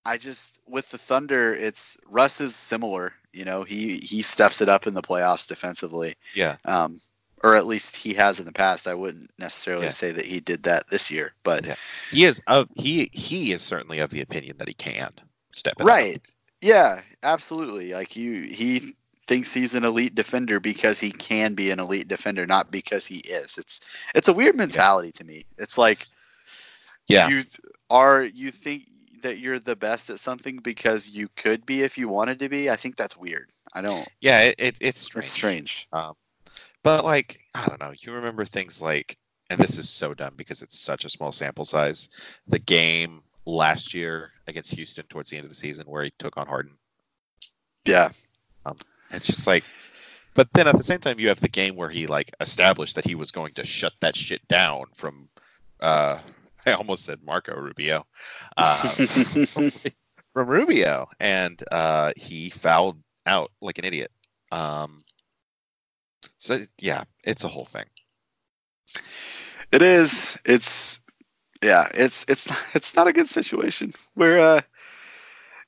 [SPEAKER 1] i just with the thunder it's russ is similar you know he he steps it up in the playoffs defensively
[SPEAKER 2] Yeah.
[SPEAKER 1] um or at least he has in the past i wouldn't necessarily
[SPEAKER 2] Yeah.
[SPEAKER 1] say that he did that this year but
[SPEAKER 2] Yeah. He is of he he is certainly of the opinion that he can step it up.
[SPEAKER 1] Right. Yeah, absolutely. Like you he thinks he's an elite defender because he can be an elite defender, not because he is. It's it's a weird mentality to me. It's like
[SPEAKER 2] Yeah.
[SPEAKER 1] you are you think that you're the best at something because you could be if you wanted to be. I think that's weird. I don't
[SPEAKER 2] Yeah. It, it it's strange.
[SPEAKER 1] it's strange.
[SPEAKER 2] Um, but like I don't know, you remember things like, and this is so dumb because it's such a small sample size. The game last year against Houston towards the end of the season where he took on Harden.
[SPEAKER 1] Yeah.
[SPEAKER 2] It's just like, but then at the same time, you have the game where he like established that he was going to shut that shit down from. Uh, I almost said Marco Rubio, uh, from Rubio, and uh, he fouled out like an idiot. Um, so yeah, it's a whole thing.
[SPEAKER 1] It is. It's yeah. It's it's it's not a good situation. We're uh,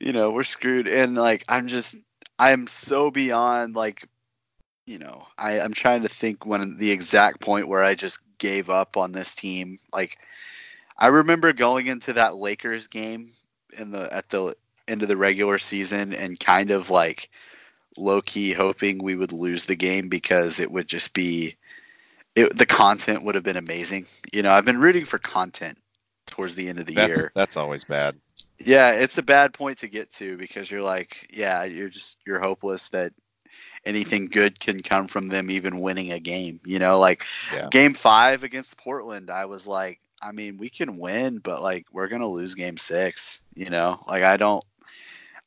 [SPEAKER 1] you know, we're screwed. And like, I'm just, I'm so beyond like, you know, I I'm trying to think when the exact point where I just gave up on this team. Like, I remember going into that Lakers game in the at the end of the regular season and kind of like low key hoping we would lose the game because it would just be it, the content would have been amazing. You know, I've been rooting for content towards the end of the
[SPEAKER 2] That's
[SPEAKER 1] year.
[SPEAKER 2] that's always bad.
[SPEAKER 1] Yeah, it's a bad point to get to because you're like, yeah, you're just you're hopeless that anything good can come from them even winning a game. You know, like
[SPEAKER 2] Yeah.
[SPEAKER 1] game 5 against Portland, I was like, I mean, we can win, but like we're going to lose game 6, you know? Like I don't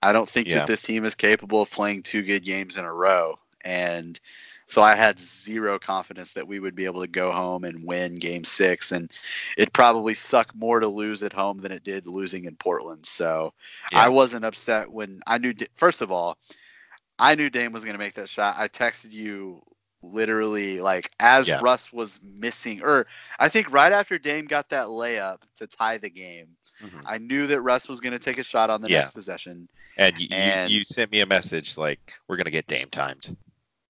[SPEAKER 1] I don't think
[SPEAKER 2] Yeah.
[SPEAKER 1] that this team is capable of playing two good games in a row. And so I had zero confidence that we would be able to go home and win game six. And it probably suck more to lose at home than it did losing in Portland. So
[SPEAKER 2] Yeah.
[SPEAKER 1] I wasn't upset when I knew, first of all, I knew Dame was going to make that shot. I texted you literally like as
[SPEAKER 2] Yeah.
[SPEAKER 1] Russ was missing, or I think right after Dame got that layup to tie the game.
[SPEAKER 2] Mhm.
[SPEAKER 1] I knew that Russ was going to take a shot on the
[SPEAKER 2] Yeah.
[SPEAKER 1] next possession.
[SPEAKER 2] And you,
[SPEAKER 1] And-
[SPEAKER 2] you, you sent me a message like, we're going to get Dame timed.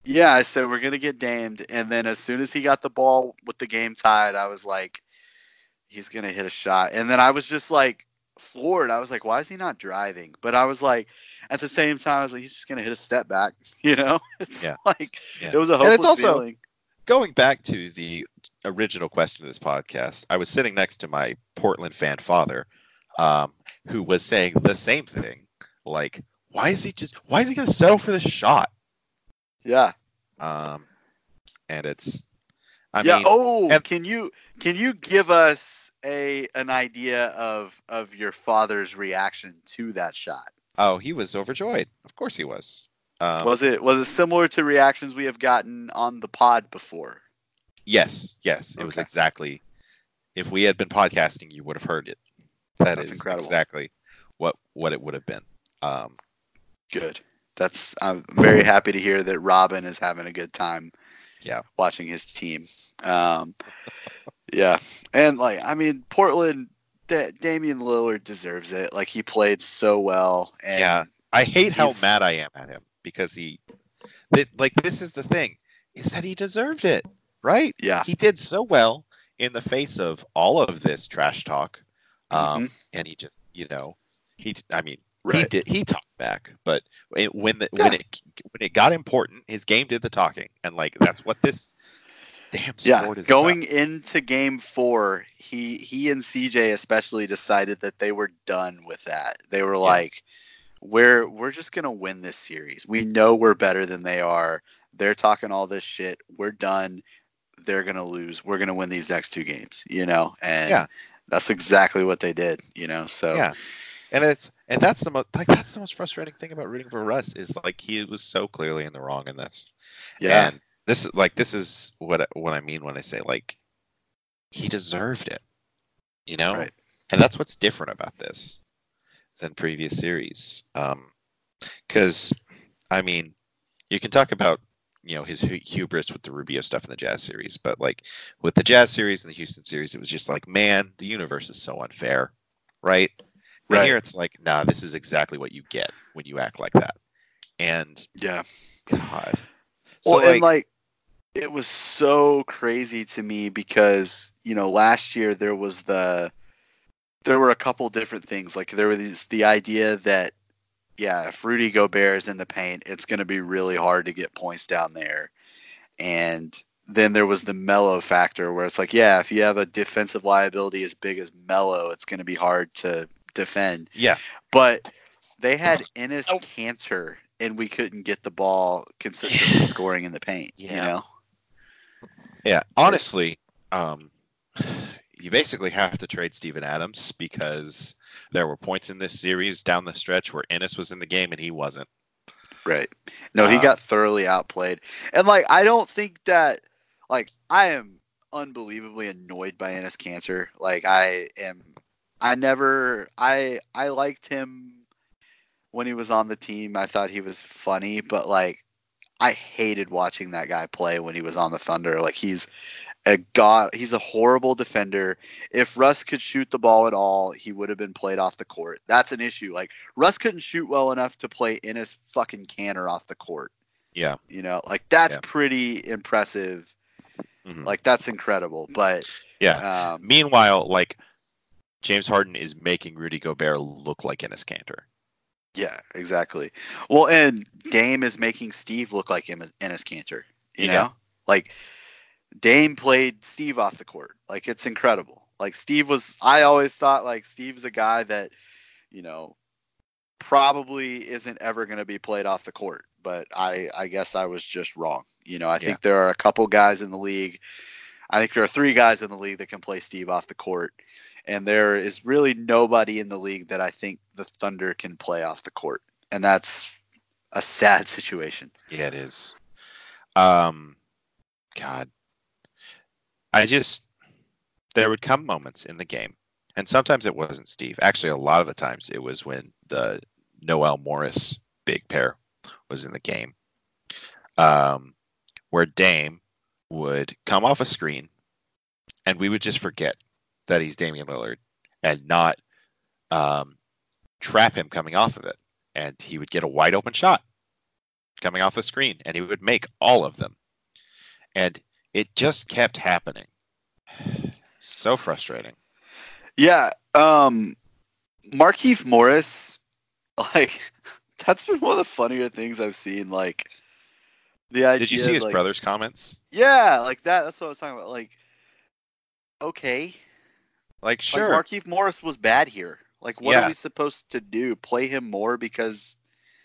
[SPEAKER 1] Yeah, I said we're going to get Damed. And then as soon as he got the ball with the game tied, I was like, he's going to hit a shot. And then I was just like floored. I was like, why is he not driving? But I was like, at the same time, I was like, he's just going to hit a step back. You know? It's
[SPEAKER 2] Yeah.
[SPEAKER 1] like,
[SPEAKER 2] Yeah.
[SPEAKER 1] it was a
[SPEAKER 2] And
[SPEAKER 1] hopeless
[SPEAKER 2] it's also-
[SPEAKER 1] feeling.
[SPEAKER 2] Going back to the original question of this podcast, I was sitting next to my Portland fan father, um, who was saying the same thing. Like, why is he just, why is he going to settle for the shot?
[SPEAKER 1] Yeah.
[SPEAKER 2] Um, and it's, I
[SPEAKER 1] yeah.
[SPEAKER 2] mean,
[SPEAKER 1] oh,
[SPEAKER 2] and-
[SPEAKER 1] can you can you give us a an idea of of your father's reaction to that shot?
[SPEAKER 2] oh, he was overjoyed. Of course he was. Um,
[SPEAKER 1] was it was it similar to reactions we have gotten on the pod before?
[SPEAKER 2] Yes, yes, it was exactly. If we had been podcasting, you would have heard it. That
[SPEAKER 1] That's
[SPEAKER 2] is
[SPEAKER 1] incredible.
[SPEAKER 2] exactly what what it would have been. Um,
[SPEAKER 1] Good. That's I'm very happy to hear that Robin is having a good time.
[SPEAKER 2] Yeah.
[SPEAKER 1] Watching his team. Um, yeah, and like I mean, Portland. Da- Damian Lillard deserves it. Like he played so well. And
[SPEAKER 2] Yeah. I hate how mad I am at him because he, that like this is the thing, is that he deserved it, right?
[SPEAKER 1] Yeah.
[SPEAKER 2] He did so well in the face of all of this trash talk, um, and he just, you know, he, I mean, he did, he talked back, but it, when the when it when it got important, his game did the talking, and like that's what this damn
[SPEAKER 1] Yeah,
[SPEAKER 2] is
[SPEAKER 1] going
[SPEAKER 2] about.
[SPEAKER 1] into game four, he he and CJ especially decided that they were done with that. They were like, "We're we're just gonna win this series. We know we're better than they are. They're talking all this shit. We're done. They're gonna lose. We're gonna win these next two games. You know." And
[SPEAKER 2] Yeah.
[SPEAKER 1] that's exactly what they did. You know, so
[SPEAKER 2] Yeah. And it's and that's the most like that's the most frustrating thing about rooting for Russ is like he was so clearly in the wrong in this.
[SPEAKER 1] yeah,
[SPEAKER 2] And this is like this is what I- what I mean when I say like he deserved it. You know?
[SPEAKER 1] Right.
[SPEAKER 2] And that's what's different about this than previous series. Um cuz I mean, you can talk about you know his hubris with the Rubio stuff in the Jazz series, but like with the Jazz series and the Houston series, it was just like, man, the universe is so unfair, right? And
[SPEAKER 1] Right.
[SPEAKER 2] here it's like, nah, this is exactly what you get when you act like that. And
[SPEAKER 1] yeah.
[SPEAKER 2] God, so
[SPEAKER 1] Well,
[SPEAKER 2] like,
[SPEAKER 1] and like it was so crazy to me because you know last year there was the there were a couple different things like there was the idea that yeah if Rudy Gobert is in the paint it's going to be really hard to get points down there and then there was the Melo factor where it's like yeah if you have a defensive liability as big as Melo it's going to be hard to defend
[SPEAKER 2] yeah,
[SPEAKER 1] but they had Enes Kanter, and we couldn't get the ball consistently scoring in the paint. You know,
[SPEAKER 2] yeah. Honestly, um, you basically have to trade Steven Adams because there were points in this series down the stretch where Enes was in the game and he wasn't.
[SPEAKER 1] right? No, he
[SPEAKER 2] Uh,
[SPEAKER 1] got thoroughly outplayed, and like I don't think that, like I am unbelievably annoyed by Enes Kanter. Like I am, I never, I I liked him when he was on the team. I thought he was funny, but like I hated watching that guy play when he was on the Thunder. Like he's a god. He's a horrible defender. If Russ could shoot the ball at all, he would have been played off the court. That's an issue. Like Russ couldn't shoot well enough to play Enes fucking Kanter off the court.
[SPEAKER 2] Yeah.
[SPEAKER 1] You know, like that's
[SPEAKER 2] Yeah.
[SPEAKER 1] pretty impressive.
[SPEAKER 2] Mhm.
[SPEAKER 1] Like that's incredible. But
[SPEAKER 2] Yeah.
[SPEAKER 1] um,
[SPEAKER 2] Meanwhile, like James Harden is making Rudy Gobert look like Enes Kanter.
[SPEAKER 1] yeah, exactly. Well, and Dame is making Steve look like Enes Kanter. You
[SPEAKER 2] Yeah.
[SPEAKER 1] know, like Dame played Steve off the court. Like it's incredible. Like Steve was. I always thought like Steve's a guy that, you know, probably isn't ever going to be played off the court. But I, I guess I was just wrong. You know, I
[SPEAKER 2] Yeah.
[SPEAKER 1] think there are a couple guys in the league. I think there are three guys in the league that can play Steve off the court, and there is really nobody in the league that I think the Thunder can play off the court. and that's a sad situation.
[SPEAKER 2] Yeah, it is. Um, God, I just there would come moments in the game, and sometimes it wasn't Steve. Actually, a lot of the times it was when the Noel Morris big pair was in the game, um, where Dame would come off a screen, and we would just forget that he's Damian Lillard and not um, trap him coming off of it, and he would get a wide open shot coming off the screen, and he would make all of them, and it just kept happening. So frustrating.
[SPEAKER 1] Yeah, um, Markieff Morris, like that's been one of the funnier things I've seen. Like the idea.
[SPEAKER 2] Did you see his
[SPEAKER 1] like,
[SPEAKER 2] brother's comments?
[SPEAKER 1] Yeah, like that. That's what I was talking about. Like, okay,
[SPEAKER 2] Like, sure.
[SPEAKER 1] Like Markieff Morris was bad here. Like, what
[SPEAKER 2] Yeah.
[SPEAKER 1] are we supposed to do? Play him more because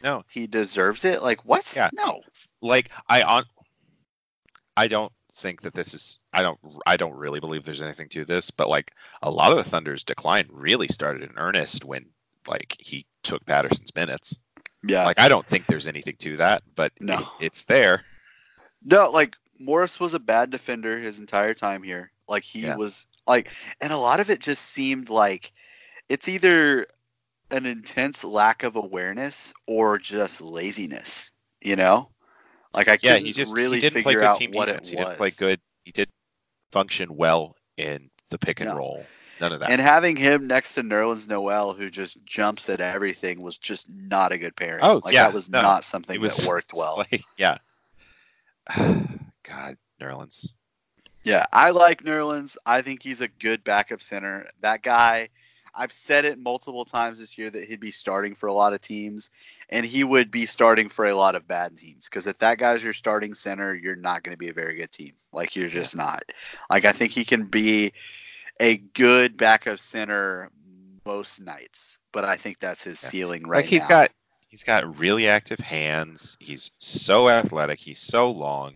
[SPEAKER 2] no,
[SPEAKER 1] he deserves it? Like, what?
[SPEAKER 2] Yeah.
[SPEAKER 1] No.
[SPEAKER 2] like I on I don't think that this is I don't I don't really believe there's anything to this, but like a lot of the Thunder's decline really started in earnest when like he took Patterson's minutes.
[SPEAKER 1] Yeah.
[SPEAKER 2] Like I don't think there's anything to that, but
[SPEAKER 1] No.
[SPEAKER 2] it- it's there.
[SPEAKER 1] No, like Morris was a bad defender his entire time here. Like he
[SPEAKER 2] Yeah.
[SPEAKER 1] was like and a lot of it just seemed like it's either an intense lack of awareness or just laziness, you know? Like I
[SPEAKER 2] Yeah, he just
[SPEAKER 1] really
[SPEAKER 2] he didn't play good
[SPEAKER 1] out
[SPEAKER 2] team
[SPEAKER 1] what
[SPEAKER 2] defense.
[SPEAKER 1] it
[SPEAKER 2] He
[SPEAKER 1] was.
[SPEAKER 2] didn't play good. He did function well in the pick and
[SPEAKER 1] No.
[SPEAKER 2] roll. None of that.
[SPEAKER 1] And having him next to Nerlens Noel, who just jumps at everything, was just not a good pairing.
[SPEAKER 2] Oh,
[SPEAKER 1] like
[SPEAKER 2] yeah,
[SPEAKER 1] that was
[SPEAKER 2] no,
[SPEAKER 1] not something
[SPEAKER 2] was
[SPEAKER 1] that worked well.
[SPEAKER 2] like- yeah. God, Nerlens.
[SPEAKER 1] Yeah, I like Nerlens. I think he's a good backup center. That guy, I've said it multiple times this year that he'd be starting for a lot of teams, and he would be starting for a lot of bad teams. Because if that guy's your starting center, you're not going to be a very good team. Like you're just not. Like I think he can be a good backup center most nights, but I think that's his
[SPEAKER 2] Yeah.
[SPEAKER 1] ceiling right
[SPEAKER 2] like he's
[SPEAKER 1] now.
[SPEAKER 2] got he's got really active hands. He's so athletic. He's so long.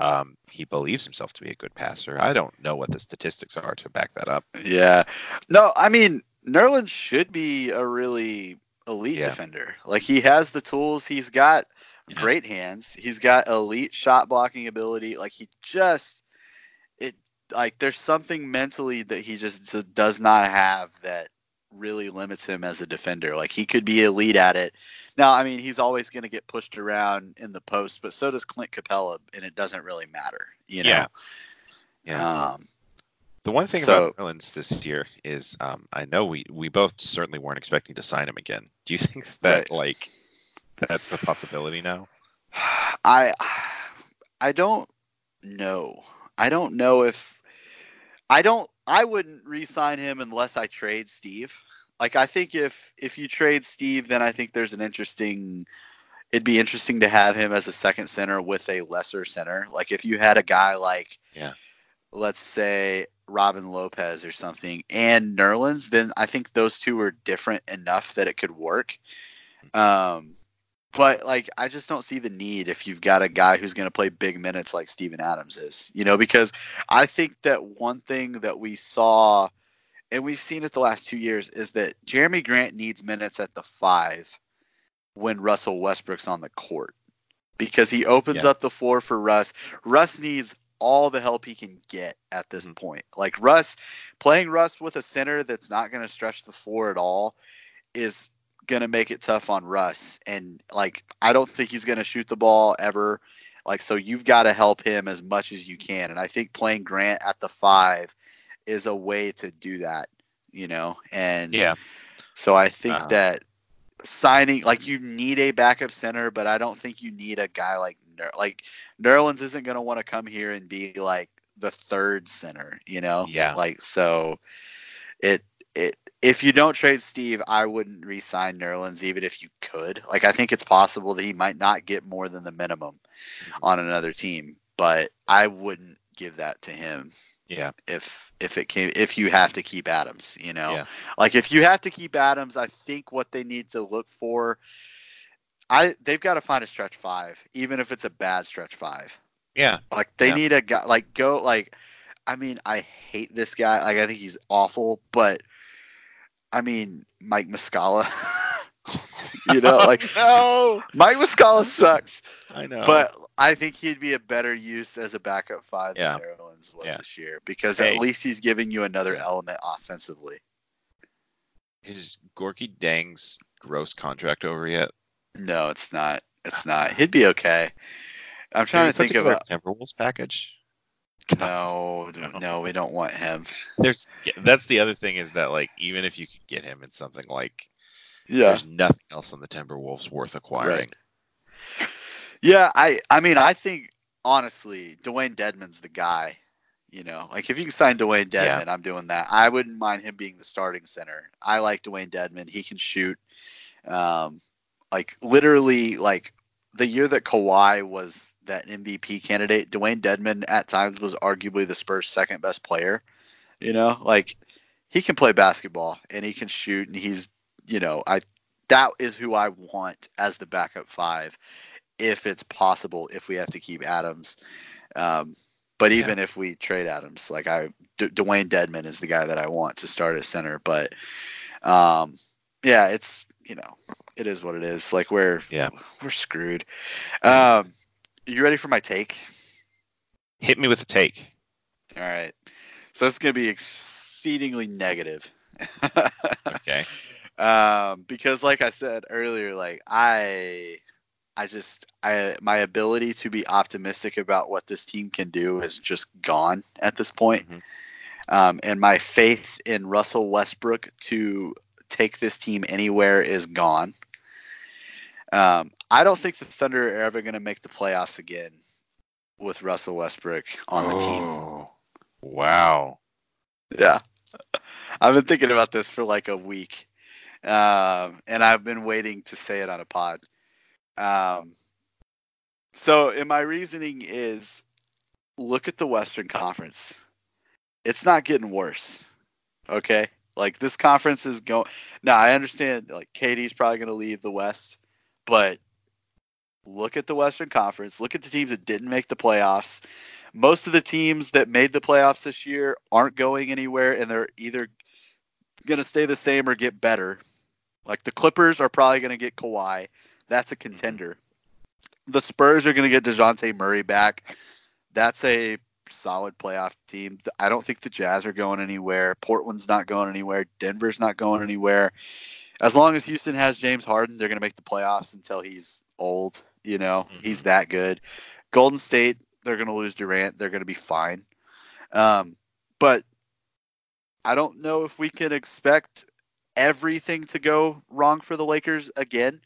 [SPEAKER 2] Um, he believes himself to be a good passer. I don't know what the statistics are to back that up.
[SPEAKER 1] Yeah. No, I mean, Nerlens should be a really elite
[SPEAKER 2] Yeah.
[SPEAKER 1] defender. Like he has the tools. He's got
[SPEAKER 2] Yeah.
[SPEAKER 1] great hands. He's got elite shot blocking ability. Like he just it like there's something mentally that he just does not have that really limits him as a defender. Like he could be elite at it. Now, I mean, he's always going to get pushed around in the post, but so does Clint Capela, and it doesn't really matter, you know.
[SPEAKER 2] Yeah. Yeah.
[SPEAKER 1] Um,
[SPEAKER 2] the one thing
[SPEAKER 1] so-
[SPEAKER 2] about Nerlens this year is um, I know we we both certainly weren't expecting to sign him again. Do you think that
[SPEAKER 1] Right.
[SPEAKER 2] like that's a possibility now?
[SPEAKER 1] I I don't know. I don't know if I don't I wouldn't re-sign him unless I trade Steve. Like I think if if you trade Steve then I think there's an interesting it'd be interesting to have him as a second center with a lesser center. Like if you had a guy like
[SPEAKER 2] Yeah.
[SPEAKER 1] let's say Robin Lopez or something and Nerlens, then I think those two are different enough that it could work. Um but like I just don't see the need if you've got a guy who's going to play big minutes like Steven Adams is, you know, because I think that one thing that we saw and we've seen it the last 2 years is that Jerami Grant needs minutes at the 5 when Russell Westbrook's on the court because he opens
[SPEAKER 2] Yeah.
[SPEAKER 1] up the floor for Russ. Russ needs all the help he can get at this
[SPEAKER 2] Mhm.
[SPEAKER 1] point. Like Russ playing Russ with a center that's not going to stretch the floor at all is going to make it tough on Russ. And like, I don't think he's going to shoot the ball ever. Like, so you've got to help him as much as you can. And I think playing Grant at the five is a way to do that, you know? And
[SPEAKER 2] Yeah.
[SPEAKER 1] so I think
[SPEAKER 2] Uh-huh.
[SPEAKER 1] that signing, like, you need a backup center, but I don't think you need a guy like, Ner- like, Nerlens isn't going to want to come here and be like the third center, you know?
[SPEAKER 2] Yeah.
[SPEAKER 1] Like, so it, it, if you don't trade Steve, I wouldn't re-sign Nerlens even if you could. Like I think it's possible that he might not get more than the minimum on another team, but I wouldn't give that to him
[SPEAKER 2] Yeah.
[SPEAKER 1] if if it came if you have to keep Adams, you know.
[SPEAKER 2] Yeah.
[SPEAKER 1] Like if you have to keep Adams, I think what they need to look for I they've got to find a stretch 5, even if it's a bad stretch 5.
[SPEAKER 2] Yeah.
[SPEAKER 1] Like they
[SPEAKER 2] Yeah.
[SPEAKER 1] need a guy like go like I mean, I hate this guy. Like I think he's awful, but I mean, Mike Muscala. You know, like
[SPEAKER 2] no,
[SPEAKER 1] Mike Muscala sucks,
[SPEAKER 2] I know.
[SPEAKER 1] but I think he'd be a better use as a backup five
[SPEAKER 2] Yeah.
[SPEAKER 1] than Nerlens was
[SPEAKER 2] Yeah.
[SPEAKER 1] this year because
[SPEAKER 2] Hey.
[SPEAKER 1] at least he's giving you another element offensively.
[SPEAKER 2] is Gorgui Dieng's gross contract over yet?
[SPEAKER 1] No, it's not. It's not. He'd be okay. I'm trying to think
[SPEAKER 2] put
[SPEAKER 1] of
[SPEAKER 2] a Timberwolves package.
[SPEAKER 1] no,
[SPEAKER 2] No.
[SPEAKER 1] no, we don't want him.
[SPEAKER 2] There's yeah, that's the other thing is that like even if you could get him in something like
[SPEAKER 1] Yeah,
[SPEAKER 2] there's nothing else on the Timberwolves worth acquiring.
[SPEAKER 1] yeah. I, I mean, I think honestly, Dewayne Dedmon's the guy. You know, like if you can sign Dewayne
[SPEAKER 2] Yeah.
[SPEAKER 1] I'm doing that. I wouldn't mind him being the starting center. I like Dewayne Dedmon. He can shoot. Um, like literally, like the year that Kawhi was that MVP candidate, Dewayne Dedmon at times was arguably the Spurs' second best player. You know, like he can play basketball and he can shoot, and he's, you know, I that is who I want as the backup five, if it's possible. If we have to keep Adams, um, but even if we trade Adams, like I, D- Dewayne Dedmon is the guy that I want to start at center. But, um, yeah, it's you know, it is what it is. Like we're
[SPEAKER 2] Yeah.
[SPEAKER 1] we're screwed. Um, you ready for my take?
[SPEAKER 2] Hit me with a take.
[SPEAKER 1] All right. So it's going to be exceedingly negative.
[SPEAKER 2] Okay.
[SPEAKER 1] Um, because like I said earlier, like I, I just, I, my ability to be optimistic about what this team can do is just gone at this point.
[SPEAKER 2] Mhm.
[SPEAKER 1] Um, and my faith in Russell Westbrook to take this team anywhere is gone. Um, I don't think the Thunder are ever going to make the playoffs again with Russell Westbrook on the team.
[SPEAKER 2] Oh, Wow.
[SPEAKER 1] Yeah. I've been thinking about this for like a week. Um, and I've been waiting to say it on a pod. Um, so, and my reasoning is look at the Western Conference. It's not getting worse. Okay? Like this conference is going now I understand like KD's probably gonna leave the West, but look at the Western Conference, look at the teams that didn't make the playoffs most of the teams that made the playoffs this year aren't going anywhere and they're either going to stay the same or get better. Like the Clippers are probably going to get Kawhi. That's a contender. The Spurs are going to get Dejounte Murray back. That's a solid playoff team. I don't think the Jazz are going anywhere. Portland's not going anywhere. Denver's not going anywhere. As long as Houston has James Harden, they're going to make the playoffs until he's old. You know,
[SPEAKER 2] Mhm.
[SPEAKER 1] he's that good. Golden State, they're going to lose Durant. They're going to be fine. Um, but I don't know if we can expect everything to go wrong for the Lakers again.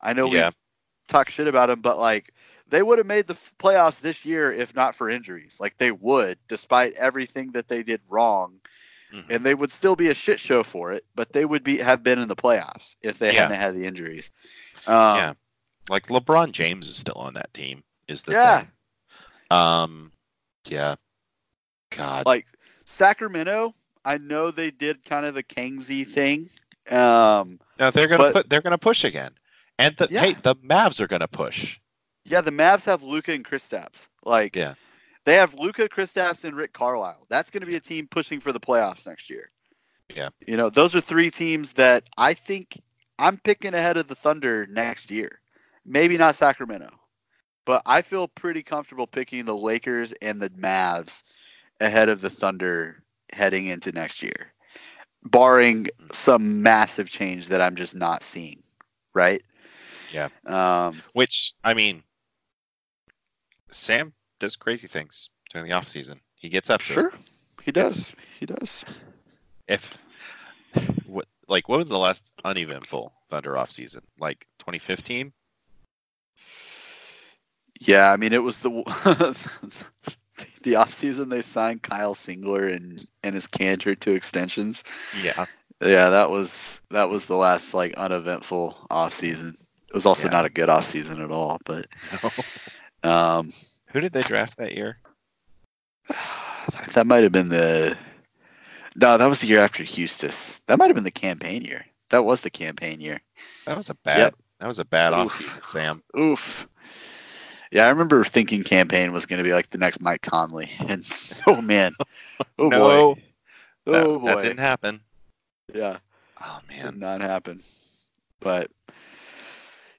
[SPEAKER 1] I know
[SPEAKER 2] Yeah.
[SPEAKER 1] we talk shit about them, but like they would have made the playoffs this year if not for injuries. Like they would, despite everything that they did wrong,
[SPEAKER 2] Mhm.
[SPEAKER 1] and they would still be a shit show for it. But they would be have been in the playoffs if they
[SPEAKER 2] Yeah.
[SPEAKER 1] hadn't had the injuries. Um,
[SPEAKER 2] Yeah. Like LeBron James is still on that team. Is the
[SPEAKER 1] Yeah.
[SPEAKER 2] thing. Um. Yeah. God.
[SPEAKER 1] like Sacramento, I know they did kind of the Kingsy thing. Um,
[SPEAKER 2] no, they're gonna
[SPEAKER 1] but-
[SPEAKER 2] put. They're gonna push again. And the
[SPEAKER 1] Yeah.
[SPEAKER 2] hey, the Mavs are gonna push.
[SPEAKER 1] yeah, the Mavs have Luka and Kristaps. Like,
[SPEAKER 2] Yeah.
[SPEAKER 1] they have Luka, Kristaps, and Rick Carlisle. That's going to be a team pushing for the playoffs next year.
[SPEAKER 2] Yeah.
[SPEAKER 1] You know, those are three teams that I think I'm picking ahead of the Thunder next year. Maybe not Sacramento, but I feel pretty comfortable picking the Lakers and the Mavs ahead of the Thunder heading into next year, barring some massive change that I'm just not seeing. Right?
[SPEAKER 2] Yeah.
[SPEAKER 1] Um,
[SPEAKER 2] Which I mean, Sam does crazy things during the off season. He gets up to it.
[SPEAKER 1] sure. He does. He does.
[SPEAKER 2] If what like what was the last uneventful Thunder off season? Like 2015?
[SPEAKER 1] Yeah, I mean it was the the off season they signed Kyle Singler and Enes Kanter to extensions.
[SPEAKER 2] Yeah.
[SPEAKER 1] Yeah, that was that was the last like uneventful off season. It was also
[SPEAKER 2] Yeah.
[SPEAKER 1] not a good off season at all, but um
[SPEAKER 2] Who did they draft that year?
[SPEAKER 1] that might have been the no, that was the year after Huestis. That might have been the Cameron Payne year. That was the Cameron Payne year.
[SPEAKER 2] That was a bad.
[SPEAKER 1] Yep.
[SPEAKER 2] That was a bad
[SPEAKER 1] Oof.
[SPEAKER 2] off season, Sam.
[SPEAKER 1] Oof. Yeah, I remember thinking Cameron Payne was going to be like the next Mike Conley, and oh man, oh
[SPEAKER 2] no,
[SPEAKER 1] boy, oh,
[SPEAKER 2] that,
[SPEAKER 1] oh boy,
[SPEAKER 2] that didn't happen.
[SPEAKER 1] yeah,
[SPEAKER 2] Oh
[SPEAKER 1] did
[SPEAKER 2] man.
[SPEAKER 1] not happen. But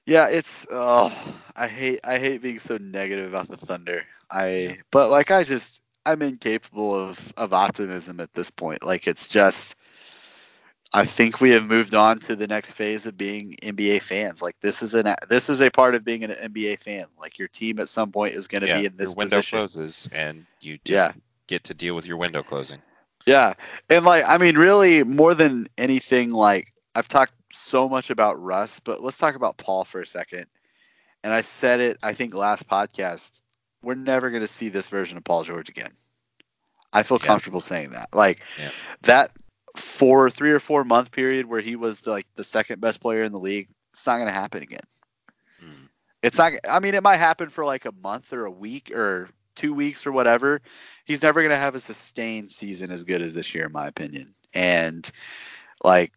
[SPEAKER 1] Yeah, it's oh, I hate I hate being so negative about the Thunder. I but like I just I'm incapable of of optimism at this point. Like it's just I think we have moved on to the next phase of being NBA fans. Like this is an this is a part of being an NBA fan. Like your team at some point is going to
[SPEAKER 2] Yeah,
[SPEAKER 1] be in this
[SPEAKER 2] your window
[SPEAKER 1] position.
[SPEAKER 2] closes, and you just
[SPEAKER 1] Yeah.
[SPEAKER 2] get to deal with your window closing.
[SPEAKER 1] Yeah. And like I mean really more than anything like I've talked so much about Russ, but let's talk about Paul for a second. And I said it I think last podcast. We're never going to see this version of Paul George again. I feel
[SPEAKER 2] Yeah.
[SPEAKER 1] comfortable saying that. Like that four 3 or 4 month period where he was like the second best player in the league, it's not going to happen again.
[SPEAKER 2] Mm.
[SPEAKER 1] It's not. I mean, it might happen for like a month or a week or two weeks or whatever. He's never going to have a sustained season as good as this year, in my opinion. And like,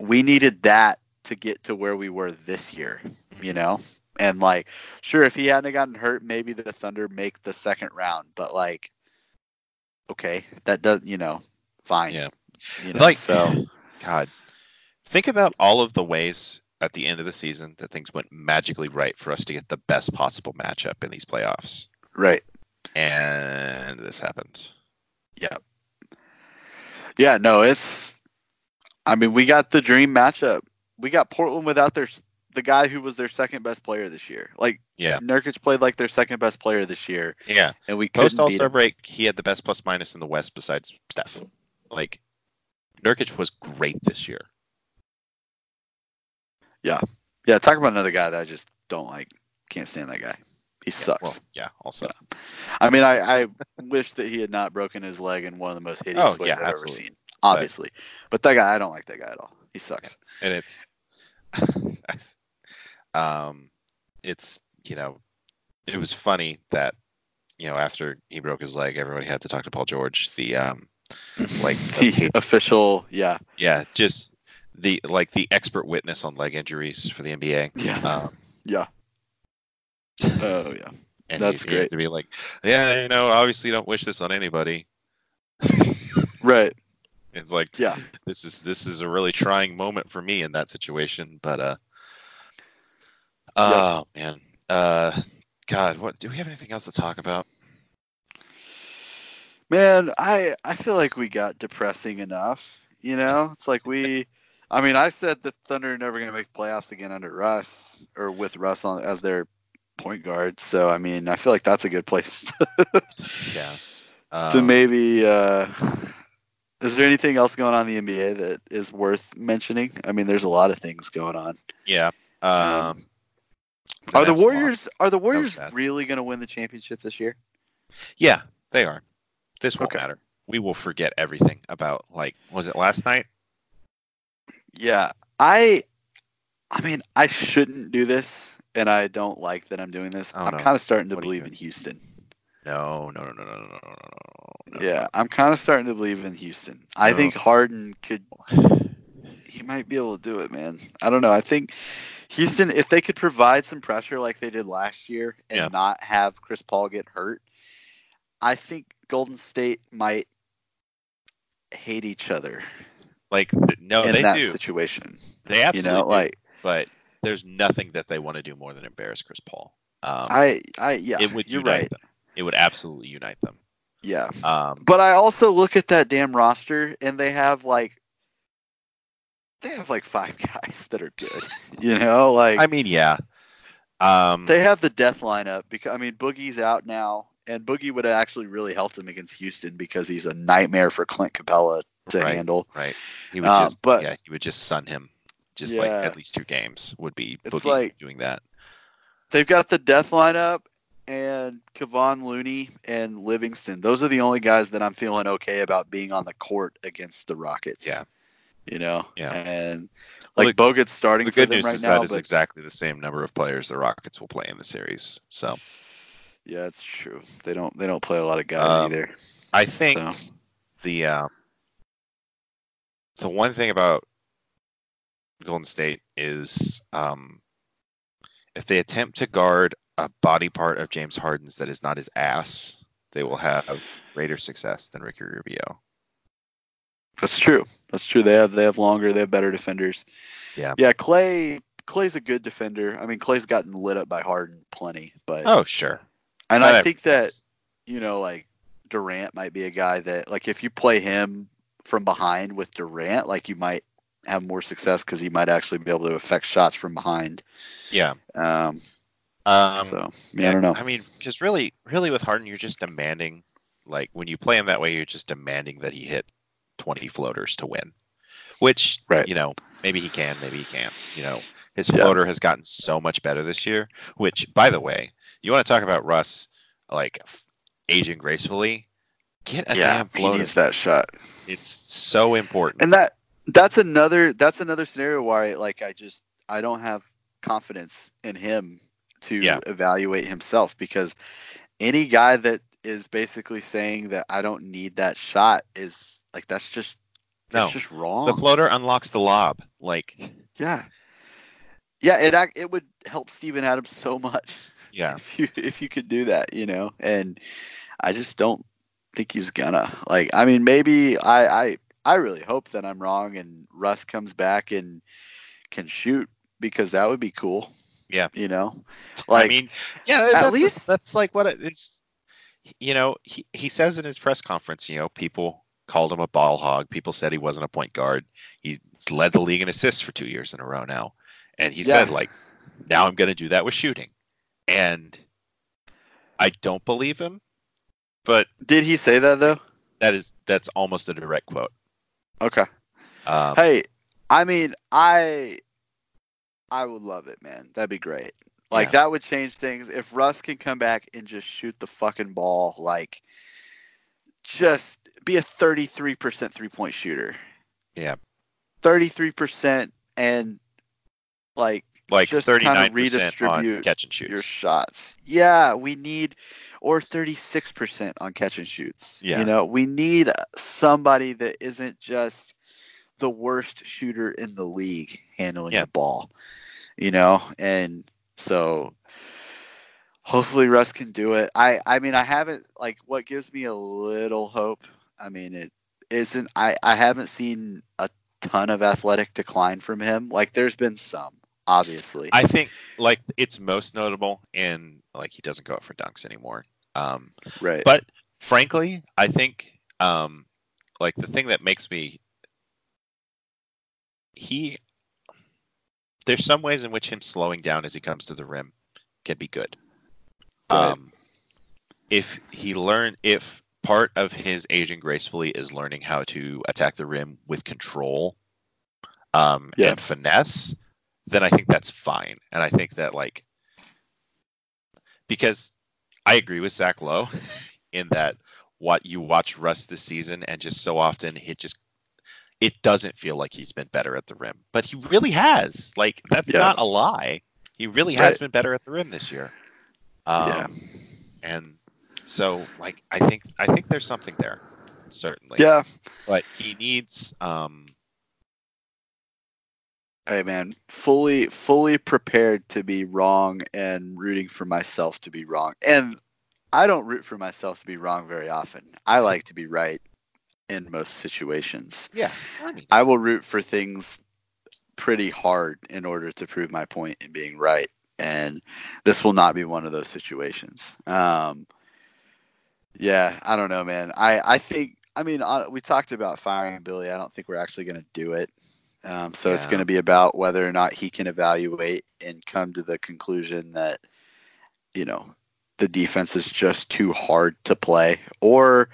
[SPEAKER 1] we needed that to get to where we were this year, you know. And like, sure, if he hadn't gotten hurt, maybe the Thunder make the second round. But like, okay, that does, you know, fine.
[SPEAKER 2] Yeah.
[SPEAKER 1] You know,
[SPEAKER 2] Like-
[SPEAKER 1] so
[SPEAKER 2] God, think about all of the ways at the end of the season that things went magically right for us to get the best possible matchup in these playoffs,
[SPEAKER 1] right.
[SPEAKER 2] and this happened. Yep.
[SPEAKER 1] Yeah, no, it's. I mean, we got the dream matchup. We got Portland without their the guy who was their second best player this year. Like
[SPEAKER 2] Yeah,
[SPEAKER 1] Nurkic played like their second best player this year,
[SPEAKER 2] yeah.
[SPEAKER 1] and we
[SPEAKER 2] Post All Star break, he had the best plus minus in the West besides Steph. Like, Nurkic was great this year.
[SPEAKER 1] Yeah, Yeah. talk about another guy that I just don't like. Can't stand that guy. He
[SPEAKER 2] Yeah,
[SPEAKER 1] sucks.
[SPEAKER 2] well, yeah. Also,
[SPEAKER 1] I mean, I, I wish that he had not broken his leg in one of the most hideous
[SPEAKER 2] Oh,
[SPEAKER 1] ways
[SPEAKER 2] yeah,
[SPEAKER 1] I've
[SPEAKER 2] absolutely.
[SPEAKER 1] ever seen. Obviously, but that guy, I don't like that guy at all. He sucks.
[SPEAKER 2] and it's, um, it's you know, it was funny that you know after he broke his leg, everybody had to talk to Paul George. The um, Like the
[SPEAKER 1] official, yeah,
[SPEAKER 2] yeah, just the like the expert witness on leg injuries for the NBA.
[SPEAKER 1] yeah,
[SPEAKER 2] Um,
[SPEAKER 1] yeah. Oh yeah.
[SPEAKER 2] and
[SPEAKER 1] That's great.
[SPEAKER 2] to be like, yeah, you know, obviously don't wish this on anybody.
[SPEAKER 1] Right.
[SPEAKER 2] It's like
[SPEAKER 1] Yeah.
[SPEAKER 2] this is this is a really trying moment for me in that situation. But uh, oh man, uh, God, what do we have anything else to talk about?
[SPEAKER 1] Man, I I feel like we got depressing enough. You know, it's like we. I mean, I said the Thunder are never going to make playoffs again under Russ or with Russ on as their point guard. So I mean, I feel like that's a good place
[SPEAKER 2] Yeah.
[SPEAKER 1] to
[SPEAKER 2] Um,
[SPEAKER 1] maybe. Uh, is there anything else going on in the NBA that is worth mentioning? I mean, there's a lot of things going on.
[SPEAKER 2] yeah. Um,
[SPEAKER 1] are the
[SPEAKER 2] Nets
[SPEAKER 1] Warriors are the Warriors really going to win the championship this year?
[SPEAKER 2] Yeah, they are. This won't
[SPEAKER 1] okay.
[SPEAKER 2] matter. We will forget everything about like was it last night?
[SPEAKER 1] Yeah, I I mean, I shouldn't do this and I don't like that I'm doing this.
[SPEAKER 2] Oh,
[SPEAKER 1] I'm
[SPEAKER 2] no.
[SPEAKER 1] kind of starting to
[SPEAKER 2] what
[SPEAKER 1] believe in Houston.
[SPEAKER 2] No, no, no, no, no, no, no, no. no
[SPEAKER 1] yeah, I'm kind of starting to believe in Houston.
[SPEAKER 2] No.
[SPEAKER 1] I think Harden could. He might be able to do it, man. I don't know. I think Houston, if they could provide some pressure like they did last year and
[SPEAKER 2] yeah.
[SPEAKER 1] not have Chris Paul get hurt, I think Golden State might hate each other
[SPEAKER 2] Like no,
[SPEAKER 1] in
[SPEAKER 2] they
[SPEAKER 1] that
[SPEAKER 2] do.
[SPEAKER 1] situation.
[SPEAKER 2] They absolutely You
[SPEAKER 1] know,
[SPEAKER 2] do.
[SPEAKER 1] like
[SPEAKER 2] but there's nothing that they want to do more than embarrass Chris Paul. Um,
[SPEAKER 1] I, I, yeah,
[SPEAKER 2] it would
[SPEAKER 1] you're
[SPEAKER 2] unite
[SPEAKER 1] right.
[SPEAKER 2] them. It would absolutely unite them.
[SPEAKER 1] Yeah.
[SPEAKER 2] Um,
[SPEAKER 1] But I also look at that damn roster and they have like they have like five guys that are good. You know, like
[SPEAKER 2] I mean, yeah. Um,
[SPEAKER 1] they have the death lineup because I mean Boogie's out now and Boogie would have actually really helped him against Houston because he's a nightmare for Clint Capela to
[SPEAKER 2] Right.
[SPEAKER 1] handle.
[SPEAKER 2] right. He would
[SPEAKER 1] Uh,
[SPEAKER 2] just,
[SPEAKER 1] but-
[SPEAKER 2] yeah, he would just sun him. Just like at least two games would be Boogie
[SPEAKER 1] like-
[SPEAKER 2] doing that.
[SPEAKER 1] They've got the death lineup and Kevon Looney and Livingston. Those are the only guys that I'm feeling okay about being on the court against the Rockets.
[SPEAKER 2] Yeah.
[SPEAKER 1] You know?
[SPEAKER 2] Yeah.
[SPEAKER 1] And
[SPEAKER 2] Well,
[SPEAKER 1] like Bogut's starting
[SPEAKER 2] The
[SPEAKER 1] for
[SPEAKER 2] good news
[SPEAKER 1] right
[SPEAKER 2] is
[SPEAKER 1] now,
[SPEAKER 2] that is
[SPEAKER 1] but
[SPEAKER 2] exactly the same number of players the Rockets will play in the series. So
[SPEAKER 1] Yeah, it's true. They don't they don't play a lot of guys
[SPEAKER 2] Um,
[SPEAKER 1] either.
[SPEAKER 2] I think
[SPEAKER 1] So
[SPEAKER 2] the um, the one thing about Golden State is um, if they attempt to guard a body part of James Harden's that is not his ass, they will have greater success than Ricky Rubio.
[SPEAKER 1] that's true. That's true. They have they have longer, they have better defenders.
[SPEAKER 2] Yeah.
[SPEAKER 1] Yeah, Klay Klay's a good defender. I mean, Klay's gotten lit up by Harden plenty, but
[SPEAKER 2] Oh, sure.
[SPEAKER 1] And I think that you know, like Durant might be a guy that, like, if you play him from behind with Durant, like you might have more success because he might actually be able to affect shots from behind.
[SPEAKER 2] Yeah.
[SPEAKER 1] Um,
[SPEAKER 2] Um,
[SPEAKER 1] so yeah, I don't know.
[SPEAKER 2] I mean, because really, really with Harden, you're just demanding, like when you play him that way, you're just demanding that he hit 20 floaters to win, which,
[SPEAKER 1] Right.
[SPEAKER 2] you know, maybe he can, maybe he can't. You know, his
[SPEAKER 1] Yeah.
[SPEAKER 2] floater has gotten so much better this year. Which, by the way, you want to talk about Russ, like aging gracefully? Get a
[SPEAKER 1] yeah,
[SPEAKER 2] damn
[SPEAKER 1] he needs that shot.
[SPEAKER 2] It's so important.
[SPEAKER 1] and that that's another that's another scenario why like I just I don't have confidence in him to
[SPEAKER 2] Yeah.
[SPEAKER 1] evaluate himself because any guy that is basically saying that I don't need that shot is like that's just that's
[SPEAKER 2] No.
[SPEAKER 1] just wrong.
[SPEAKER 2] the floater unlocks the lob. Like,
[SPEAKER 1] yeah. Yeah, it it would help Steven Adams so much
[SPEAKER 2] yeah,
[SPEAKER 1] if you if you could do that, you know. And I just don't think he's gonna. Like, I mean, maybe I I I really hope that I'm wrong and Russ comes back and can shoot because that would be cool.
[SPEAKER 2] Yeah.
[SPEAKER 1] You know. like I
[SPEAKER 2] mean, yeah, that's,
[SPEAKER 1] least-
[SPEAKER 2] that's like what it, it's. You know, he he says in his press conference, you know, people called him a ball hog. People said he wasn't a point guard. He's led the league in assists for two years in a row now, and he
[SPEAKER 1] Yeah.
[SPEAKER 2] said like, now I'm going to do that with shooting, and I don't believe him, but
[SPEAKER 1] did he say that though?
[SPEAKER 2] that is that's almost a direct quote.
[SPEAKER 1] Okay.
[SPEAKER 2] Um,
[SPEAKER 1] Hey, I mean, I I would love it, man. That'd be great. Like
[SPEAKER 2] Yeah.
[SPEAKER 1] that would change things if Russ can come back and just shoot the fucking ball like just be a 33% three-point shooter.
[SPEAKER 2] Yeah.
[SPEAKER 1] 33% and like
[SPEAKER 2] like
[SPEAKER 1] just
[SPEAKER 2] thirty
[SPEAKER 1] kinda
[SPEAKER 2] nine percent on
[SPEAKER 1] redistribute
[SPEAKER 2] catch and
[SPEAKER 1] your shots. Yeah, we need or 36% on catch and shoots.
[SPEAKER 2] Yeah.
[SPEAKER 1] You know, we need somebody that isn't just the worst shooter in the league handling
[SPEAKER 2] Yeah.
[SPEAKER 1] the ball. You know, and so hopefully Russ can do it. I I mean, I haven't like what gives me a little hope. I mean, it isn't I I haven't seen a ton of athletic decline from him. Like there's been some, obviously.
[SPEAKER 2] I think like it's most notable in like he doesn't go out for dunks anymore. Um,
[SPEAKER 1] right.
[SPEAKER 2] but frankly, I think um, like the thing that makes me he there's some ways in which him slowing down as he comes to the rim can be good.
[SPEAKER 1] Right.
[SPEAKER 2] Um, if he learn if part of his aging gracefully is learning how to attack the rim with control um,
[SPEAKER 1] Yeah.
[SPEAKER 2] and finesse, then I think that's fine. And I think that like because I agree with Zach Lowe in that what you watch Russ this season and just so often it just it doesn't feel like he's been better at the rim, but he really has. Like that's
[SPEAKER 1] Yeah.
[SPEAKER 2] not a lie. He really has
[SPEAKER 1] Right.
[SPEAKER 2] been better at the rim this year. Um,
[SPEAKER 1] Yeah.
[SPEAKER 2] And so, like, I think I think there's something there, certainly.
[SPEAKER 1] yeah.
[SPEAKER 2] But he needs. Um,
[SPEAKER 1] Hey man, fully fully prepared to be wrong and rooting for myself to be wrong. And I don't root for myself to be wrong very often. I like to be right in most situations.
[SPEAKER 2] yeah. I mean,
[SPEAKER 1] I will root for things pretty hard in order to prove my point in being right. And this will not be one of those situations. Um, yeah, I don't know, man. I, I think, I mean, uh, we talked about firing Billy. I don't think we're actually going to do it. Um, so it's going to be about whether or not he can evaluate and come to the conclusion that, you know, the defense is just too hard to play or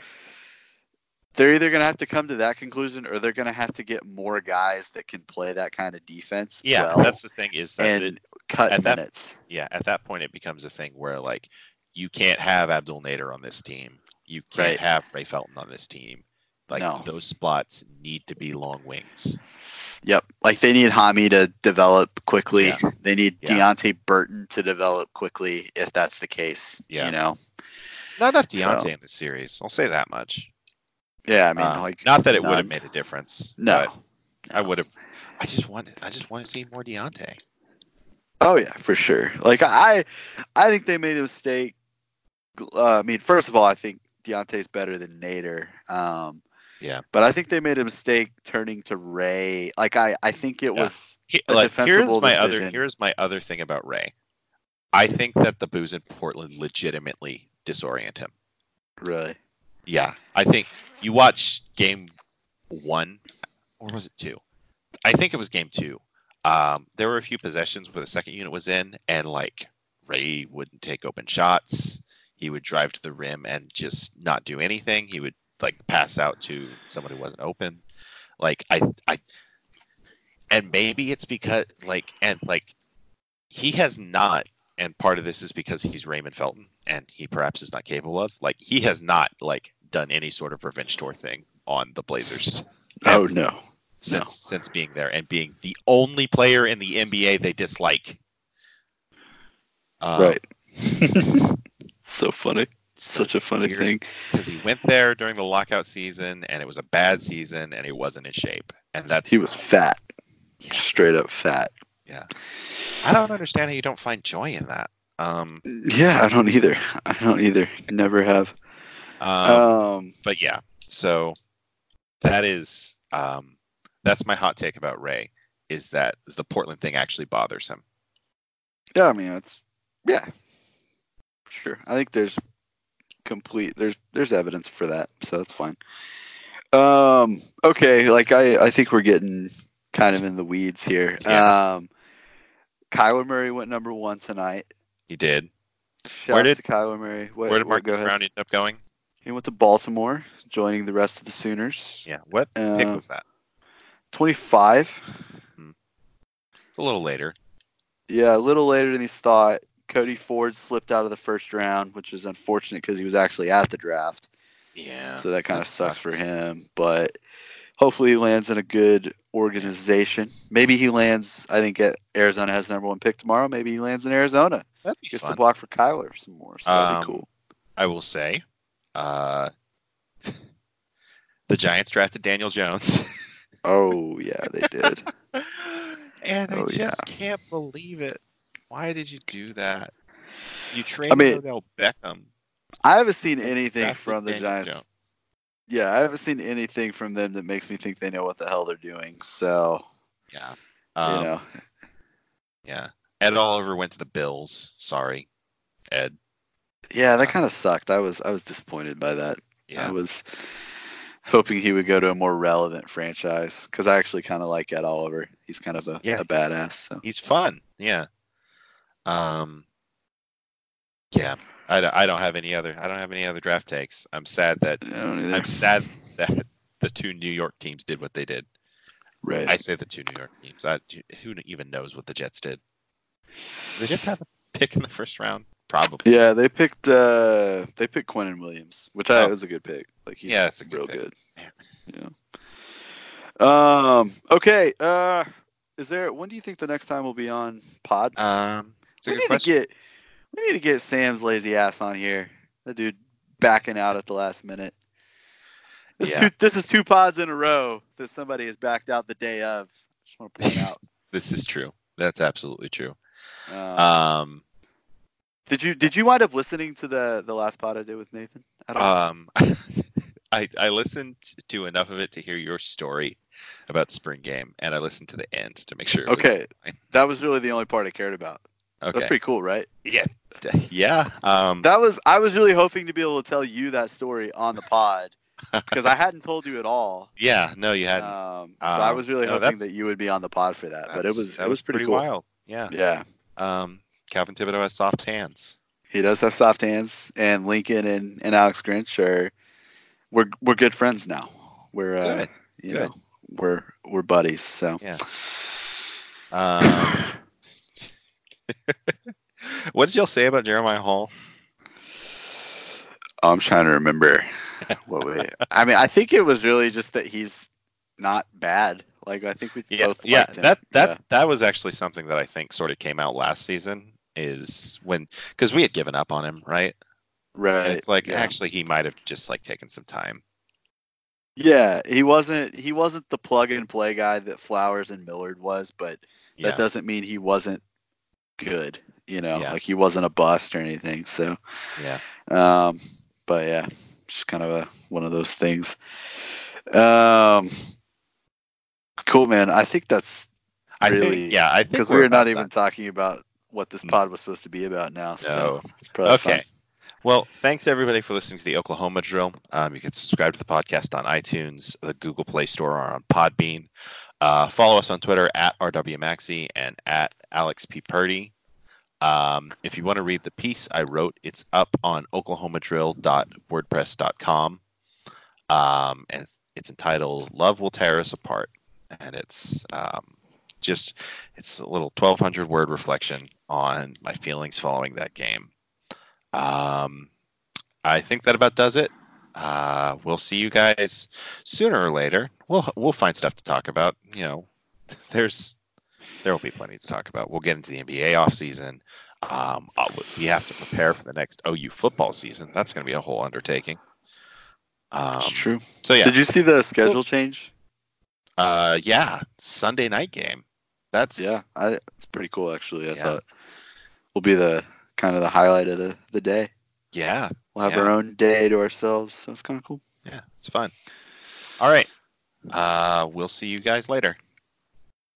[SPEAKER 1] they're either going to have to come to that conclusion or they're going to have to get more guys that can play that kind of defense
[SPEAKER 2] yeah.
[SPEAKER 1] well
[SPEAKER 2] that's the thing is that
[SPEAKER 1] and
[SPEAKER 2] it,
[SPEAKER 1] cut
[SPEAKER 2] at that-
[SPEAKER 1] minutes.
[SPEAKER 2] yeah, at that point it becomes a thing where like you can't have Abdel Nader on this team. You can't
[SPEAKER 1] Right.
[SPEAKER 2] have Ray Felton on this team. Like
[SPEAKER 1] No.
[SPEAKER 2] those spots need to be long wings.
[SPEAKER 1] Yep. Like they need Hami to develop quickly.
[SPEAKER 2] Yeah.
[SPEAKER 1] They need
[SPEAKER 2] Yeah.
[SPEAKER 1] Deonte Burton to develop quickly if that's the case.
[SPEAKER 2] Yeah.
[SPEAKER 1] You know?
[SPEAKER 2] Not enough Deonte
[SPEAKER 1] So-
[SPEAKER 2] in the series. I'll say that much.
[SPEAKER 1] Yeah, I mean
[SPEAKER 2] Uh,
[SPEAKER 1] like
[SPEAKER 2] not that it would have made a difference.
[SPEAKER 1] No.
[SPEAKER 2] but I would have. I just wanted. I just want to see more Deonte.
[SPEAKER 1] Oh yeah, for sure. Like I I think they made a mistake. Uh, I mean, first of all, I think Deonte's better than Nader. Um
[SPEAKER 2] Yeah.
[SPEAKER 1] But I think they made a mistake turning to Ray. Like I, I think it
[SPEAKER 2] Yeah.
[SPEAKER 1] was
[SPEAKER 2] He- like here's my other here's my other thing about Ray. I think that the boos in Portland legitimately disorient him.
[SPEAKER 1] really.
[SPEAKER 2] Yeah, I think you watch game one, or was it two? I think it was game two. Um, there were a few possessions where the second unit was in, and like Ray wouldn't take open shots. He would drive to the rim and just not do anything. He would like pass out to someone who wasn't open. Like I, I, and maybe it's because like and like he has not and part of this is because he's Raymond Felton and he perhaps is not capable of like he has not like done any sort of revenge tour thing on the Blazers
[SPEAKER 1] Oh no.
[SPEAKER 2] since since being there and being the only player in the NBA they dislike. Um,
[SPEAKER 1] right. so funny. Such a funny
[SPEAKER 2] Weird.
[SPEAKER 1] thing.
[SPEAKER 2] because he went there during the lockout season and it was a bad season and he wasn't in shape and that's
[SPEAKER 1] He was fat.
[SPEAKER 2] Yeah.
[SPEAKER 1] Straight up fat. Yeah.
[SPEAKER 2] I don't understand how you don't find joy in that. Um,
[SPEAKER 1] Yeah, I don't either. I don't either. Never have.
[SPEAKER 2] um,
[SPEAKER 1] Um,
[SPEAKER 2] but yeah, so that is um, that's my hot take about Ray is that the Portland thing actually bothers him.
[SPEAKER 1] yeah, I mean it's yeah. Sure. I think there's complete there's there's evidence for that, so that's fine. Um okay, like I I think we're getting kind of in the weeds here.
[SPEAKER 2] Yeah.
[SPEAKER 1] Um Kyler Murray went number 1 tonight.
[SPEAKER 2] He did.
[SPEAKER 1] Shout
[SPEAKER 2] Where did-
[SPEAKER 1] Kyler Murray. What,
[SPEAKER 2] Where did Marquise
[SPEAKER 1] ahead.
[SPEAKER 2] Brown end up going?
[SPEAKER 1] He went to Baltimore, joining the rest of the Sooners.
[SPEAKER 2] Yeah, what pick
[SPEAKER 1] Uh,
[SPEAKER 2] was that?
[SPEAKER 1] 25.
[SPEAKER 2] A little later.
[SPEAKER 1] Yeah, a little later than he thought. Cody Ford slipped out of the first round, which is unfortunate because he was actually at the draft.
[SPEAKER 2] Yeah.
[SPEAKER 1] so that kind of
[SPEAKER 2] that
[SPEAKER 1] sucked for him. But hopefully he lands in a good organization. Maybe he lands. I think at Arizona has number one pick tomorrow. Maybe he lands in Arizona.
[SPEAKER 2] That'd be
[SPEAKER 1] Gets
[SPEAKER 2] fun.
[SPEAKER 1] to block for Kyler some more. So that'd
[SPEAKER 2] Um,
[SPEAKER 1] be cool.
[SPEAKER 2] I will say, uh, the Giants drafted Daniel Jones.
[SPEAKER 1] Oh yeah, they did.
[SPEAKER 2] and I
[SPEAKER 1] Oh,
[SPEAKER 2] just
[SPEAKER 1] yeah.
[SPEAKER 2] can't believe it. Why did you do that? You traded
[SPEAKER 1] mean-
[SPEAKER 2] Odell Beckham.
[SPEAKER 1] I haven't seen anything from the
[SPEAKER 2] Daniel
[SPEAKER 1] Giants.
[SPEAKER 2] Jones.
[SPEAKER 1] Yeah, I haven't seen anything from them that makes me think they know what the hell they're doing. So
[SPEAKER 2] Yeah.
[SPEAKER 1] you
[SPEAKER 2] Um,
[SPEAKER 1] know,
[SPEAKER 2] Yeah. Ed Oliver went to the Bills. Sorry, Ed.
[SPEAKER 1] yeah, that kind of sucked. I was I was disappointed by that. I was hoping he would go to a more relevant franchise because I actually kind of like Ed Oliver. He's kind of a,
[SPEAKER 2] Yeah,
[SPEAKER 1] a badass. So
[SPEAKER 2] He's fun. Yeah. Um. Yeah. I, don't- I don't have any other I don't have any other draft takes. I'm sad that I'm sad that the two New York teams did what they did.
[SPEAKER 1] Right.
[SPEAKER 2] I say the two New York teams. I, who even knows what the Jets did? They just have a pick in the first round, probably.
[SPEAKER 1] yeah, they picked uh they picked Quinnen Williams, which I
[SPEAKER 2] Oh.
[SPEAKER 1] was a good pick. Like he's
[SPEAKER 2] Yeah, it's a good
[SPEAKER 1] real
[SPEAKER 2] pick.
[SPEAKER 1] good. Yeah. Um. Okay. Uh. Is there? When do you think the next time we'll be on Pod?
[SPEAKER 2] Um, it's a
[SPEAKER 1] we
[SPEAKER 2] good
[SPEAKER 1] need
[SPEAKER 2] question.
[SPEAKER 1] to get. We need to get Sam's lazy ass on here. That dude backing out at the last minute. This,
[SPEAKER 2] Yeah.
[SPEAKER 1] is two, this is two pods in a row that somebody has backed out the day of. Just want to point out.
[SPEAKER 2] This is true. That's absolutely true.
[SPEAKER 1] Um,
[SPEAKER 2] Um,
[SPEAKER 1] did you did you wind up listening to the the last pod I did with Nathan?
[SPEAKER 2] um, I I listened to enough of it to hear your story about spring game, and I listened to the end to make sure. It was
[SPEAKER 1] Okay.
[SPEAKER 2] fine.
[SPEAKER 1] that was really the only part I cared about. That's pretty cool, right?
[SPEAKER 2] Yeah. Yeah. Um,
[SPEAKER 1] That was I was really hoping to be able to tell you that story on the pod because I hadn't told you at all.
[SPEAKER 2] yeah. No, you hadn't.
[SPEAKER 1] Um, so I
[SPEAKER 2] Um,
[SPEAKER 1] was really
[SPEAKER 2] no,
[SPEAKER 1] hoping that you would be on the pod for that. But it was
[SPEAKER 2] that
[SPEAKER 1] it was pretty, cool.
[SPEAKER 2] wild. Yeah.
[SPEAKER 1] Yeah,
[SPEAKER 2] Um, Calvin Thibodeau has soft hands.
[SPEAKER 1] he does have soft hands, and Lincoln and, and Alex Grinch are we're we're good friends now. We're uh,
[SPEAKER 2] Good.
[SPEAKER 1] you
[SPEAKER 2] Good.
[SPEAKER 1] know we're we're buddies. So
[SPEAKER 2] Yeah. Um, what did y'all say about Jeremiah Hall?
[SPEAKER 1] I'm trying to remember what we. I mean, I think it was really just that he's not bad. Like I think we
[SPEAKER 2] Yeah,
[SPEAKER 1] both
[SPEAKER 2] yeah,
[SPEAKER 1] liked him.
[SPEAKER 2] that that
[SPEAKER 1] Yeah.
[SPEAKER 2] that was actually something that I think sort of came out last season. Is when because we had given up on him, right?
[SPEAKER 1] right.
[SPEAKER 2] And it's like
[SPEAKER 1] yeah.
[SPEAKER 2] actually he might have just like taken some time.
[SPEAKER 1] Yeah, he wasn't he wasn't the plug and play guy that Flowers and Millard was, but that doesn't mean he wasn't good. You know,
[SPEAKER 2] Yeah.
[SPEAKER 1] like he wasn't a bust or anything. So,
[SPEAKER 2] yeah.
[SPEAKER 1] um, but yeah, just kind of a one of those things. Um, cool, man. I think that's
[SPEAKER 2] I
[SPEAKER 1] really
[SPEAKER 2] think, yeah, I think
[SPEAKER 1] because
[SPEAKER 2] we're
[SPEAKER 1] we're not even
[SPEAKER 2] done.
[SPEAKER 1] talking about what this
[SPEAKER 2] Mm.
[SPEAKER 1] pod was supposed to be about now. So
[SPEAKER 2] No.
[SPEAKER 1] it's probably
[SPEAKER 2] Okay.
[SPEAKER 1] fine.
[SPEAKER 2] Well, thanks everybody for listening to the Oklahoma Drill. Um, you can subscribe to the podcast on iTunes, the Google Play Store, or on Podbean. Uh, follow us on Twitter at RWMaxi and at Alex P. Purdy. Um, if you want to read the piece I wrote, it's up on oklahomadrill.wordpress.com. Um, and it's, entitled "Love Will Tear Us Apart," and it's um, just it's a little 1,200 word reflection on my feelings following that game. Um, I think that about does it. Uh, we'll see you guys sooner or later. We'll we'll find stuff to talk about. You know, there's there will be plenty to talk about. We'll get into the NBA offseason. Um, uh, we have to prepare for the next OU football season. That's going to be a whole undertaking. Um,
[SPEAKER 1] It's true.
[SPEAKER 2] So yeah,
[SPEAKER 1] Did you see the schedule change?
[SPEAKER 2] uh, yeah, Sunday night game. That's
[SPEAKER 1] Yeah, I, it's pretty cool actually. I
[SPEAKER 2] Yeah.
[SPEAKER 1] thought will be the kind of the highlight of the, the day.
[SPEAKER 2] yeah,
[SPEAKER 1] We'll have
[SPEAKER 2] Yeah.
[SPEAKER 1] our own day to ourselves, so it's kind of cool.
[SPEAKER 2] yeah. It's fun. All right, uh, we'll see you guys later.